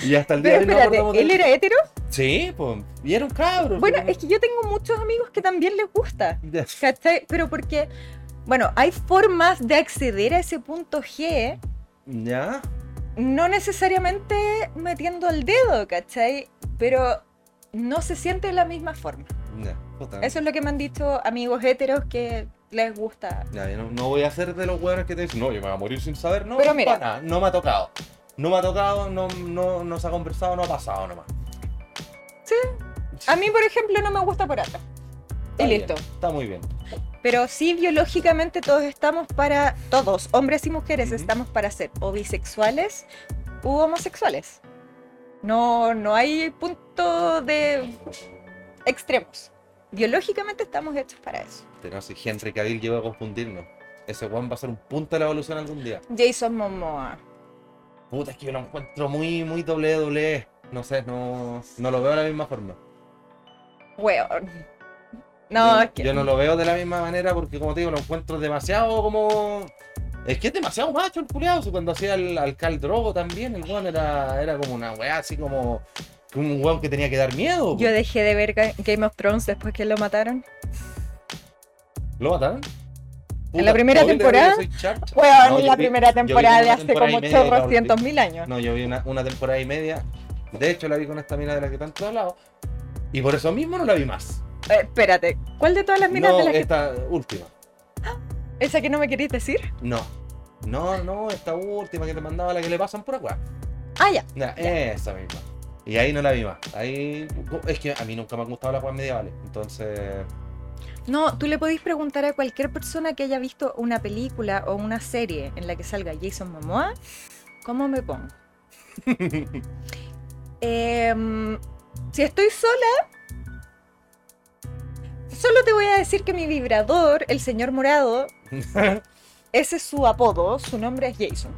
Y hasta el día Pero de hoy no acordamos de ¿él era hetero? Sí, pues. Y era un cabro. Bueno, es que yo tengo muchos amigos que también les gusta. ¿Cachai? Pero porque, bueno, hay formas de acceder a ese punto G, ¿Ya? No necesariamente metiendo el dedo, ¿cachai? Pero no se siente de la misma forma. Puta. Eso es lo que me han dicho amigos heteros que les gusta. Yo no, no voy a ser de los hueones que te dicen, no, yo me voy a morir sin saber, no. Pero mira. no me ha tocado. No me ha tocado, no, no, no se ha conversado, no ha pasado nomás. A mí, por ejemplo, no me gusta por acá. Está Y bien, listo. Está muy bien. Pero sí, biológicamente todos estamos para, todos, hombres y mujeres, estamos para ser o bisexuales u homosexuales. No, no hay punto de extremos. Biológicamente estamos hechos para eso. Pero si Henry Cavill llegó a confundirnos, ese weón va a ser un punto de la evolución algún día. Jason Momoa. Puta, es que yo lo encuentro muy, muy WWE. No sé, no, no lo veo de la misma forma. Weón. No, yo, es que. yo no lo veo de la misma manera porque, como te digo, lo encuentro demasiado como. Es que es demasiado macho el culiado. Cuando hacía el, al Cal Drogo también, el weón era, era como una weá así como. Un weón que tenía que dar miedo. Yo dejé de ver Ga- Game of Thrones después que lo mataron. ¿Lo mataron? ¿En la primera temporada? Weón, No, en la vi- primera temporada de hace temporada como media y la chorrocientos volví. mil años. No, yo vi una, una temporada y media. De hecho, la vi con esta mina de la que tanto he hablado. Y por eso mismo no la vi más. Eh, espérate, ¿cuál de todas las minas No, de las que... esta última. ¿Esa que no me queréis decir? No. No, no, esta última que te mandaba la que le pasan por acá. Ah, ya. Ya, esa misma. Y ahí no la vi más. Ahí. Es que a mí nunca me han gustado las weas medievales. Entonces. No, tú le podéis preguntar a cualquier persona que haya visto una película o una serie en la que salga Jason Momoa, ¿cómo me pongo? Em, si estoy sola, solo te voy a decir que mi vibrador, el señor morado, ese es su apodo, su nombre es Jason.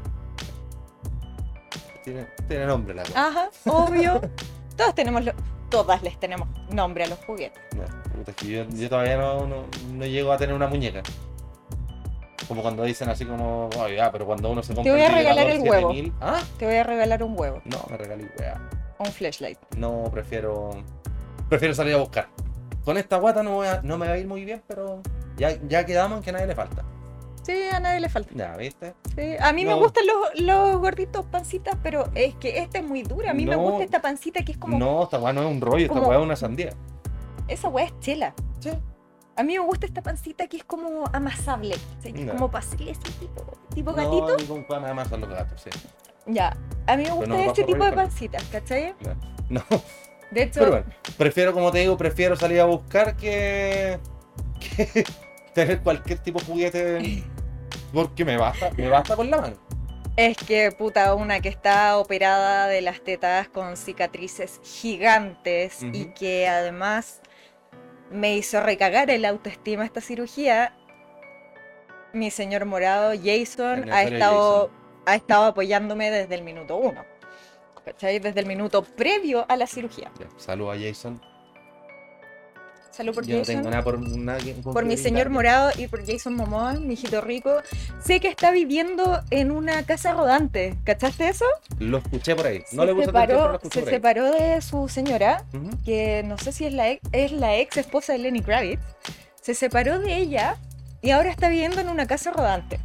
tiene, tiene nombre la wea. Ajá, obvio. Todos tenemos, lo- todas les tenemos nombre a los juguetes. Puta, es que yo, yo todavía no, no, no llego a tener una muñeca. Como cuando dicen así como, "Ay, ya, pero cuando uno se compra voy a regalar el huevo. 7000", ¿Ah? Te voy a regalar un huevo No, me regalé un flashlight. No, prefiero. Prefiero salir a buscar. Con esta guata no, voy a- no me va a ir muy bien, pero ya, ya quedamos en que a nadie le falta. Sí, a nadie le falta. Ya, ¿viste? Sí, A mí me No. gustan los, los gorditos pancitas, pero es que esta es muy dura. A mí me No. gusta esta pancita que es como. No, esta weá no es un rollo, esta weá es una sandía. Esa weá es chela. Sí. A mí me gusta esta pancita que es como amasable. ¿sí? Que es como pasile así, tipo, tipo No, gatito. me amasan los gatos, sí. Ya. A mí me gusta no este tipo de pancitas, ¿cachai? No, De hecho, pero bueno, prefiero, como te digo, prefiero salir a buscar que, que tener cualquier tipo de juguete porque me basta, me basta con la mano. es que puta, una que está operada de las tetas con cicatrices gigantes y que además me hizo recagar el autoestima esta cirugía. Mi señor morado, Jason, ha estado, Jason. ha estado apoyándome desde el minuto uno. ¿Cachai? Desde el minuto previo a la cirugía. Ya, Salud a Jason. Salud por Yo no Jason. tengo nada por nadie. con por que mi señor morado y por Jason Momoa, mi hijito rico. Sé que está viviendo en una casa rodante. ¿Cachaste eso? Lo escuché por ahí. No se le puse atención, pero lo separó, escuché se por ahí. separó de su señora, que no sé si es la ex, es la ex esposa de Lenny Kravitz. Se separó de ella y ahora está viviendo en una casa rodante.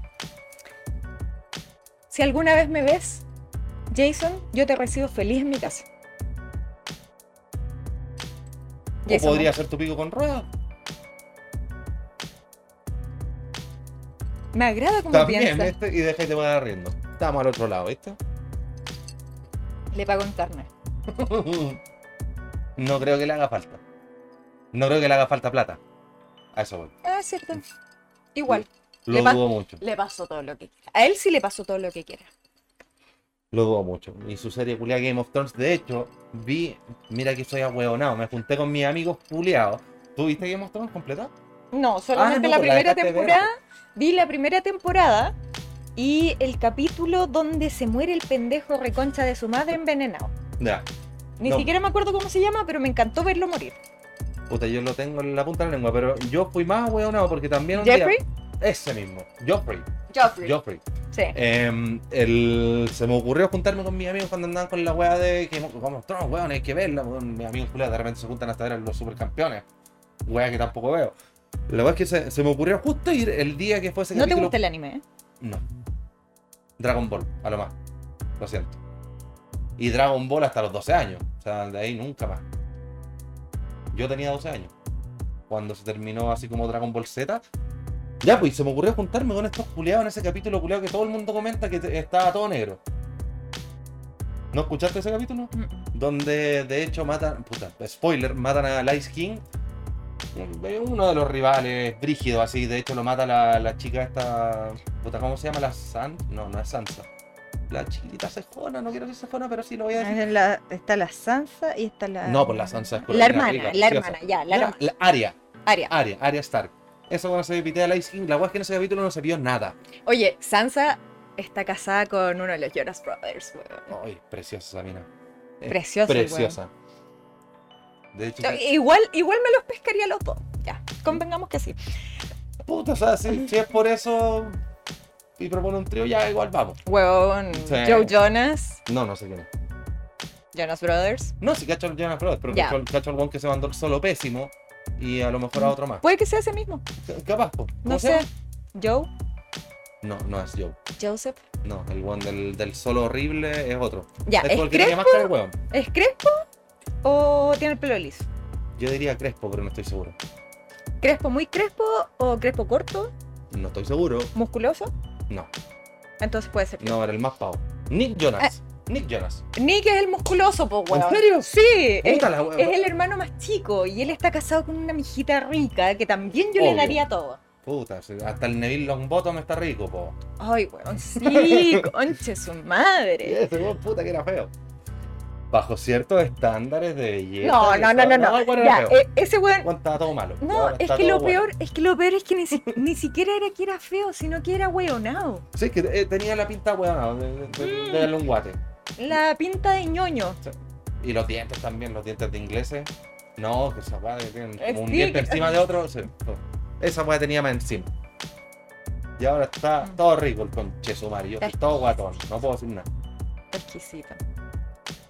Si alguna vez me ves, Jason, yo te recibo feliz en mi casa. O Jason podría ser tu pico con ruedas. Me agrada como También, piensa. ¿viste? Y deja que te vaya riendo. Estamos al otro lado, ¿viste? Le pago en carne. no creo que le haga falta. No creo que le haga falta plata. A eso voy. Ah, es cierto. Igual, Lo Le dudo mucho. le pasó todo lo que A él sí le pasó todo lo que quiera. Lo dudo mucho. Y su serie culiada Game of Thrones, de hecho, vi. Mira que soy ahueonado. Me junté con mis amigos culiados. ¿Tú viste Game of Thrones completa? No, solamente Ah, no, la pues la primera temporada. Vi la primera temporada y el capítulo donde se muere el pendejo reconcha de su madre envenenado. Ya. Ni No. siquiera me acuerdo cómo se llama, pero me encantó verlo morir. Puta, yo lo tengo en la punta de la lengua, pero yo fui más ahueonado porque también un ¿Jeffrey? día. Ese mismo. Joffrey. Joffrey. Joffrey. Sí. Em, el- se me ocurrió juntarme con mis amigos cuando andaban con la weá de que of Thrones, weón, hay que verla. weón. Mis amigos culiados de repente se juntan hasta ver a los supercampeones. Weá que tampoco veo. La weá es que se, se me ocurrió justo ir el día que fue ese No te gusta el anime, ¿eh? No. Dragon Ball, a lo más. Lo siento. Y Dragon Ball hasta los 12 años. O sea, de ahí nunca más. Yo tenía 12 años. Cuando se terminó así como Dragon Ball Z. Ya, pues se me ocurrió juntarme con estos culiados en ese capítulo culiado que todo el mundo comenta que estaba todo negro. ¿No escuchaste ese capítulo? Mm. Donde de hecho matan. Puta, spoiler, matan a Lice King. Uno de los rivales brígidos, así. De hecho, lo mata la, la chica esta. Puta, ¿cómo se llama? La San. No, no es Sansa. La chiquitita cejona, no quiero decir cejona, pero sí lo voy a decir. La- está la Sansa y está la. No, pues la Sansa es La hermana, rica, la hermana, ya, la hermana. la Aria, Aria. Aria, Aria Stark. Eso cuando se pitea a Lice King, la weá es que en ese capítulo no se vio nada. Oye, Sansa está casada con uno de los Jonas Brothers, weón. Ay, preciosa esa mina. Es Preciosa el weón. Preciosa. De hecho, Igual, igual me los pescaría los dos. Ya, convengamos que sí. puta, o sea, si, si es por eso y propone un trío, ya igual vamos. Weón, Sí. Joe Jonas, No, no sé quién es. Jonas Brothers. No, si cacho Jonas Brothers, pero Ya. cacho, cacho al one que se mandó el solo pésimo y a lo mejor a otro más. Puede que sea ese mismo. Capaz, po. ¿Cómo No sé. Joe, No, no es Joe. Joseph. No, el one del, del solo horrible es otro. Ya, es ¿es Crespo? máscara el weón. ¿Es Crespo o tiene el pelo liso? Yo diría Crespo, pero no estoy seguro. ¿Crespo muy crespo o crespo corto, No estoy seguro. musculoso? No, Entonces puede ser. no, era el más pavo. Nick Jonas. Nick Jonas. Nick es el musculoso, pues, weón. ¿En serio? Sí, es, la es el hermano más chico y él está casado con una mijita rica que también yo le daría todo. Puta, hasta el Neville Longbottom está rico, po. Ay, weón, sí, conche su Y madre. ese weón, puta que era feo. Bajo ciertos estándares de belleza. No, no, no, no, no. Ya, feo. eh, ese weón. Estaba todo malo. No, es que lo bueno. peor, es que lo peor es que ni, si- ni siquiera era que era feo, sino que era weonado. Sí, que eh, tenía la pinta weón, de, de, de- Mm. de darle un guate. La pinta de ñoño. Y los dientes también, los dientes de ingleses. No, que esa weá tienen como un sí, diente encima de otro. sí. Esa weá tenía más encima. Y ahora está Mm. todo rico el conche sumario. Está Todo guatón. No puedo decir nada. Exquisita.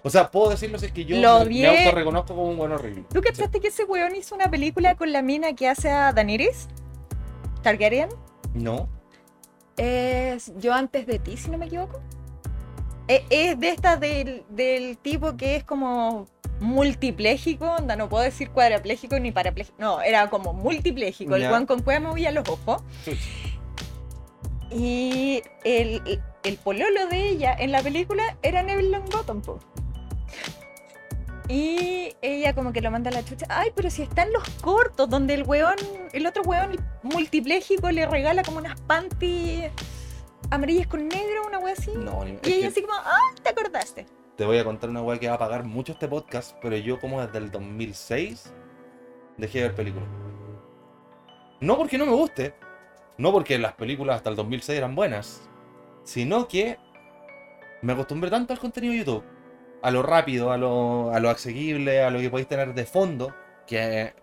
O sea, puedo decirlo si es que yo Lo me, me odié. autorreconozco como un buen horrible. ¿Tú cachaste que ese weón hizo una película con la mina que hace a Daenerys? Targaryen. No. Es Yo antes de ti, si no me equivoco. E- Es de esta del, del tipo que es como multipléjico, onda, no puedo decir cuadrapléjico ni parapléjico, no, era como multipléjico, el weón con cueva movía los ojos. Y el, el pololo de ella en la película era Neville Longbottom, po. Y ella como que lo manda a la chucha. Ay, pero si están los cortos, donde el weón, el otro weón multipléjico le regala como unas panties amarillas con negro, una wea así. No, ni y ella así como, ay, te acordaste. Te voy a contar una weá que va a pagar mucho este podcast, pero yo como desde el 2006 dejé de ver películas. No porque no me guste, no porque las películas hasta el 2006 eran buenas, sino que me acostumbré tanto al contenido de YouTube, a lo rápido, a lo, a lo asequible, a lo que podéis tener de fondo, que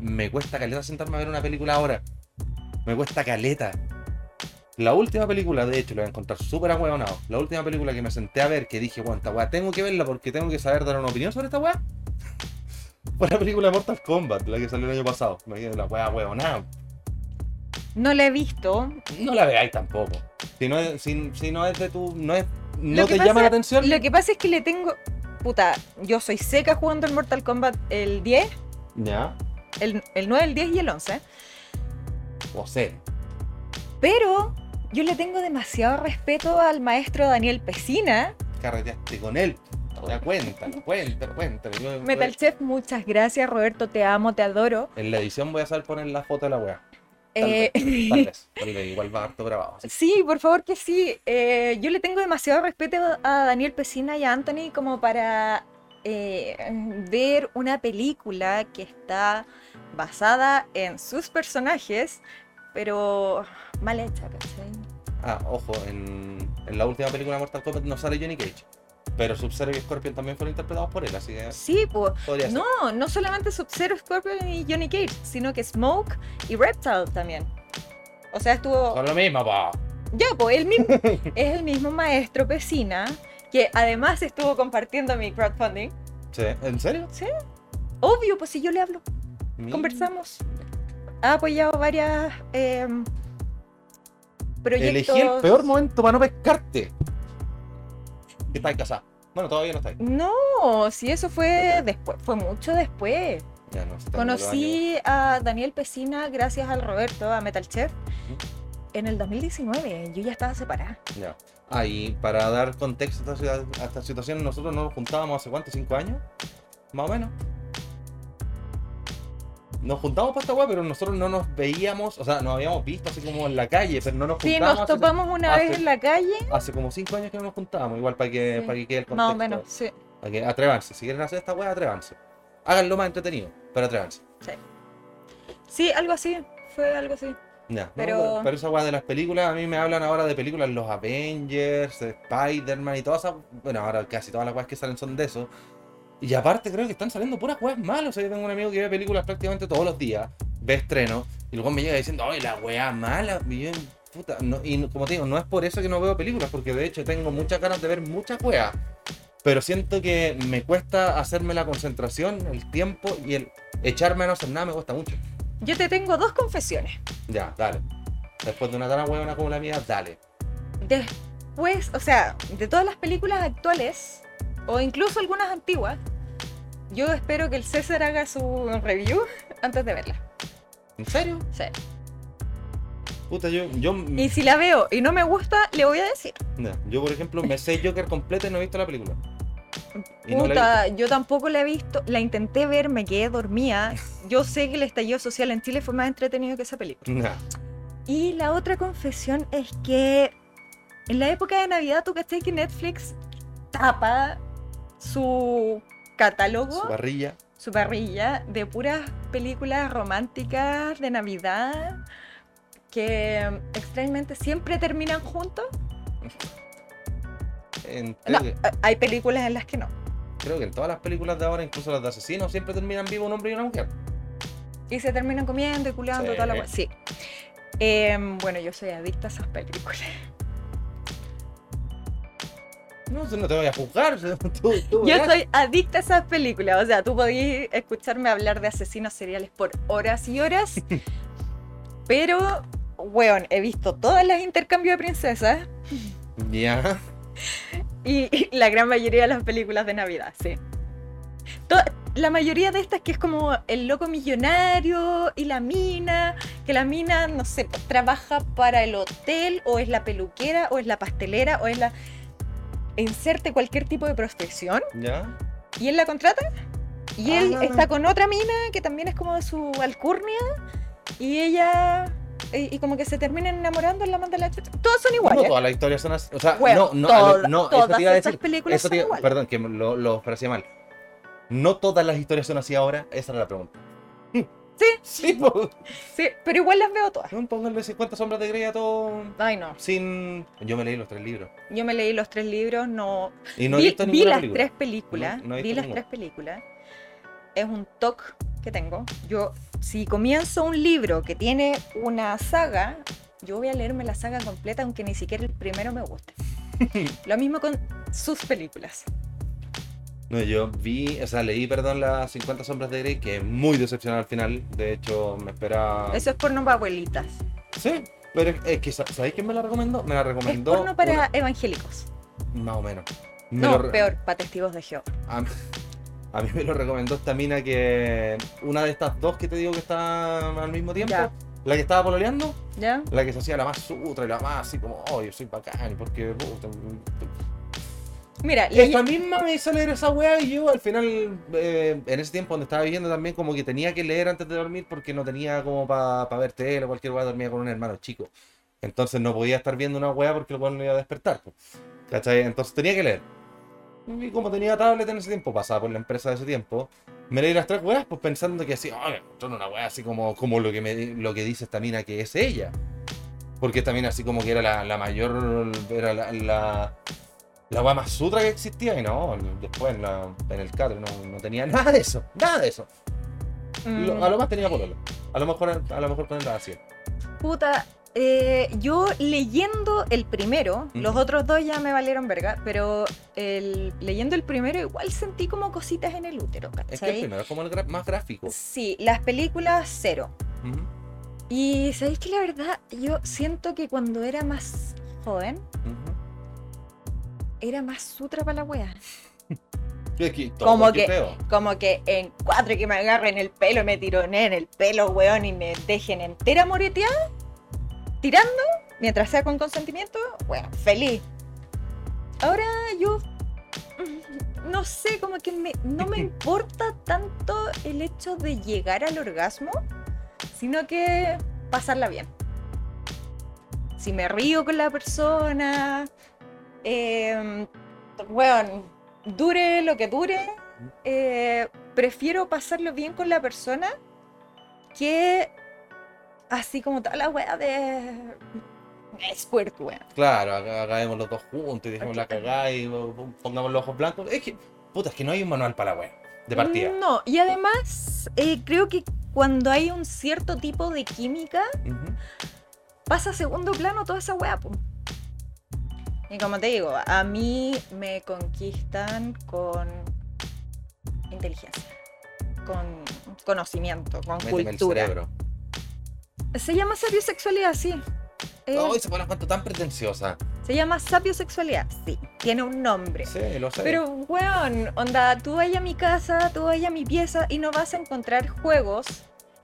Mm. me cuesta caleta sentarme a ver una película ahora. Me cuesta caleta. La última película, de hecho, lo voy a encontrar súper ahueonado. La última película que me senté a ver, que dije, bueno, esta weá tengo que verla porque tengo que saber dar una opinión sobre esta weá. Fue la película de Mortal Kombat, la que salió el año pasado. Me quedé la weá ahueonada. No la he visto. No la veáis tampoco. Si no es, si, si no es de tu. No, es, no te pasa- llama la atención. Lo que pasa es que le tengo. Puta, yo soy seca jugando el Mortal Kombat el 10, Ya. el, el 9, el 10 y el 11. O sé. Pero yo le tengo demasiado respeto al maestro Daniel Pesina. Carreteaste con él. Ya cuéntalo, cuéntalo. Yo- Metal Chef, muchas gracias, Roberto. Te amo, te adoro. En la edición voy a saber poner la foto de la. Tal Eh, vez, tal vez. Tal vez, igual va harto grabado. Sí, por favor que sí. Eh, yo le tengo demasiado respeto a Daniel Pesina y a Anthony como para eh, ver una película que está basada en sus personajes, pero mal hecha, ¿cachai? Ah, ojo, en, en la última película de Mortal Kombat no sale Johnny Cage. Pero Sub-Zero y Scorpion también fueron interpretados por él, así que Sí, pues. ser. No, no solamente Sub-Zero, Scorpion y Johnny Cage, sino que Smoke y Reptile también. O sea, estuvo. Son lo mismo, pa. Ya, pues el mismo, es el mismo maestro Pesina, que además estuvo compartiendo mi crowdfunding. Sí. ¿En serio? Obvio, pues si yo le hablo, conversamos. Ha apoyado varias eh, proyectos. Elegí el peor momento para no pescarte. Que estáis casada. Bueno, todavía no estáis. No, si eso fue después, fue mucho después. Ya no Conocí a Daniel Pesina gracias al Roberto, a Metal Chef, en el 2019. Yo ya estaba separada. Ya. Ah, y para dar contexto a esta, a esta situación, nosotros nos juntábamos hace cuánto, cinco años, más o menos. Nos juntamos para esta weá, pero nosotros no nos veíamos, o sea, nos habíamos visto así como en la calle, pero no nos Sí, juntábamos. nos hace- topamos una hace- vez en la calle, Hace como cinco años que no nos juntábamos, igual para que, Sí. para que quede el contexto. más o menos, sí. Para que atrevanse, si quieren hacer esta weá, atrevanse. Háganlo más entretenido, pero atrevanse. Sí, algo así, fue algo así. Ya, no, Pero- pero esa weá de las películas, a mí me hablan ahora de películas, los Avengers, de Spider-Man y todas esas. Bueno, ahora casi todas las weas que salen son de eso. Y aparte creo que están saliendo puras weas malas. O sea, yo tengo un amigo que ve películas prácticamente todos los días, ve estreno, y luego me llega diciendo, ay, la wea mala, y yo, puta, no- y como te digo, no es por eso que no veo películas, porque de hecho tengo muchas ganas de ver muchas weas. Pero siento que me cuesta hacerme la concentración, el tiempo y el echarme a no hacer nada me cuesta mucho. Yo te tengo dos confesiones. Ya, dale. Después de una tan huevona como la mía, dale. Después, o sea, de todas las películas actuales, o incluso algunas antiguas, yo espero que el César haga su review antes de verla. ¿En serio? Sí. Puta, yo, yo, Y si la veo y no me gusta, le voy a decir. Yo por ejemplo me sé Joker completa y no he visto la película. Y no Puta, yo tampoco la he visto, la intenté ver, me quedé dormida. Yo sé que el estallido social en Chile fue más entretenido que esa película. Ya. Y la otra confesión es que en la época de Navidad, tú caché que Netflix tapa su catálogo, Su parrilla. su parrilla de puras películas románticas de Navidad que extrañamente siempre terminan juntos. En- No, que, eh, hay películas en las que no. creo que en todas las películas de ahora, incluso las de asesinos, siempre terminan vivos un hombre y una mujer. Y se terminan comiendo y culeando Sí. toda la. Sí. Em, bueno, yo soy adicta a esas películas. No, no te voy a juzgar. Tú, tú Yo soy adicta a esas películas. O sea, tú podías escucharme hablar de asesinos seriales por horas y horas. pero, weón, he visto todas las intercambios de princesas Ya. y, y la gran mayoría de las películas de Navidad, sí. To- la mayoría de estas que es como el loco millonario y la mina, que la mina, no sé, trabaja para el hotel o es la peluquera o es la pastelera o es la... Inserte cualquier tipo de profesión Ya. y él la contrata y él Ah. está con otra mina que también es como de su alcurnia y ella y, y como que se terminan enamorando en la manda la. Todos son No iguales. todas las historias son así. O sea, Bueno, no, no, toda- no, eso todas te iba a estas decir. películas Eso son te iba- iguales. perdón, que lo, lo mal. No todas las historias son así ahora. Esa era la pregunta. Sí. Sí. Sí, pero igual las veo todas. No, pónganle 50 sombras de Grey a todo Ay, no. sin... Yo me leí los tres libros. Yo me leí los tres libros, no. Y no he vi, visto vi ninguna las película. tres películas. No- no he vi visto las ninguna. tres películas. Es un toque que tengo. Yo, si comienzo un libro que tiene una saga, yo voy a leerme la saga completa, aunque ni siquiera el primero me guste. Lo mismo con sus películas. No, yo vi, o sea, leí, perdón, las 50 sombras de Grey, que es muy decepcionante al final. De hecho, me esperaba... Eso es porno para abuelitas. Sí, pero es, es que, sa- ¿sabéis quién me la recomendó? Me la Es recomendó. porno para una- evangélicos. Más o menos. Me No, lo peor, para testigos de Jehová. A, a mí me lo recomendó esta mina que. Una de estas dos que te digo que está al mismo tiempo. La que estaba pololeando. ¿Ya? La que se hacía la más sutra y la más así como, oh, yo soy bacán porque. Mira, le- Esta misma me hizo leer esa weá y yo al final, eh, en ese tiempo donde estaba viviendo también, como que tenía que leer antes de dormir porque no tenía como para ver tele o cualquier weá, dormía con un hermano chico. Entonces no podía estar viendo una weá porque el weón no iba a despertar. ¿Cachai? Entonces tenía que leer. Y como tenía tablet en ese tiempo, pasaba por la empresa de ese tiempo, me leí las tres weas, pues pensando que así, oh, me encontré una weá así como, como lo, que me, lo que dice esta mina que es ella. Porque esta mina así como que era la, la mayor, era la, la, la wea más sutra que existía y no, después en, la, en el catre no, no tenía nada de eso, nada de eso. Lo- a lo más tenía pololo. A lo mejor, a lo mejor con la hacía. Puta, eh, yo leyendo el primero, los otros dos ya me valieron verga, pero el, leyendo el primero igual sentí como cositas en el útero, Es que el ¿cachai? primero es como el gra- más gráfico. Sí, las películas cero. Y sabéis que la verdad, yo siento que cuando era más joven. Era más sutra para la wea. Como que- feo. Como que en cuatro que me agarren el pelo, me tironeen el pelo, weón, y me dejen entera moreteada, tirando, mientras sea con consentimiento, bueno, feliz. Ahora yo mm, no sé, como que me- no me importa tanto el hecho de llegar al orgasmo, sino que pasarla bien. Si me río con la persona, eh, weón, dure lo que dure, eh, prefiero pasarlo bien con la persona que así como toda la wea de squirt, weón. Claro, haga- hagamos los dos juntos y dejemos la cagada y pongamos los ojos blancos. Es que, puta, es que no hay un manual para la wea. De partida. No, y además eh, creo que cuando hay un cierto tipo de química, pasa a segundo plano toda esa wea. Y como te digo, a mí me conquistan con inteligencia, con conocimiento, con Méteme el cultura. cerebro. Se llama sapiosexualidad, sí. Eh, Ay, se pone cuanto tan pretenciosa. Se llama sapiosexualidad, sí. Tiene un nombre. Sí, lo sé. Pero, weón, onda, tú vayas a mi casa, tú vayas a mi pieza y no vas a encontrar juegos,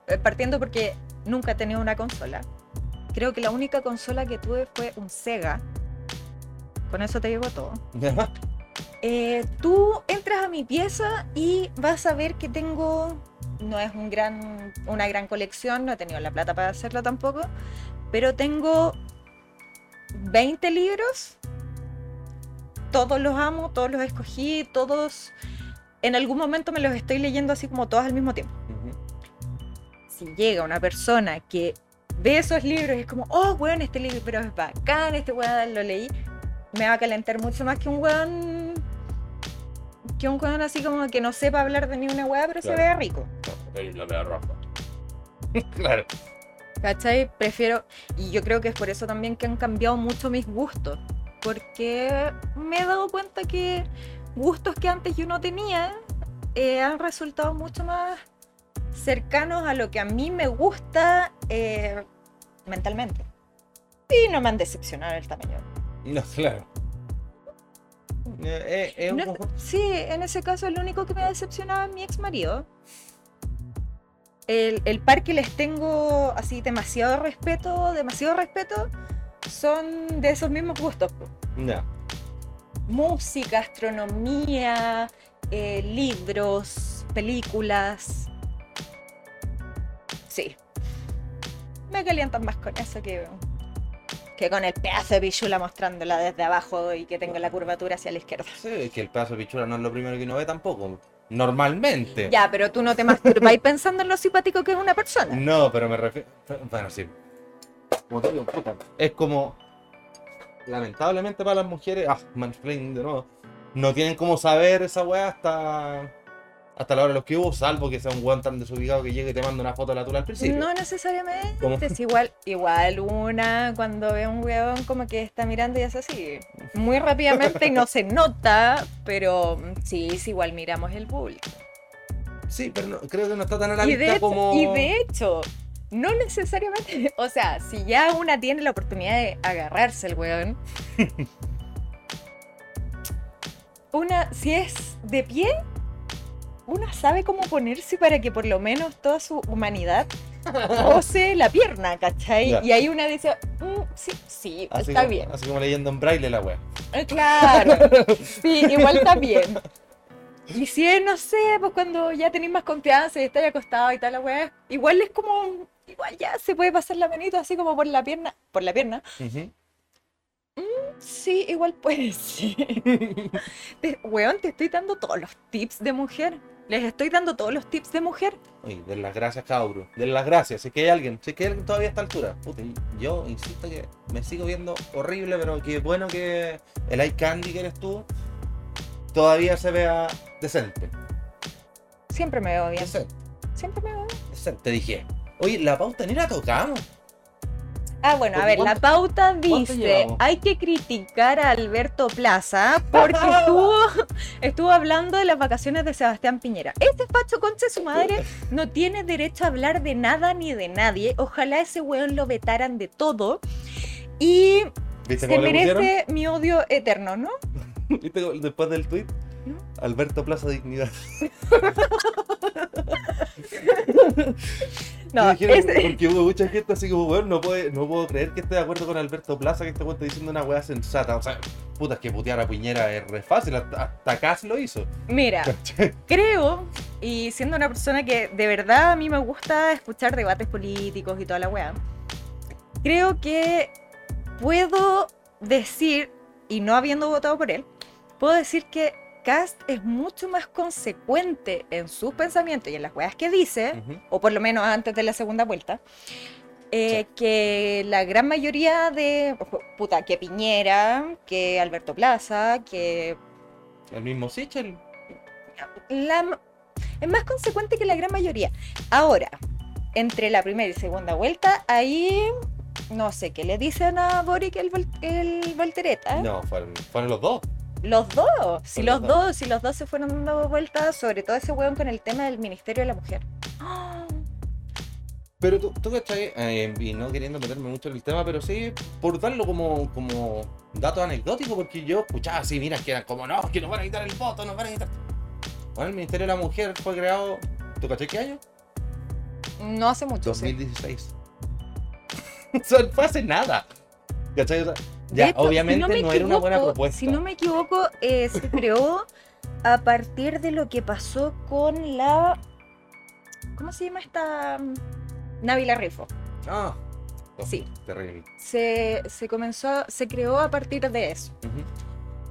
eh, partiendo porque nunca he tenido una consola. Creo que la única consola que tuve fue un Sega. Con eso te digo todo. Eh, tú entras a mi pieza y vas a ver que tengo, no es un gran, una gran colección, no he tenido la plata para hacerlo tampoco, pero tengo 20 libros, todos los amo, todos los escogí, todos, en algún momento me los estoy leyendo así como todos al mismo tiempo. Si llega una persona que ve esos libros y es como, oh, weón, este libro es bacán, este weón lo leí, me va a calentar mucho más que un weón. Que un weón así como que no sepa hablar de ni una weá, pero se vea rico. La veo roja. claro. ¿Cachai? Prefiero. Y yo creo que es por eso también que han cambiado mucho mis gustos. Porque me he dado cuenta que gustos que antes yo no tenía eh, han resultado mucho más cercanos a lo que a mí me gusta eh, mentalmente. Y no me han decepcionado el tamaño. No, claro. Eh, eh, No- sí, en ese caso el único que me ha decepcionado es mi ex marido. El, el par que les tengo así demasiado respeto, demasiado respeto, son de esos mismos gustos. Ya. Música, astronomía, eh, libros, películas. Sí. Me calientan más con eso que, que con el pedazo de pichula mostrándola desde abajo y que tenga la curvatura hacia la izquierda. Sí, es que el pedazo de pichula no es lo primero que uno ve tampoco. Normalmente. Ya, pero tú no te masturbáis pensando en lo simpático que es una persona. No, pero me refiero. Bueno, sí. Como te digo, puta, Es como. Lamentablemente para las mujeres. Ah, mansplaining de nuevo. No tienen como saber esa weá hasta. Hasta la hora de los que hubo, salvo que sea un weón tan desubicado que llegue y te manda una foto de la tula al principio. No necesariamente. ¿Cómo? Es igual, igual una cuando ve a un weón como que está mirando y es así. Muy rápidamente y no se nota, pero sí, es igual miramos el bull. Sí, pero no- creo que no está tan a la Y vista de, hecho, como. y de hecho, no necesariamente, o sea, si ya una tiene la oportunidad de agarrarse el weón, una, si es de pie, una sabe cómo ponerse para que por lo menos toda su humanidad pose la pierna, ¿cachai? Ya. Y ahí una dice, "Mm, sí, sí, Así está como- bien. Así como leyendo en braille la wea. Eh, Claro, sí, igual está bien. Y si es, no sé, pues cuando ya tenéis más confianza y estáis acostado y tal, la weá, igual es como, igual ya se puede pasar la manito así como por la pierna, por la pierna. Ujú. Sí, igual puede ser. Weón, te estoy dando todos los tips de mujer. Les estoy dando todos los tips de mujer. Oye, den las gracias, cabro. Den las gracias. Si es que hay alguien, si es que hay alguien todavía a esta altura. Puta, yo insisto que me sigo viendo horrible, pero que bueno que el eye candy que eres tú todavía se vea decente. Siempre me veo bien. Decente, Siempre me veo bien. decente. Te dije, oye, la pauta ni la tocamos. Ah, bueno, a ver, la ¿Cuánto- pauta dice, hay que criticar a Alberto Plaza porque estuvo, estuvo hablando de las vacaciones de Sebastián Piñera. Este facho conche su madre no tiene derecho a hablar de nada ni de nadie. Ojalá ese weón lo vetaran de todo. Y ¿Viste se merece mi odio eterno, ¿no? ¿Viste después del tweet? ¿No? Alberto Plaza Dignidad. No, dijeron, ese- Porque hubo mucha gente así como, weón, no, puede, no puedo creer que esté de acuerdo con Alberto Plaza, que este weón está diciendo una weá sensata. O sea, puta, es que putear a Piñera es re fácil, hasta, hasta Kass lo hizo. mira, creo, y siendo una persona que de verdad a mí me gusta escuchar debates políticos y toda la weá, creo que puedo decir, y no habiendo votado por él, puedo decir que Cast es mucho más consecuente en sus pensamientos y en las weas que dice, o por lo menos antes de la segunda vuelta, eh, Sí. que la gran mayoría de, puta, que Piñera, que Alberto Plaza, que El mismo Sichel. la, es más consecuente que la gran mayoría. Ahora, entre la primera y segunda vuelta, ahí no sé qué le dicen a Boric el, el voltereta. No, fueron, fueron los dos. Los dos, si los los dos. dos, si los dos se fueron dando vueltas, sobre todo ese weón con el tema del Ministerio de la Mujer. Pero tú, tú cachai, eh, y no queriendo meterme mucho en el tema, pero sí, por darlo como, como dato anecdótico, porque yo escuchaba así, mira, que eran como, no, que nos van a quitar el voto, nos van a quitar. Bueno, el Ministerio de la Mujer fue creado, ¿tú cachai qué año? No hace mucho. sí. 2016. o sea, fue hace nada. ¿Cachai? Ya, hecho, obviamente si me no era una buena propuesta. Si no me equivoco, eh, se creó a partir de lo que pasó con la. ¿Cómo se llama esta? Návila Rifo. Ah, oh, Sí. Terrible. Se, se comenzó, se creó a partir de eso.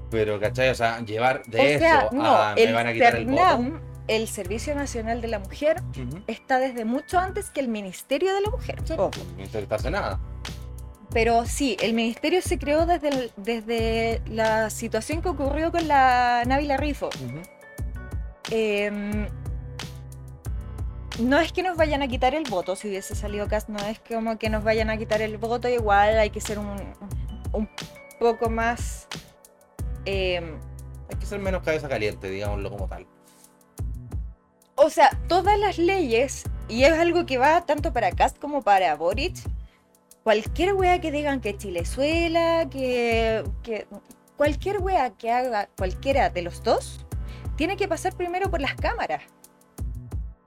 Pero, ¿cachai? O sea, llevar de o eso sea, no, a me van a quitar el voto. CERNAM, el Servicio Nacional de la Mujer, Ujú. está desde mucho antes que el Ministerio de la Mujer. Pues, no interesa nada. Pero sí, el ministerio se creó desde, el- desde la situación que ocurrió con la Návila Rifo. Em, no es que nos vayan a quitar el voto, si hubiese salido Cast, no es como que nos vayan a quitar el voto, igual hay que ser un, un poco más... em, Hay que ser menos cabeza caliente, digámoslo como tal. o sea, todas las leyes, y es algo que va tanto para Cast como para Boric, cualquier wea que digan que Chilezuela, que, que cualquier wea que haga cualquiera de los dos, tiene que pasar primero por las cámaras.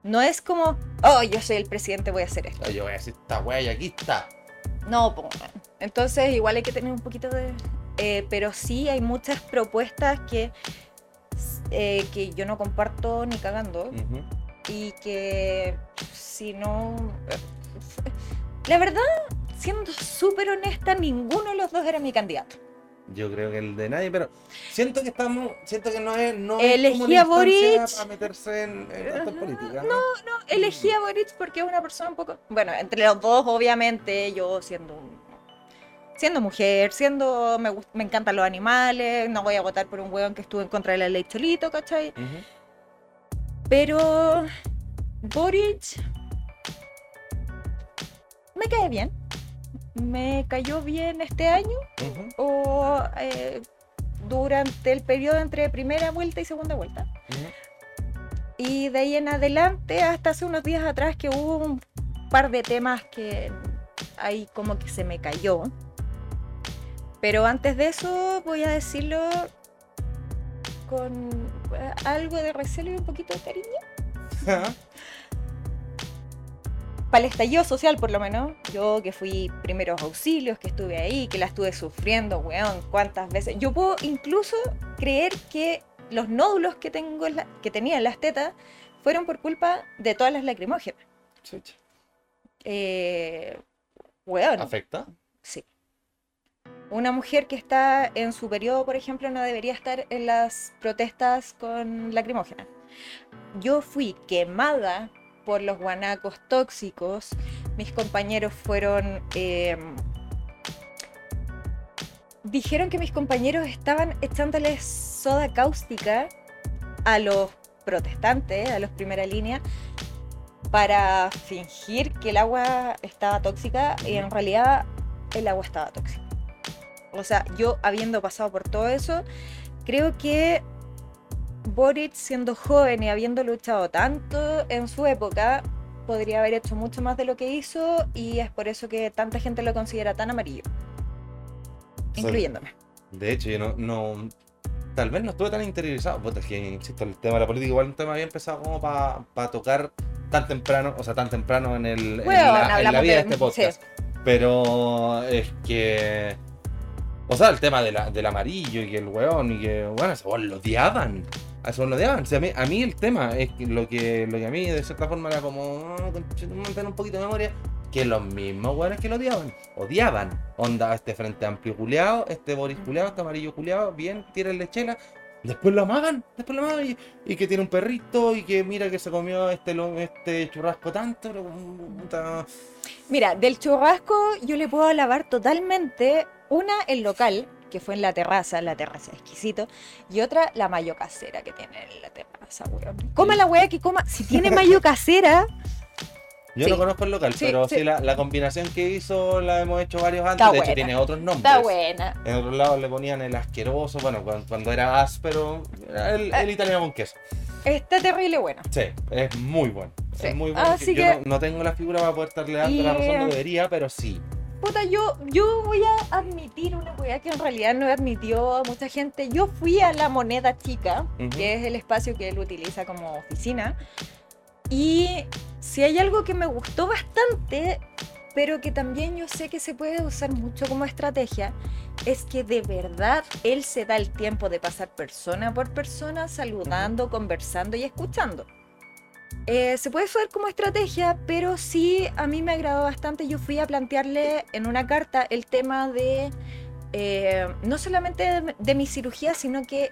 No es como, oh, yo soy el presidente, voy a hacer esto. Yo voy a decir, esta wea y aquí está. No, man. entonces igual hay que tener un poquito de... eh, pero sí hay muchas propuestas que, eh, que yo no comparto ni cagando y que si no... La verdad, siendo súper honesta, ninguno de los dos era mi candidato. Yo creo que el de nadie, pero siento que estamos, siento que no es, no es Elegí como una a Boric. para meterse en, en esta política. ¿no? No, elegí a Boric porque es una persona un poco... Bueno, entre los dos, obviamente, yo siendo un- Siendo mujer, siendo... Me, me encantan los animales, no voy a votar por un hueón que estuvo en contra de la ley Cholito, ¿cachai? Pero Boric me cae bien. Me cayó bien este año Ujú. o eh, durante el periodo entre primera vuelta y segunda vuelta. Y de ahí en adelante, hasta hace unos días atrás que hubo un par de temas que ahí como que se me cayó. Pero antes de eso voy a decirlo con eh, algo de recelo y un poquito de cariño. Para el estallido social, por lo menos, yo que fui primeros auxilios, que estuve ahí, que la estuve sufriendo, weón, cuántas veces. Yo puedo incluso creer que los nódulos que, tengo en la- que tenía en las tetas fueron por culpa de todas las lacrimógenas. Chucha. Eh, weón, ¿Afecta? sí. Una mujer que está en su periodo, por ejemplo, no debería estar en las protestas con lacrimógenas. Yo fui quemada por los guanacos tóxicos. Mis compañeros fueron... eh, dijeron que mis compañeros estaban echándoles soda cáustica a los protestantes, a los primera línea, para fingir que el agua estaba tóxica y en realidad el agua estaba tóxica. O sea, yo habiendo pasado por todo eso, creo que Boric siendo joven y habiendo luchado tanto en su época, podría haber hecho mucho más de lo que hizo y es por eso que tanta gente lo considera tan amarillo. Sí. Incluyéndome. De hecho, yo no, no. Tal vez no estuve tan interiorizado. Puta, es que, insisto, el tema de la política igual un tema bien empezado como para tocar tan temprano, o sea, tan temprano en, el, en la, en la hablamos vida de, este podcast. Pero es que. O sea, el tema de la- del amarillo y que el weón y que, bueno, ese weón lo odiaban. A eso lo odiaban. O sea, a, mí, a mí el tema es que lo que, lo que a mí de cierta forma era como. ah, conchetumare, tener un poquito de memoria. Que los mismos weones que lo odiaban. Odiaban. Onda, este frente amplio culeado, este Boris culeado, este amarillo culeado, bien, tírenle chela. Después lo amaban, después lo amaban y, y que tiene un perrito y que mira que se comió este, este churrasco tanto, puta, Mira, del churrasco yo le puedo alabar totalmente una el local, que fue en la terraza, la terraza exquisito, y otra la mayo casera que tiene en la terraza, weón. Coma la weá que coma, si tiene mayo casera, Yo Sí. no conozco el local, Sí, pero sí, sí. la, la combinación que hizo la hemos hecho varios antes. Está de hecho, buena. tiene otros nombres. está buena. En otros lados le ponían el asqueroso, bueno, cuando, cuando era áspero, el, el italiano con queso. Está terrible buena. Sí, es muy bueno. Es muy bueno. Así Yo que- no, no tengo la figura para poder estarle dando Y, la razón, eh, no debería, pero sí. Puta, yo, yo voy a admitir una weá que en realidad no admitió a mucha gente. Yo fui a la moneda chica, que es el espacio que él utiliza como oficina. Y si hay algo que me gustó bastante, pero que también yo sé que se puede usar mucho como estrategia, es que de verdad él se da el tiempo de pasar persona por persona, saludando, conversando y escuchando. Eh, se puede usar como estrategia, pero sí a mí me agradó bastante. Yo fui a plantearle en una carta el tema de eh, no solamente de, mi cirugía, sino que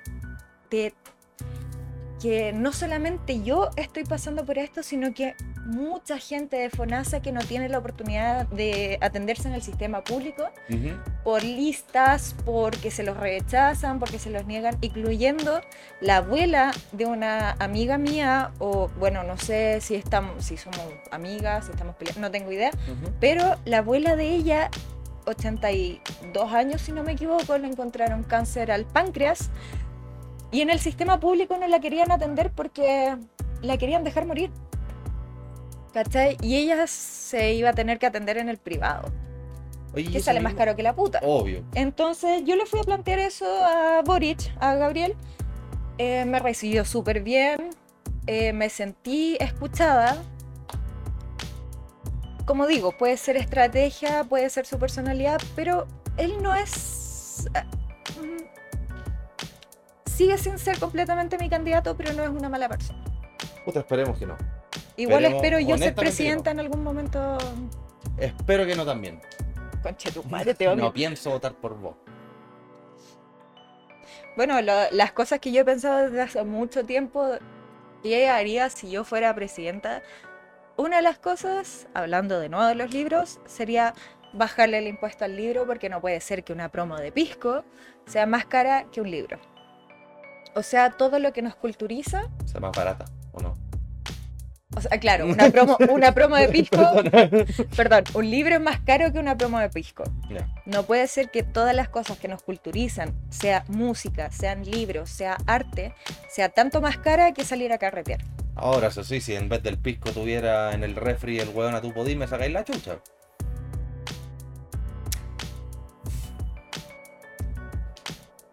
que no solamente yo estoy pasando por esto, sino que mucha gente de FONASA que no tiene la oportunidad de atenderse en el sistema público Ujú. por listas, porque se los rechazan, porque se los niegan, incluyendo la abuela de una amiga mía, o bueno, no sé si, estamos, si somos amigas, si estamos peleando, no tengo idea, Ujú. pero la abuela de ella, 82 años si no me equivoco, le encontraron cáncer al páncreas y en el sistema público no la querían atender porque la querían dejar morir. ¿Cachai? Y ella se iba a tener que atender en el privado, Oye, ¿y que sale más caro que la puta. Obvio. Entonces yo le fui a plantear eso a Boric, a Gabriel. Eh, me recibió súper bien. eh, me sentí escuchada. Como digo, puede ser estrategia, puede ser su personalidad, pero él no es... ah, mm, Sigue sin ser completamente mi candidato, pero no es una mala persona. Puta, esperemos que no. Igual Esperemos espero yo ser que presidenta no. en algún momento. Espero que no también. Conche tu madre, te odio. No pienso votar por vos. Bueno, lo- las cosas que yo he pensado desde hace mucho tiempo, ¿qué haría si yo fuera presidenta? Una de las cosas, hablando de nuevo de los libros, sería bajarle el impuesto al libro porque no puede ser que una promo de pisco sea más cara que un libro. O sea, todo lo que nos culturiza, sea, más barata, ¿o no? O sea, claro, una promo, una promo de pisco, perdón, un libro es más caro que una promo de pisco. No puede ser que todas las cosas que nos culturizan, sea música, sean libros, sea arte, sea tanto más cara que salir a carretear. Ahora, eso sí, si en vez del pisco tuviera en el refri el hueón a tu podí, me sacáis la chucha.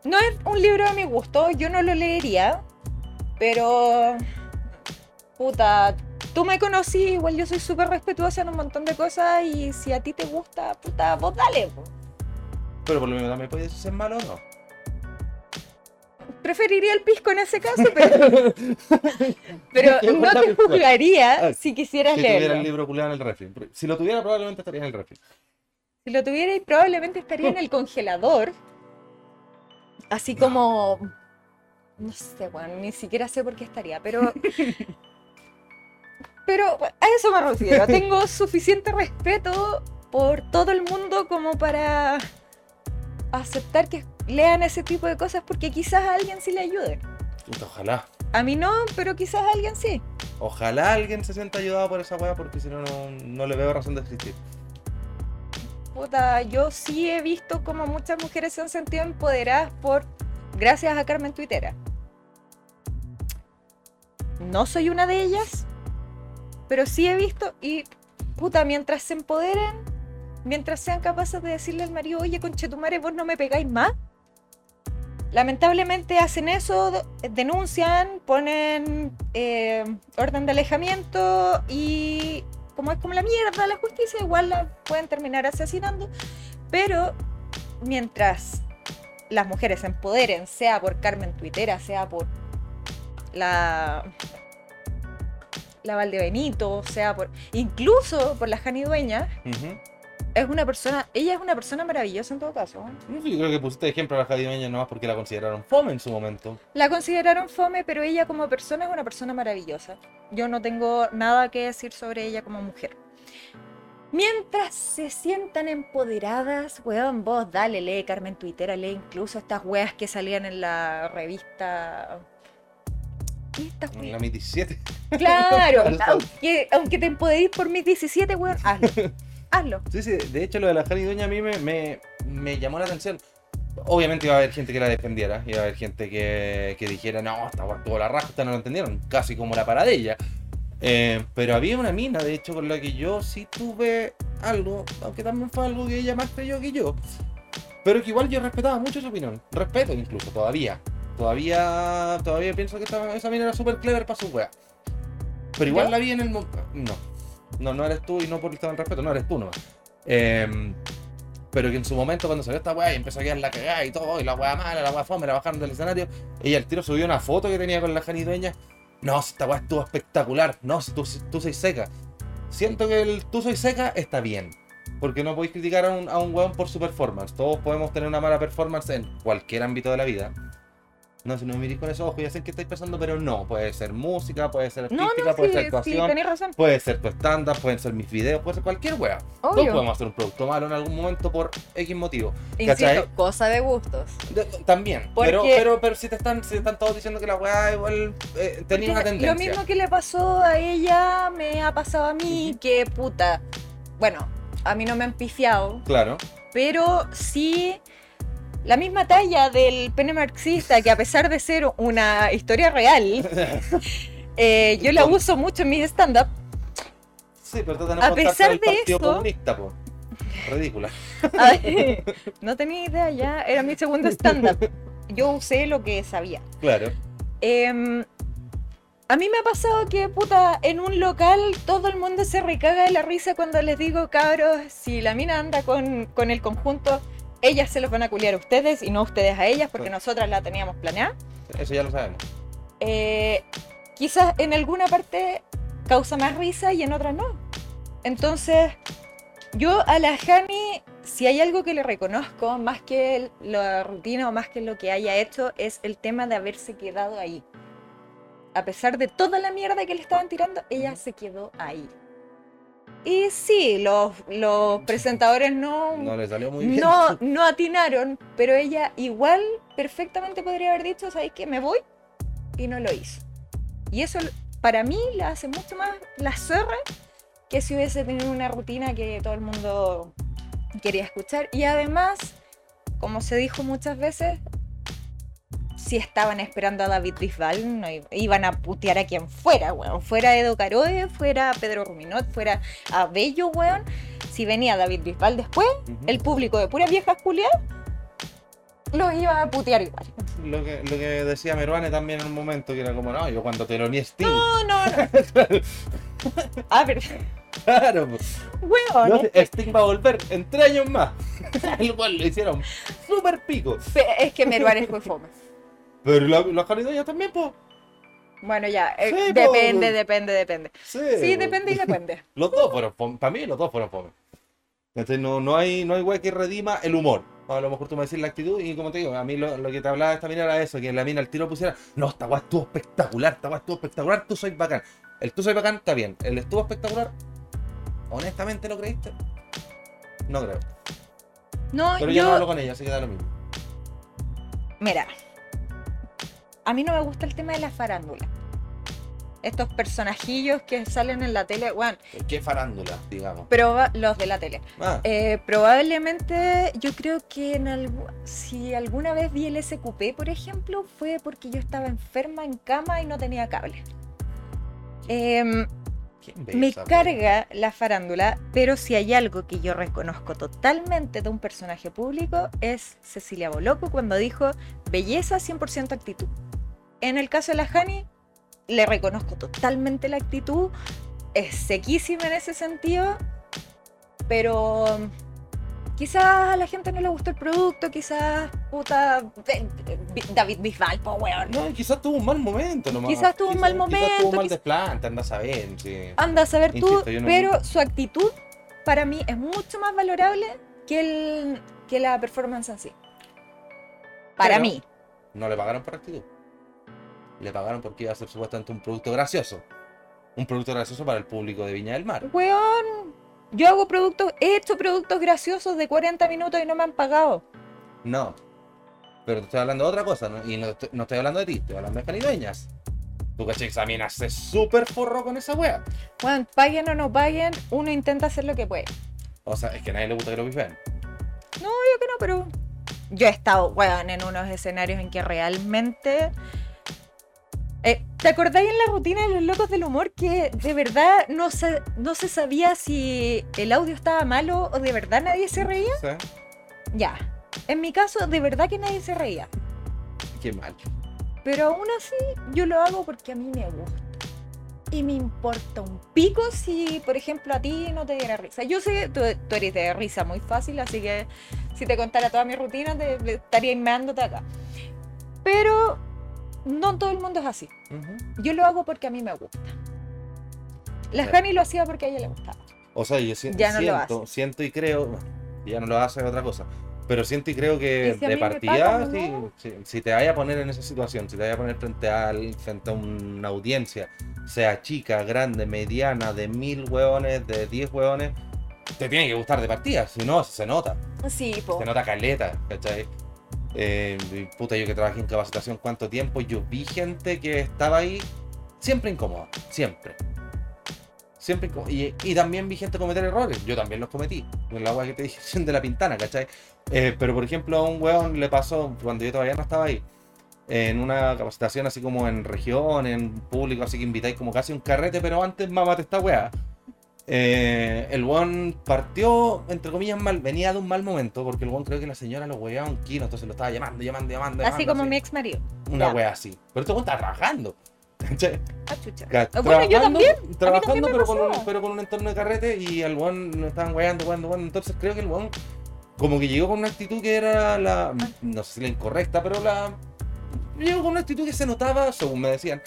No es un libro de mi gusto, yo no lo leería, pero... Puta, tú me conocí, igual yo soy súper respetuosa en un montón de cosas y si a ti te gusta, puta, vos dale. po. Pero por lo menos también puede ser malo o no. Preferiría el pisco en ese caso, pero, pero no te juzgaría Ah, si quisieras Si tuviera leerlo. el libro culiado en el refri. Si lo tuviera, probablemente estaría en el refri. Si lo tuvierais, probablemente estaría en el congelador. Así como. No sé, bueno, ni siquiera sé por qué estaría, pero. Pero a eso me refiero. Tengo suficiente respeto por todo el mundo como para aceptar que lean ese tipo de cosas porque quizás a alguien sí le ayude. Puta, ojalá. A mí no, pero quizás a alguien sí. Ojalá alguien se sienta ayudado por esa weá porque si no, no, le veo razón de existir. Puta, yo sí he visto como muchas mujeres se han sentido empoderadas por gracias a Carmen Tuitera. No soy una de ellas, pero sí he visto y puta, mientras se empoderen, mientras sean capaces de decirle al marido, oye, conchetumare, vos no me pegáis más. Lamentablemente hacen eso, de- denuncian, ponen eh, orden de alejamiento y como es como la mierda la justicia, igual la pueden terminar asesinando. Pero mientras las mujeres se empoderen, sea por Carmen Tuitera, sea por la la Valdebenito, sea por incluso por la Jani Dueña, es una persona, ella es una persona maravillosa en todo caso. No sé, Yo creo que pusiste de ejemplo a la Jadimeña nomás porque la consideraron fome en su momento. La consideraron fome, pero ella como persona es una persona maravillosa. Yo no tengo nada que decir sobre ella como mujer. Mientras se sientan empoderadas, weón, vos dale, lee Carmen Tuitera, lee incluso estas weas que salían en la revista. ¿Qué la Mi 17. Claro, aunque, aunque te empoderís por mis 17, weón, hazlo. Hazlo. Sí, sí, de hecho lo de la Jani Dueña a mí me, me, me llamó la atención. Obviamente iba a haber gente que la defendiera, iba a haber gente que, que dijera, no, esta tuvo la raja, no lo entendieron, casi como la para de ella. Eh, pero había una mina, de hecho, con la que yo sí tuve algo, aunque también fue algo que ella más creyó que yo. Pero que igual yo respetaba mucho su opinión, respeto incluso, todavía. Todavía todavía pienso que esta- esa mina era súper clever para su wea. Pero igual la vi en el... No, no, no eres tú y no por el respeto, no eres tú nomás. Em, pero que en su momento cuando salió esta weá y empezó a quedar la cagada y todo, y la weá mala, la weá fome, la bajaron del escenario, ella al tiro subió una foto que tenía con la Jani Dueña. No, esta weá estuvo espectacular, no, si tú, tú soy seca. Siento que el tú soy seca está bien. Porque no podéis criticar a un, a un weón por su performance. Todos podemos tener una mala performance en cualquier ámbito de la vida. No, si no me mirís con esos ojos, ya sé que estáis pensando, pero no. Puede ser música, puede ser No, artística, no, puede sí, ser sí, actuación, tenés razón. puede ser tu stand-up, pueden ser mis videos, puede ser cualquier wea. Todos Obvio. podemos hacer un producto malo en algún momento por X motivo. Insisto, cosa de gustos. De- también. Porque- Pero, pero, pero si te están, si te están todos diciendo que la weá igual eh, tenía una tendencia. Lo mismo que le pasó a ella me ha pasado a mí, que puta. Bueno, a mí no me han pifiado, Claro. pero sí la misma talla del pene marxista, que a pesar de ser una historia real, eh, yo la uso mucho en mis stand-up. Sí, pero A pesar de eso- Comunista, po. Ridícula. Ay, No tenía idea ya, era mi segundo stand-up. Yo usé lo que sabía. Claro. Em, a mí me ha pasado que, puta, en un local todo el mundo se recaga de la risa cuando les digo, cabros, si la mina anda con, con el conjunto, ellas se los van a culiar a ustedes y no ustedes a ellas, porque nosotras la teníamos planeada. Eso ya lo sabemos. Eh, quizás en alguna parte causa más risa y en otra no. Entonces, yo a la Jani, si hay algo que le reconozco, más que la rutina o más que lo que haya hecho, es el tema de haberse quedado ahí. A pesar de toda la mierda que le estaban tirando, ella se quedó ahí. Y sí, los, los presentadores no, No le salió muy bien. no, no atinaron, pero ella igual perfectamente podría haber dicho, ¿sabes qué? Me voy. Y no lo hizo. Y eso para mí la hace mucho más la zorra que si hubiese tenido una rutina que todo el mundo quería escuchar. Y además, como se dijo muchas veces, si estaban esperando a David Bisbal, no iban a putear a quien fuera, weón. Fuera Edo Caroe, fuera Pedro Ruminot, fuera a Bello, weón. Si venía David Bisbal después, el público de puras viejas culiadas los iba a putear igual. Lo que, lo que decía Meruane también en un momento, que era como, no, yo cuando te lo ni Sting. No, no, no. A ver, Claro, pues. weón. No, es que- Sting va a volver en tres años más. El cual lo hicieron súper pico. es que Meruane fue fome. Pero la- los canidoñas también, pues. Bueno, ya, eh, Sí, po. depende, depende, depende. Sí, depende y depende. Los dos fueron fome. Para mí, los dos fueron fome. Entonces, no, no hay, no hay wey que redima el humor. A lo mejor tú me decís la actitud y como te digo, a mí lo, lo que te hablaba esta mina era eso, que la mina al tiro pusiera, no, esta weá estuvo espectacular, esta weá estuvo espectacular, tú soy bacán. El tú soy bacán está bien, el estuvo espectacular, honestamente lo creíste. No creo. No, Pero yo, ya no hablo con ella, así que da lo mismo. mira, a mí no me gusta el tema de la farándula. Estos personajillos que salen en la tele, bueno, ¿Qué farándula, digamos? proba- los de la tele. Ah, Eh, probablemente yo creo que en si alguna vez vi el SQP, por ejemplo, fue porque yo estaba enferma en cama y no tenía cable. Em, ¿quién ve me carga la farándula, pero si hay algo que yo reconozco totalmente de un personaje público es Cecilia Boloco cuando dijo belleza 100% actitud. En el caso de la Hani, le reconozco totalmente la actitud, es sequísima en ese sentido, pero quizás a la gente no le gustó el producto, quizás puta David Bisbal, po weón. No, quizás tuvo un mal momento nomás. Quizás tuvo un mal Quizás tuvo momento, un mal desplante, anda a saber. Sí. Anda a saber tú, Insisto, yo no- pero su actitud para mí es mucho más valorable que, el, que la performance en sí. Para Pero- mí. No le pagaron por actitud. Le pagaron porque iba a ser supuestamente un producto gracioso. Un producto gracioso para el público de Viña del Mar. Weón, yo hago productos, he hecho productos graciosos de 40 minutos y no me han pagado. No. Pero te estoy hablando de otra cosa, ¿no? Y no estoy, no estoy hablando de ti, estoy hablando de canidueñas. Tú caché también hace súper forro con esa wea. Weón, paguen o no paguen, uno intenta hacer lo que puede. O sea, es que a nadie le gusta que lo bifeen. Yo que no, pero yo he estado, weón, en unos escenarios en que realmente... Eh, ¿Te acordáis en la rutina de los locos del humor que de verdad no se, no se sabía si el audio estaba malo o de verdad nadie se reía? ¿Sí? Ya. En mi caso, de verdad que nadie se reía. Qué mal. Pero aún así, yo lo hago porque a mí me gusta. Y me importa un pico si, por ejemplo, a ti no te diera risa. Yo sé, tú, tú eres de risa muy fácil, así que si te contara toda mi rutina, te, te estaría inmeándote acá. Pero no todo el mundo es así. Yo lo hago porque a mí me gusta. La Ya. Jani lo hacía porque a ella le gustaba. O sea, yo si- Ya no lo siento, siento y creo, bueno, ya no lo hace es otra cosa, pero siento y creo que Y si a de partida, pagan, si, ¿no? si, si te vaya a poner en esa situación, si te vaya a poner frente a, frente a una audiencia, sea chica, grande, mediana, de mil hueones, de diez hueones, te tiene que gustar de partida, si no, se nota, Sí, po. se nota caleta, ¿cachai? Eh, puta, yo que trabajé en capacitación cuánto tiempo, yo vi gente que estaba ahí siempre incómoda, siempre. Siempre incómoda. Y, también vi gente cometer errores, yo también los cometí, con la agua que te dije de la pintana, ¿cachai? Eh, pero por ejemplo a un weón le pasó, cuando yo todavía no estaba ahí, en una capacitación así como en región, en público, así que invitáis como casi un carrete, pero antes mamate esta weá. Eh, el weón partió, entre comillas, mal, venía de un mal momento, porque el weón creo que la señora lo weaba un kilo, entonces lo estaba llamando, llamando, llamando. Así llamando, como mi ex marido. Una wea así. Pero este weón está trabajando. Ah, chucha. Ca- Ah, bueno, yo trabajando- también. Trabajando, también pero, con un, pero con un entorno de carrete y al weón lo estaban weando, weando, weando. Entonces creo que el weón como que llegó con una actitud que era la, no sé si la incorrecta, pero la... Llegó con una actitud que se notaba, según me decían,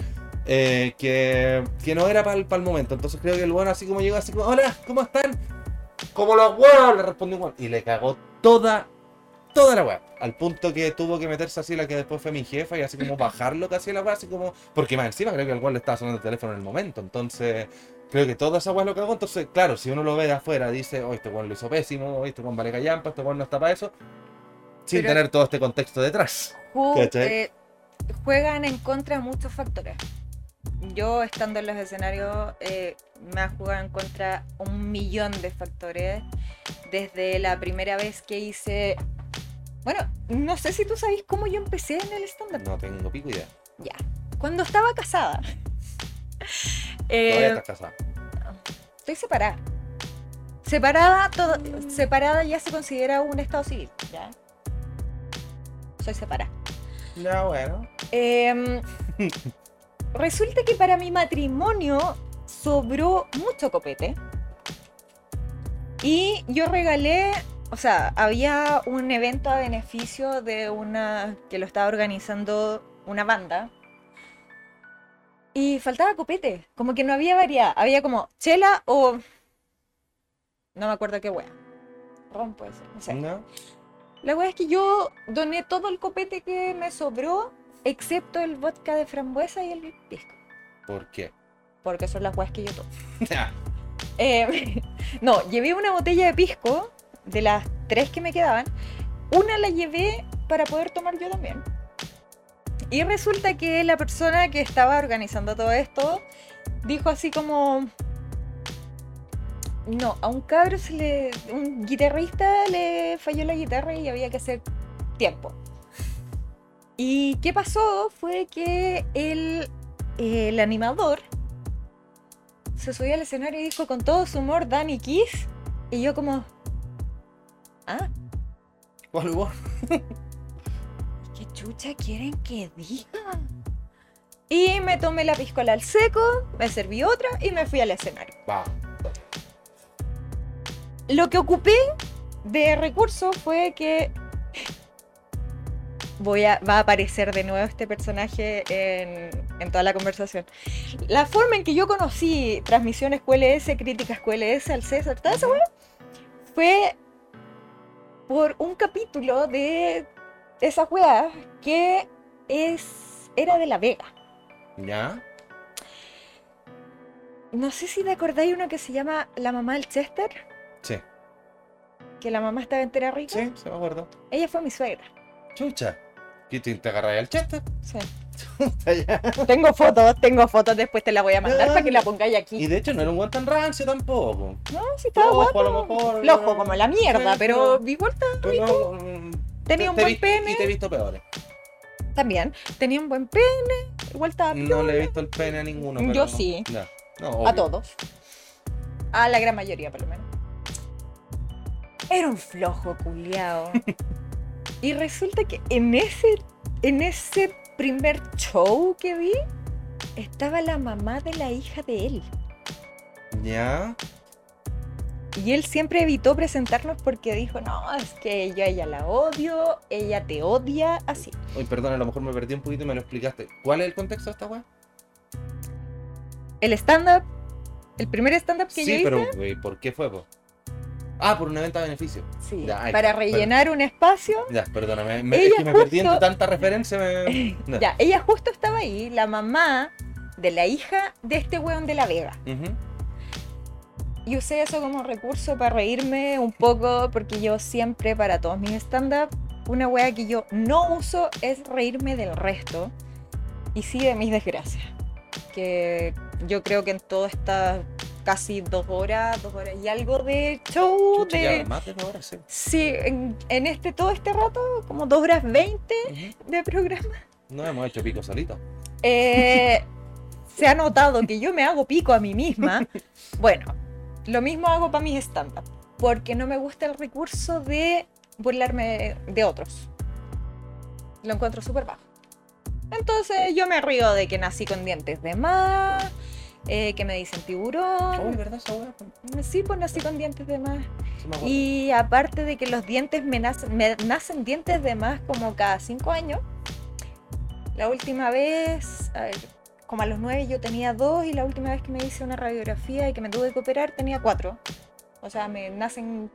eh, que, que no era para el, momento. Entonces creo que el weón así como llegó, así como, hola, ¿cómo están? Como los huevos, le respondió un. Y le cagó toda, toda la weá. Al punto que tuvo que meterse así la que después fue mi jefa y así como bajarlo casi a la weá, así como... Porque más encima creo que el weón le estaba sonando el teléfono en el momento. Entonces... Creo que toda esa weá lo cagó, entonces, claro, si uno lo ve de afuera, dice, oh, este weón lo hizo pésimo, oh, este weón vale callampa, este weón no está para eso, sin Pero- tener todo este contexto detrás. Eh, juegan en contra de muchos factores. Yo estando en los escenarios eh, me ha jugado en contra un millón de factores. Desde la primera vez que hice Bueno, no sé si tú sabes cómo yo empecé en el stand-up. No tengo pico idea. Ya. Cuando estaba casada. Todavía Eh, estás casada. estoy separada. Separada, todo, separada ya se considera un estado civil. Ya. Soy separada. Ya, bueno. Em, resulta que para mi matrimonio sobró mucho copete. Y yo regalé, o sea, había un evento a beneficio de una que lo estaba organizando una banda. Y faltaba copete, como que no había variedad. Había como chela o. No me acuerdo qué wea. Ron puede ser, no sé. ¿No? La wea es que yo doné todo el copete que me sobró, excepto el vodka de frambuesa y el pisco. ¿Por qué? Porque son las weas que yo tomo. Eh, no, llevé una botella de pisco, de las tres que me quedaban. Una la llevé para poder tomar yo también. Y resulta que la persona que estaba organizando todo esto dijo así como... No, a un cabro se le... Un guitarrista le falló la guitarra y había que hacer tiempo. ¿Y qué pasó? Fue que el, el animador se subió al escenario y dijo con todo su humor Danny Kiss. Y yo como... Ah, ¿Cuál humor? ¿qué chucha quieren que diga? Y me tomé la piscola al seco, me serví otra y me fui al escenario. Lo que ocupé de recurso fue que voy a, va a aparecer de nuevo este personaje en, en toda la conversación. La forma en que yo conocí transmisiones QLS, críticas QLS al César, toda esa weá, fue por un capítulo de esa weá que es, era de La Vega. ¿Ya? No sé si te acordáis uno que se llama La mamá del Chester, Sí. que la mamá estaba entera rica. Sí, se me acuerdo. Ella fue mi suegra. Chucha. ¿Qué te, te agarras al chester? Sí. Ya. Tengo fotos, tengo fotos, después te la voy a mandar para que la pongáis Y aquí. de hecho no era un guan tan rancio tampoco. No, sí estaba Flojo, guapo. a lo mejor, Flojo como la mierda, Sí, pero pero- igual no, Tenía un te buen pene. Y te he visto peores. también. Tenía un buen pene, igual estaba No le he visto el pene a ninguno. Yo pero no. sí. A todos. A la gran mayoría, por lo menos. Era un flojo culiao. y resulta que en ese, en ese primer show que vi, estaba la mamá de la hija de él. Ya. Y él siempre evitó presentarnos porque dijo, no, es que yo a ella la odio, ella te odia, así. Uy, perdón, a lo mejor me perdí un poquito y me lo explicaste. ¿Cuál es el contexto de esta weá? El stand-up, el primer stand-up que yo Sí, hice, pero güey, ¿por qué fue, po? Ah, por un evento a beneficio. sí, Ya, ay, para rellenar un espacio, Ya, perdóname. me- es que me perdí entre tanta referencia. Me... Ya. ya, ella justo estaba ahí, la mamá de la hija de este weón de La Vega. Ujú. Y usé eso como recurso para reírme un poco, porque yo siempre, para todos mis stand-up, una wea que yo no uso es reírme del resto y sí de mis desgracias. Que yo creo que en todas estas casi dos horas, dos horas y algo de show, Chucha, de... más de dos horas, sí. Sí, en, en este, todo este rato, como dos horas veinte Ujú. de programa, No hemos hecho pico solito. eh, se ha notado que yo me hago pico a mí misma. Bueno, lo mismo hago para mis stand-up, porque no me gusta el recurso de burlarme de otros. Lo encuentro súper bajo. Entonces yo me río de que nací con dientes de más, eh, que me dicen Oh, tiburón. ¿verdad esa weá? Sí, pues nací con dientes de más. Sí. Y aparte de que los dientes me nacen, me nacen dientes de más como cada cinco años. La última vez, a ver, como a los nueve yo tenía dos y la última vez que me hice una radiografía y que me tuve que operar tenía cuatro. O sea, me nacen,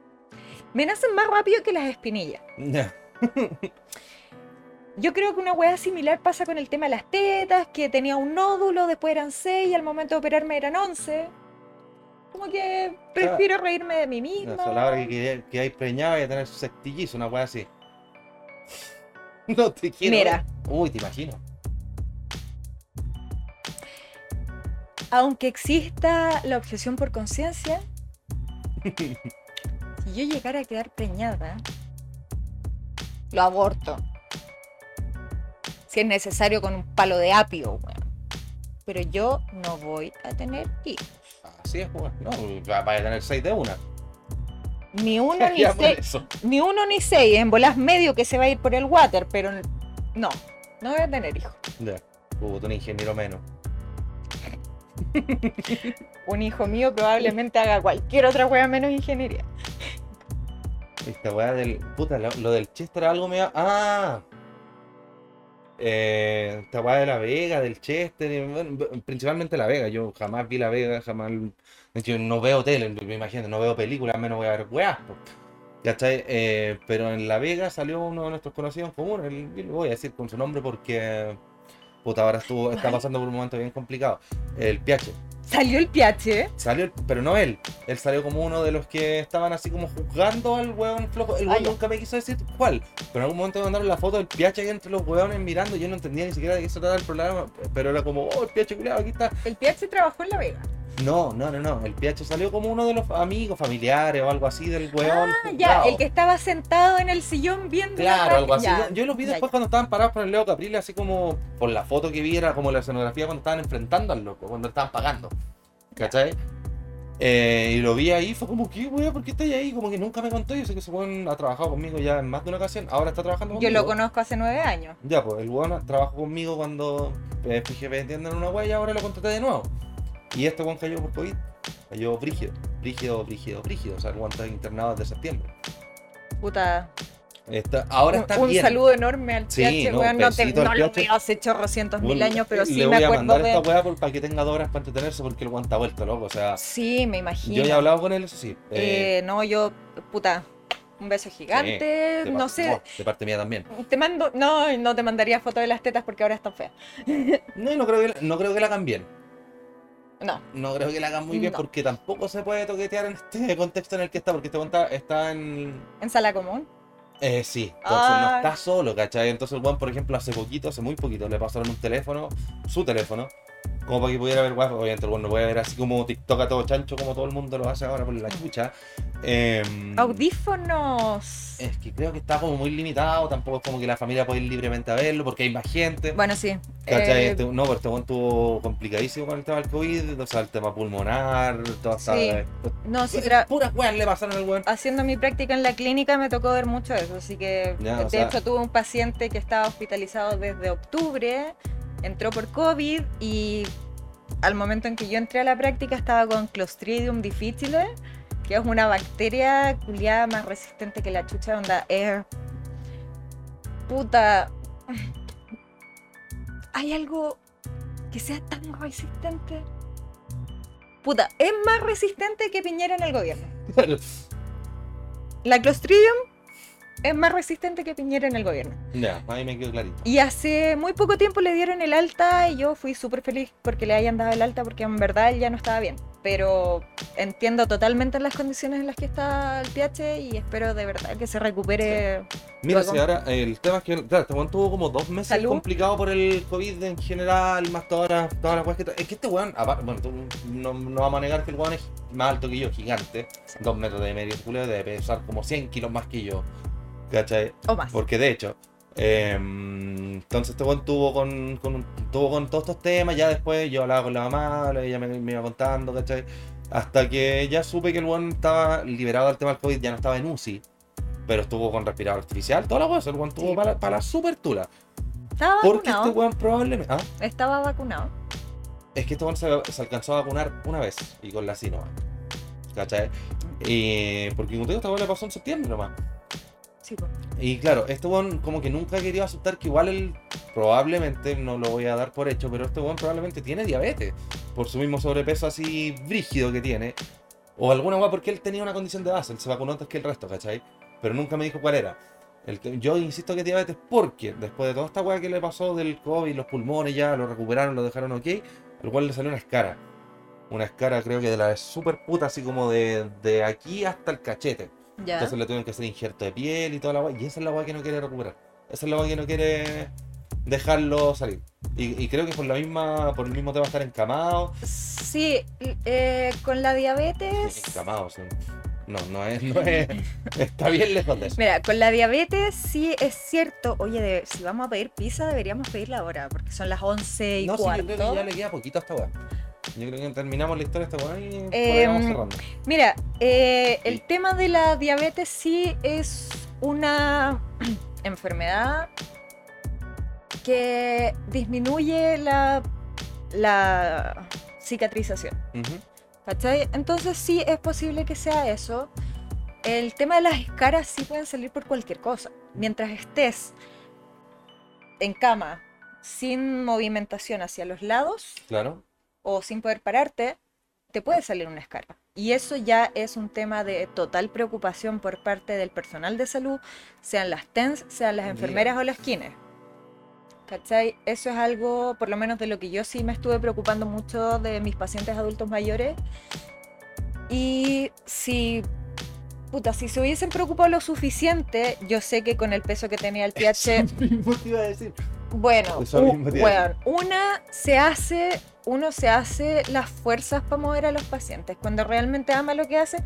me nacen más rápido que las espinillas. Ya. Yo creo que una hueá similar pasa con el tema de las tetas, que tenía un nódulo, después eran seis y al momento de operarme eran once. Como que prefiero reírme de mí misma. No, a la hora que, que, que hay preñado y a tener su sextillizo, una weá así. No te quiero. Mira. Uy, te imagino. Aunque exista la obsesión por conciencia, si yo llegara a quedar preñada, lo aborto. Si es necesario con un palo de apio, weón. Pero yo no voy a tener hijos. Así es, weón. No, va- vaya a tener seis de una. Ni uno ni seis. Ni uno ni seis. En bolas medio que se va a ir por el water, pero no. No voy a tener hijos. Ya. Un ingeniero menos. Un hijo mío probablemente haga cualquier otra wea menos ingeniería. Esta weá del. Puta, lo, lo del Chester algo me. Ah. Eh, weá de la Vega, del Chester, y, bueno, principalmente la Vega. Yo jamás vi la Vega, jamás. Hecho, no veo tele, me imagino, no veo películas, menos voy a ver po. ¿Cachai? Eh, pero en La Vega salió uno de nuestros conocidos en común, el, voy a decir con su nombre porque. Puta, ahora estuvo, está pasando por un momento bien complicado. El PH. Salió el piache. Salió, pero no él. Él salió como uno de los que estaban así como juzgando al hueón flojo. El hueón nunca me quiso decir cuál. Pero en algún momento me mandaron la foto del PH ahí entre los hueones mirando. Yo no entendía ni siquiera de qué se trataba el programa. Pero era como, oh, el PH culiado, aquí está. El piache trabajó en La Vega. No, no, no, no. El PH salió como uno de los amigos, familiares o algo así del hueón. Ah, ya, el que estaba sentado en el sillón viendo la Claro, algo así. Yo, yo los vi Ya, después ya. cuando estaban parados por el Leo Caprile, así como por la foto que vi, era como la escenografía cuando estaban enfrentando al loco, cuando estaban pagando. ¿Cachai? Eh, y lo vi ahí, fue como, ¿qué weón? ¿Por qué estáis ahí? Como que nunca me contó. Yo sé que ese weón ha trabajado conmigo ya en más de una ocasión. Ahora está trabajando Yo conmigo. lo conozco hace nueve años. Ya, pues el weón trabajó conmigo cuando eh, vendiendo en una wea y ahora lo contraté de nuevo. Y este weón cayó por COVID. Cayó brígido, brígido, brígido, brígido. O sea, el weón está internado desde septiembre. Puta. Está, ahora está un, un bien. saludo enorme al Sí, no, weón. No, te- no lo veo hace chorrocientos mil Bueno, años, pero le sí voy me a acuerdo mandar de. esta weá por- para que tenga dos horas para entretenerse porque el weón está vuelto loco. O sea, Sí, me imagino. yo ya he hablado con él, eso sí. Eh, Eh, no, yo, puta, un beso gigante. de no sé, no, de parte mía también. te mando. No, no te mandaría foto de las tetas porque ahora están feas. No, no creo que, no creo que la hagan bien. No. No creo que la hagan muy bien No. porque tampoco se puede toquetear en este contexto en el que está, porque este está, está en. En sala común. Eh, sí, entonces no Ay. está solo, ¿cachai? Entonces el weón, por ejemplo, hace poquito, hace muy poquito, le pasaron un teléfono, su teléfono, como para que pudiera ver guapo. Obviamente weón no puede ver así como TikTok a todo chancho, como todo el mundo lo hace ahora por la chucha. Em, Audífonos. Es que creo que está como muy limitado, tampoco es como que la familia puede ir libremente a verlo porque hay más gente. Bueno, sí. ¿Cachai? eh, Este- no, pero este weón estuvo complicadísimo con el tema del COVID, o sea, el tema pulmonar, todas Sí. esas- no, sí, tra- Puras weas le pasaron al weón. haciendo mi práctica en la clínica me tocó ver mucho eso, así que Ya, de sea- hecho tuve un paciente que estaba hospitalizado desde octubre, entró por COVID y al momento en que yo entré a la práctica estaba con Clostridium difficile, que es una bacteria culiada más resistente que la chucha, onda es puta. ¿Hay algo que sea tan resistente? Puta, es más resistente que Piñera en el gobierno. La Clostridium es más resistente que Piñera en el gobierno. ya, ahí me quedó clarito. Y hace muy poco tiempo le dieron el alta y yo fui súper feliz porque le hayan dado el alta porque en verdad él ya no estaba bien. Pero entiendo totalmente las condiciones en las que está el PH y espero de verdad que se recupere. Mira, Luego. si ahora el tema es que, claro, este weón tuvo como dos meses Salud. complicado por el COVID en general, más todas las, todas las weas que. Es que este weón, aparte, bueno, tú no, no vamos a negar que el weón es más alto que yo, gigante, dos metros de medio, debe pesar como 100 kilos más que yo, ¿cachai? O más. Porque de hecho, eh, entonces este weón tuvo con, con, tuvo con todos estos temas, ya después yo hablaba con la mamá, ella me, me iba contando, ¿cachai? Hasta que ya supe que el weón estaba liberado del tema del COVID, ya no estaba en UCI, pero estuvo con respirador artificial, toda la cosa, el estuvo Sí. para, para la super tula. Estaba Porque vacunado. este weón probablemente... Ah, Estaba vacunado. es que este weón se, se alcanzó a vacunar una vez y con la Sinovac, ¿cachai? Porque como te digo, esta weón le pasó en septiembre nomás. Y claro, este weón como que nunca quería aceptar que igual él probablemente, no lo voy a dar por hecho, pero este weón probablemente tiene diabetes por su mismo sobrepeso así brígido que tiene. O alguna weá porque él tenía una condición de base, él se vacunó antes que el resto, ¿cachai? Pero nunca me dijo cuál era. Yo insisto que es diabetes porque después de toda esta weá que le pasó del COVID, los pulmones ya lo recuperaron, lo dejaron ok, al cual le salió una escara. Una escara creo que de la super puta, así como de, de aquí hasta el cachete. Ya. Entonces le tuvieron que hacer injerto de piel y toda la weá. Y esa es la weá que no quiere recuperar. Esa es la weá que no quiere dejarlo salir. Y, y creo que por la misma, por el mismo tema estar encamado. Sí, eh, con la diabetes. Encamado, sí. No, no es, no es. Está bien lejos de eso. Mira, con la diabetes sí es cierto. Oye, de- si vamos a pedir pizza, deberíamos pedirla ahora, porque son las 11 y No, sí, yo cuarto. creo que ya le queda poquito a esta weá. Yo creo que terminamos la historia de esta y Em, vamos cerrando. Mira, eh, el Sí. tema de la diabetes sí es una enfermedad que disminuye la, la cicatrización. Ujú. ¿Cachai? Entonces sí es posible que sea eso. El tema de las escaras sí pueden salir por cualquier cosa. Mientras estés en cama sin movimentación hacia los lados Claro. O sin poder pararte, te puede salir una escara. Y eso ya es un tema de total preocupación por parte del personal de salud, sean las TENS, sean las enfermeras o las kines. ¿Cachai? Eso es algo, por lo menos de lo que yo sí me estuve preocupando mucho de mis pacientes adultos mayores. Y si, puta, si se hubiesen preocupado lo suficiente, yo sé que con el peso que tenía el pH, iba a decir. Bueno, u- weón, una se hace, uno se hace las fuerzas para mover a los pacientes. Cuando realmente ama lo que hace,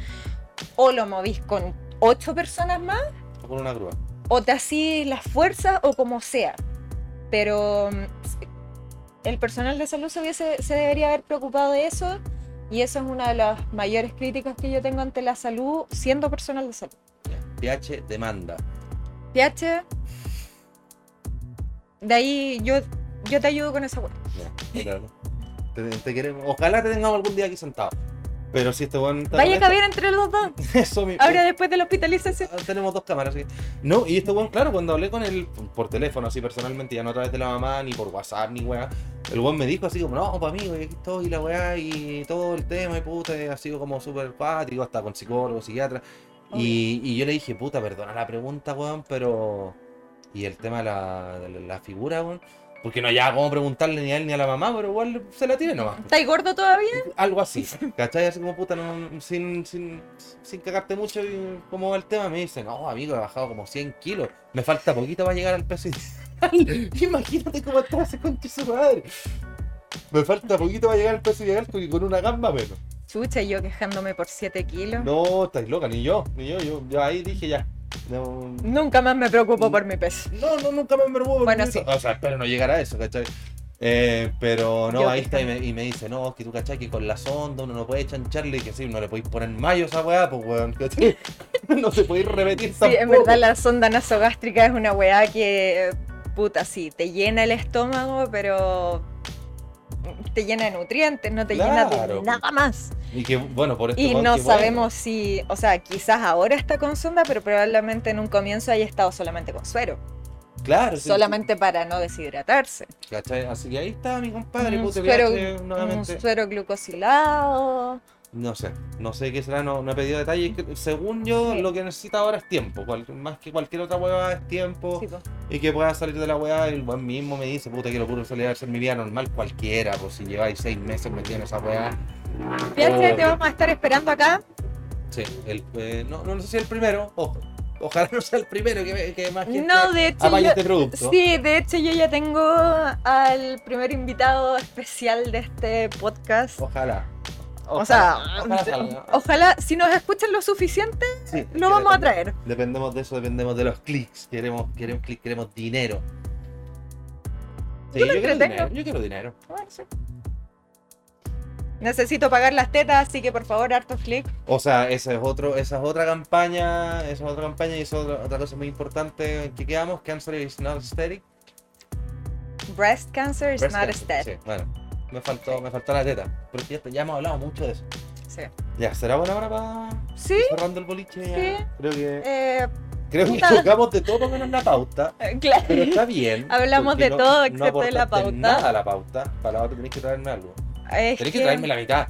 o lo movís con ocho personas más, O con una grúa. o te hacís las fuerzas, o como sea. Pero mm, el personal de salud se, hubiese- se debería haber preocupado de eso. Y eso es una de las mayores críticas que yo tengo ante la salud, siendo personal de salud. PH demanda. PH, de ahí yo, yo te ayudo con esa. Ya, claro. Te, te queremos. Ojalá te tengamos algún día aquí sentado. Pero si este weón. Vaya a caber entre los dos. Eso mismo. Ahora después de la hospitalización. Ah, Tenemos dos cámaras, sí. No, y este weón, claro, cuando hablé con él por teléfono, así personalmente, ya no a través de la mamá, ni por WhatsApp, ni weá, el weón me dijo así como, no, pues amigo, y aquí estoy, y la weá, y todo el tema, y puta, ha sido como súper pátrico, hasta con psicólogo, psiquiatra. Y, y yo le dije, puta, perdona la pregunta, weón, pero. Y el tema de la, de la figura, weón. Porque no ya cómo preguntarle ni a él ni a la mamá, pero igual se la tiene nomás. ¿Estáis gordo todavía? Algo así, ¿cachai? Así como puta, no- sin, sin, sin cagarte mucho y cómo va el tema, me dice, no, amigo, he bajado como 100 kilos, me falta poquito para llegar al peso ideal. Imagínate cómo está ese conche su madre. Me falta poquito para llegar al peso ideal y con una gamba menos. Chucha, y yo quejándome por 7 kilos. No, estáis loca, ni yo, ni yo, yo, yo ahí dije ya. No, Nunca más me preocupo por mi peso. no, no, nunca me envergüenzo. Bueno, por sí. eso. O sea, espero no llegar a eso, ¿cachai? Eh, pero no, Yo ahí está y me, y me dice, no, es que tú cachai que con la sonda uno no puede chancharle y que sí, no le podéis poner mayo a esa weá, pues weón, ¿cachai? no se puede repetir Sí, tampoco. en verdad la sonda nasogástrica es una weá que, puta, sí, te llena el estómago, pero te llena de nutrientes, no te llena de nada más. Y que, bueno, por esto Y weón, no bueno. sabemos si, o sea, quizás ahora está con sonda, pero probablemente en un comienzo haya estado solamente con suero, Claro, sí, solamente para no deshidratarse. ¿cachai? Así que ahí está mi compadre, Un suero, VH, un nuevamente. suero glucosilado. No sé, no sé qué será, no, no he pedido detalles. que Según yo, Sí. lo que necesita ahora es tiempo. cual- más que cualquier otra hueá es tiempo. Sí. Y que pueda salir de la weá, el buen mismo me dice, puta, que locura salir a hacer mi vida normal cualquiera, pues si lleváis seis meses metido en esa weá. Fíjate, Oh. te vamos a estar esperando acá. Sí, el, eh, no, no sé si el primero, ojo, ojalá no sea el primero que, que más gente No, de hecho, yo, este producto. sí, de hecho yo ya tengo al primer invitado especial de este podcast. Ojalá. O sea, ojalá si nos escuchan lo suficiente, Sí, lo vamos a traer. Dependemos de eso, dependemos de los clics. Queremos, queremos clics, queremos dinero. Sí, Yo quiero dinero. Yo quiero dinero. Bueno, sí. Necesito pagar las tetas, así que por favor, hartos clics. O sea, esa es otro, esa es otra campaña, esa es otra campaña y esa es otra, otra cosa muy importante en que quedamos, cancer is not aesthetic. Breast cancer is Breast not cancer, aesthetic. Sí, bueno, me faltó, me faltó la teta, porque ya, ya hemos hablado mucho de eso. Sí. Ya, ¿será buena hora para Sí, cerrando el boliche? ya? Sí. Creo que, eh, creo que tocamos de todo menos la pauta, claro. pero está bien. Hablamos de todo excepto de aportaste la pauta. nada a la pauta, para la otra tenés que traerme algo. Es Tenés que traerme la mitad.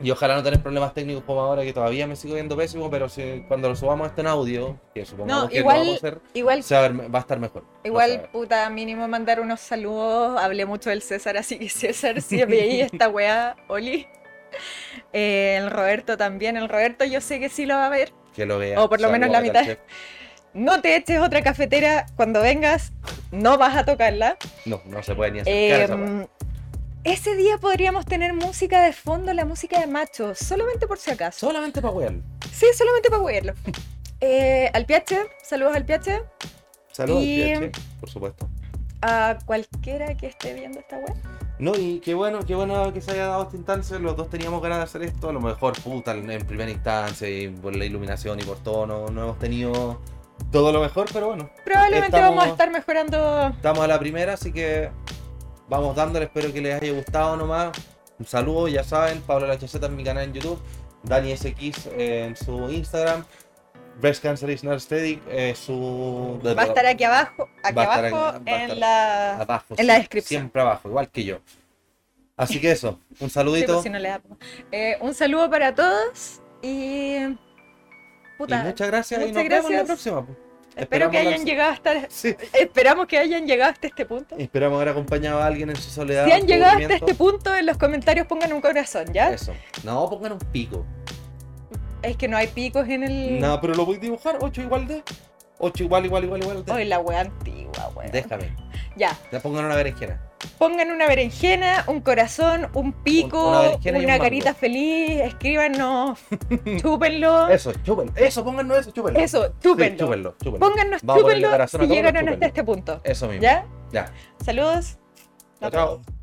Y ojalá no tener problemas técnicos como ahora, que todavía me sigo viendo pésimo, pero si, cuando lo subamos esto en audio, que supongamos No, que igual- lo vamos a hacer, Igual, se va, a ver- va a estar mejor. Igual, puta, mínimo mandar unos saludos. Hablé mucho del César, así que César, si veí esta weá, Oli. Eh, el Roberto también. El Roberto yo sé que sí lo va a ver. Que lo vea. o por lo menos la mitad. chef. No te eches otra cafetera cuando vengas. No vas a tocarla. No, no se puede ni weá. Em, Ese día podríamos tener música de fondo, la música de machos, solamente por si acaso. Solamente para weón. Sí, solamente para huirlo. Eh, al Piache, saludos al Piache, Saludos, Y- Piache, por supuesto. a cualquiera que esté viendo esta web. No, y qué bueno, qué bueno que se haya dado esta instancia. Los dos teníamos ganas de hacer esto. A lo mejor, puta, en en primera instancia y por la iluminación y por todo, no, no hemos tenido todo lo mejor, pero bueno, Probablemente Estamos- vamos a estar mejorando. estamos a la primera, así que vamos dándole. Espero que les haya gustado nomás. Un saludo, ya saben, Pablo LHZ en mi canal en YouTube, Dani SX en su Instagram, Breast Cancer is not steady, eh, su. Va a estar aquí abajo, aquí abajo en la. abajo, en la descripción. Siempre abajo, igual que yo. Así que eso, un Sí, saludito. pues, si no le da- Eh, un saludo para todos y. Y Puta, muchas gracias y muchas nos vemos la gracias. próxima. Espero que hayan la- llegado hasta. Sí, Esperamos que hayan llegado hasta este punto. esperamos haber acompañado a alguien en su soledad. Si han llegado hasta este punto, en los comentarios pongan un corazón, ¿ya? Eso. No, pongan un pico. Es que no hay picos en el. No, pero lo voy a dibujar. 8 igual de. 8 igual, igual, igual, igual. Hoy la wea antigua, wea. Déjame. Ya. Ya pongan una berenjena. Pongan una berenjena, un corazón, un pico, Una una, berenjena y un mango. carita feliz, escríbanos, chúpenlo. Eso, chúpenlo. Eso, pónganos eso, chúpenlo. Eso, Sí, chúpenlo. chúpenlo, chúpenlo. Pónganos, Vamos a ponerle chúpenlo corazón a si todo, llegaron chúpenlo. hasta este punto. Eso mismo. ¿Ya? Ya. Saludos. Chao, vemos. chao.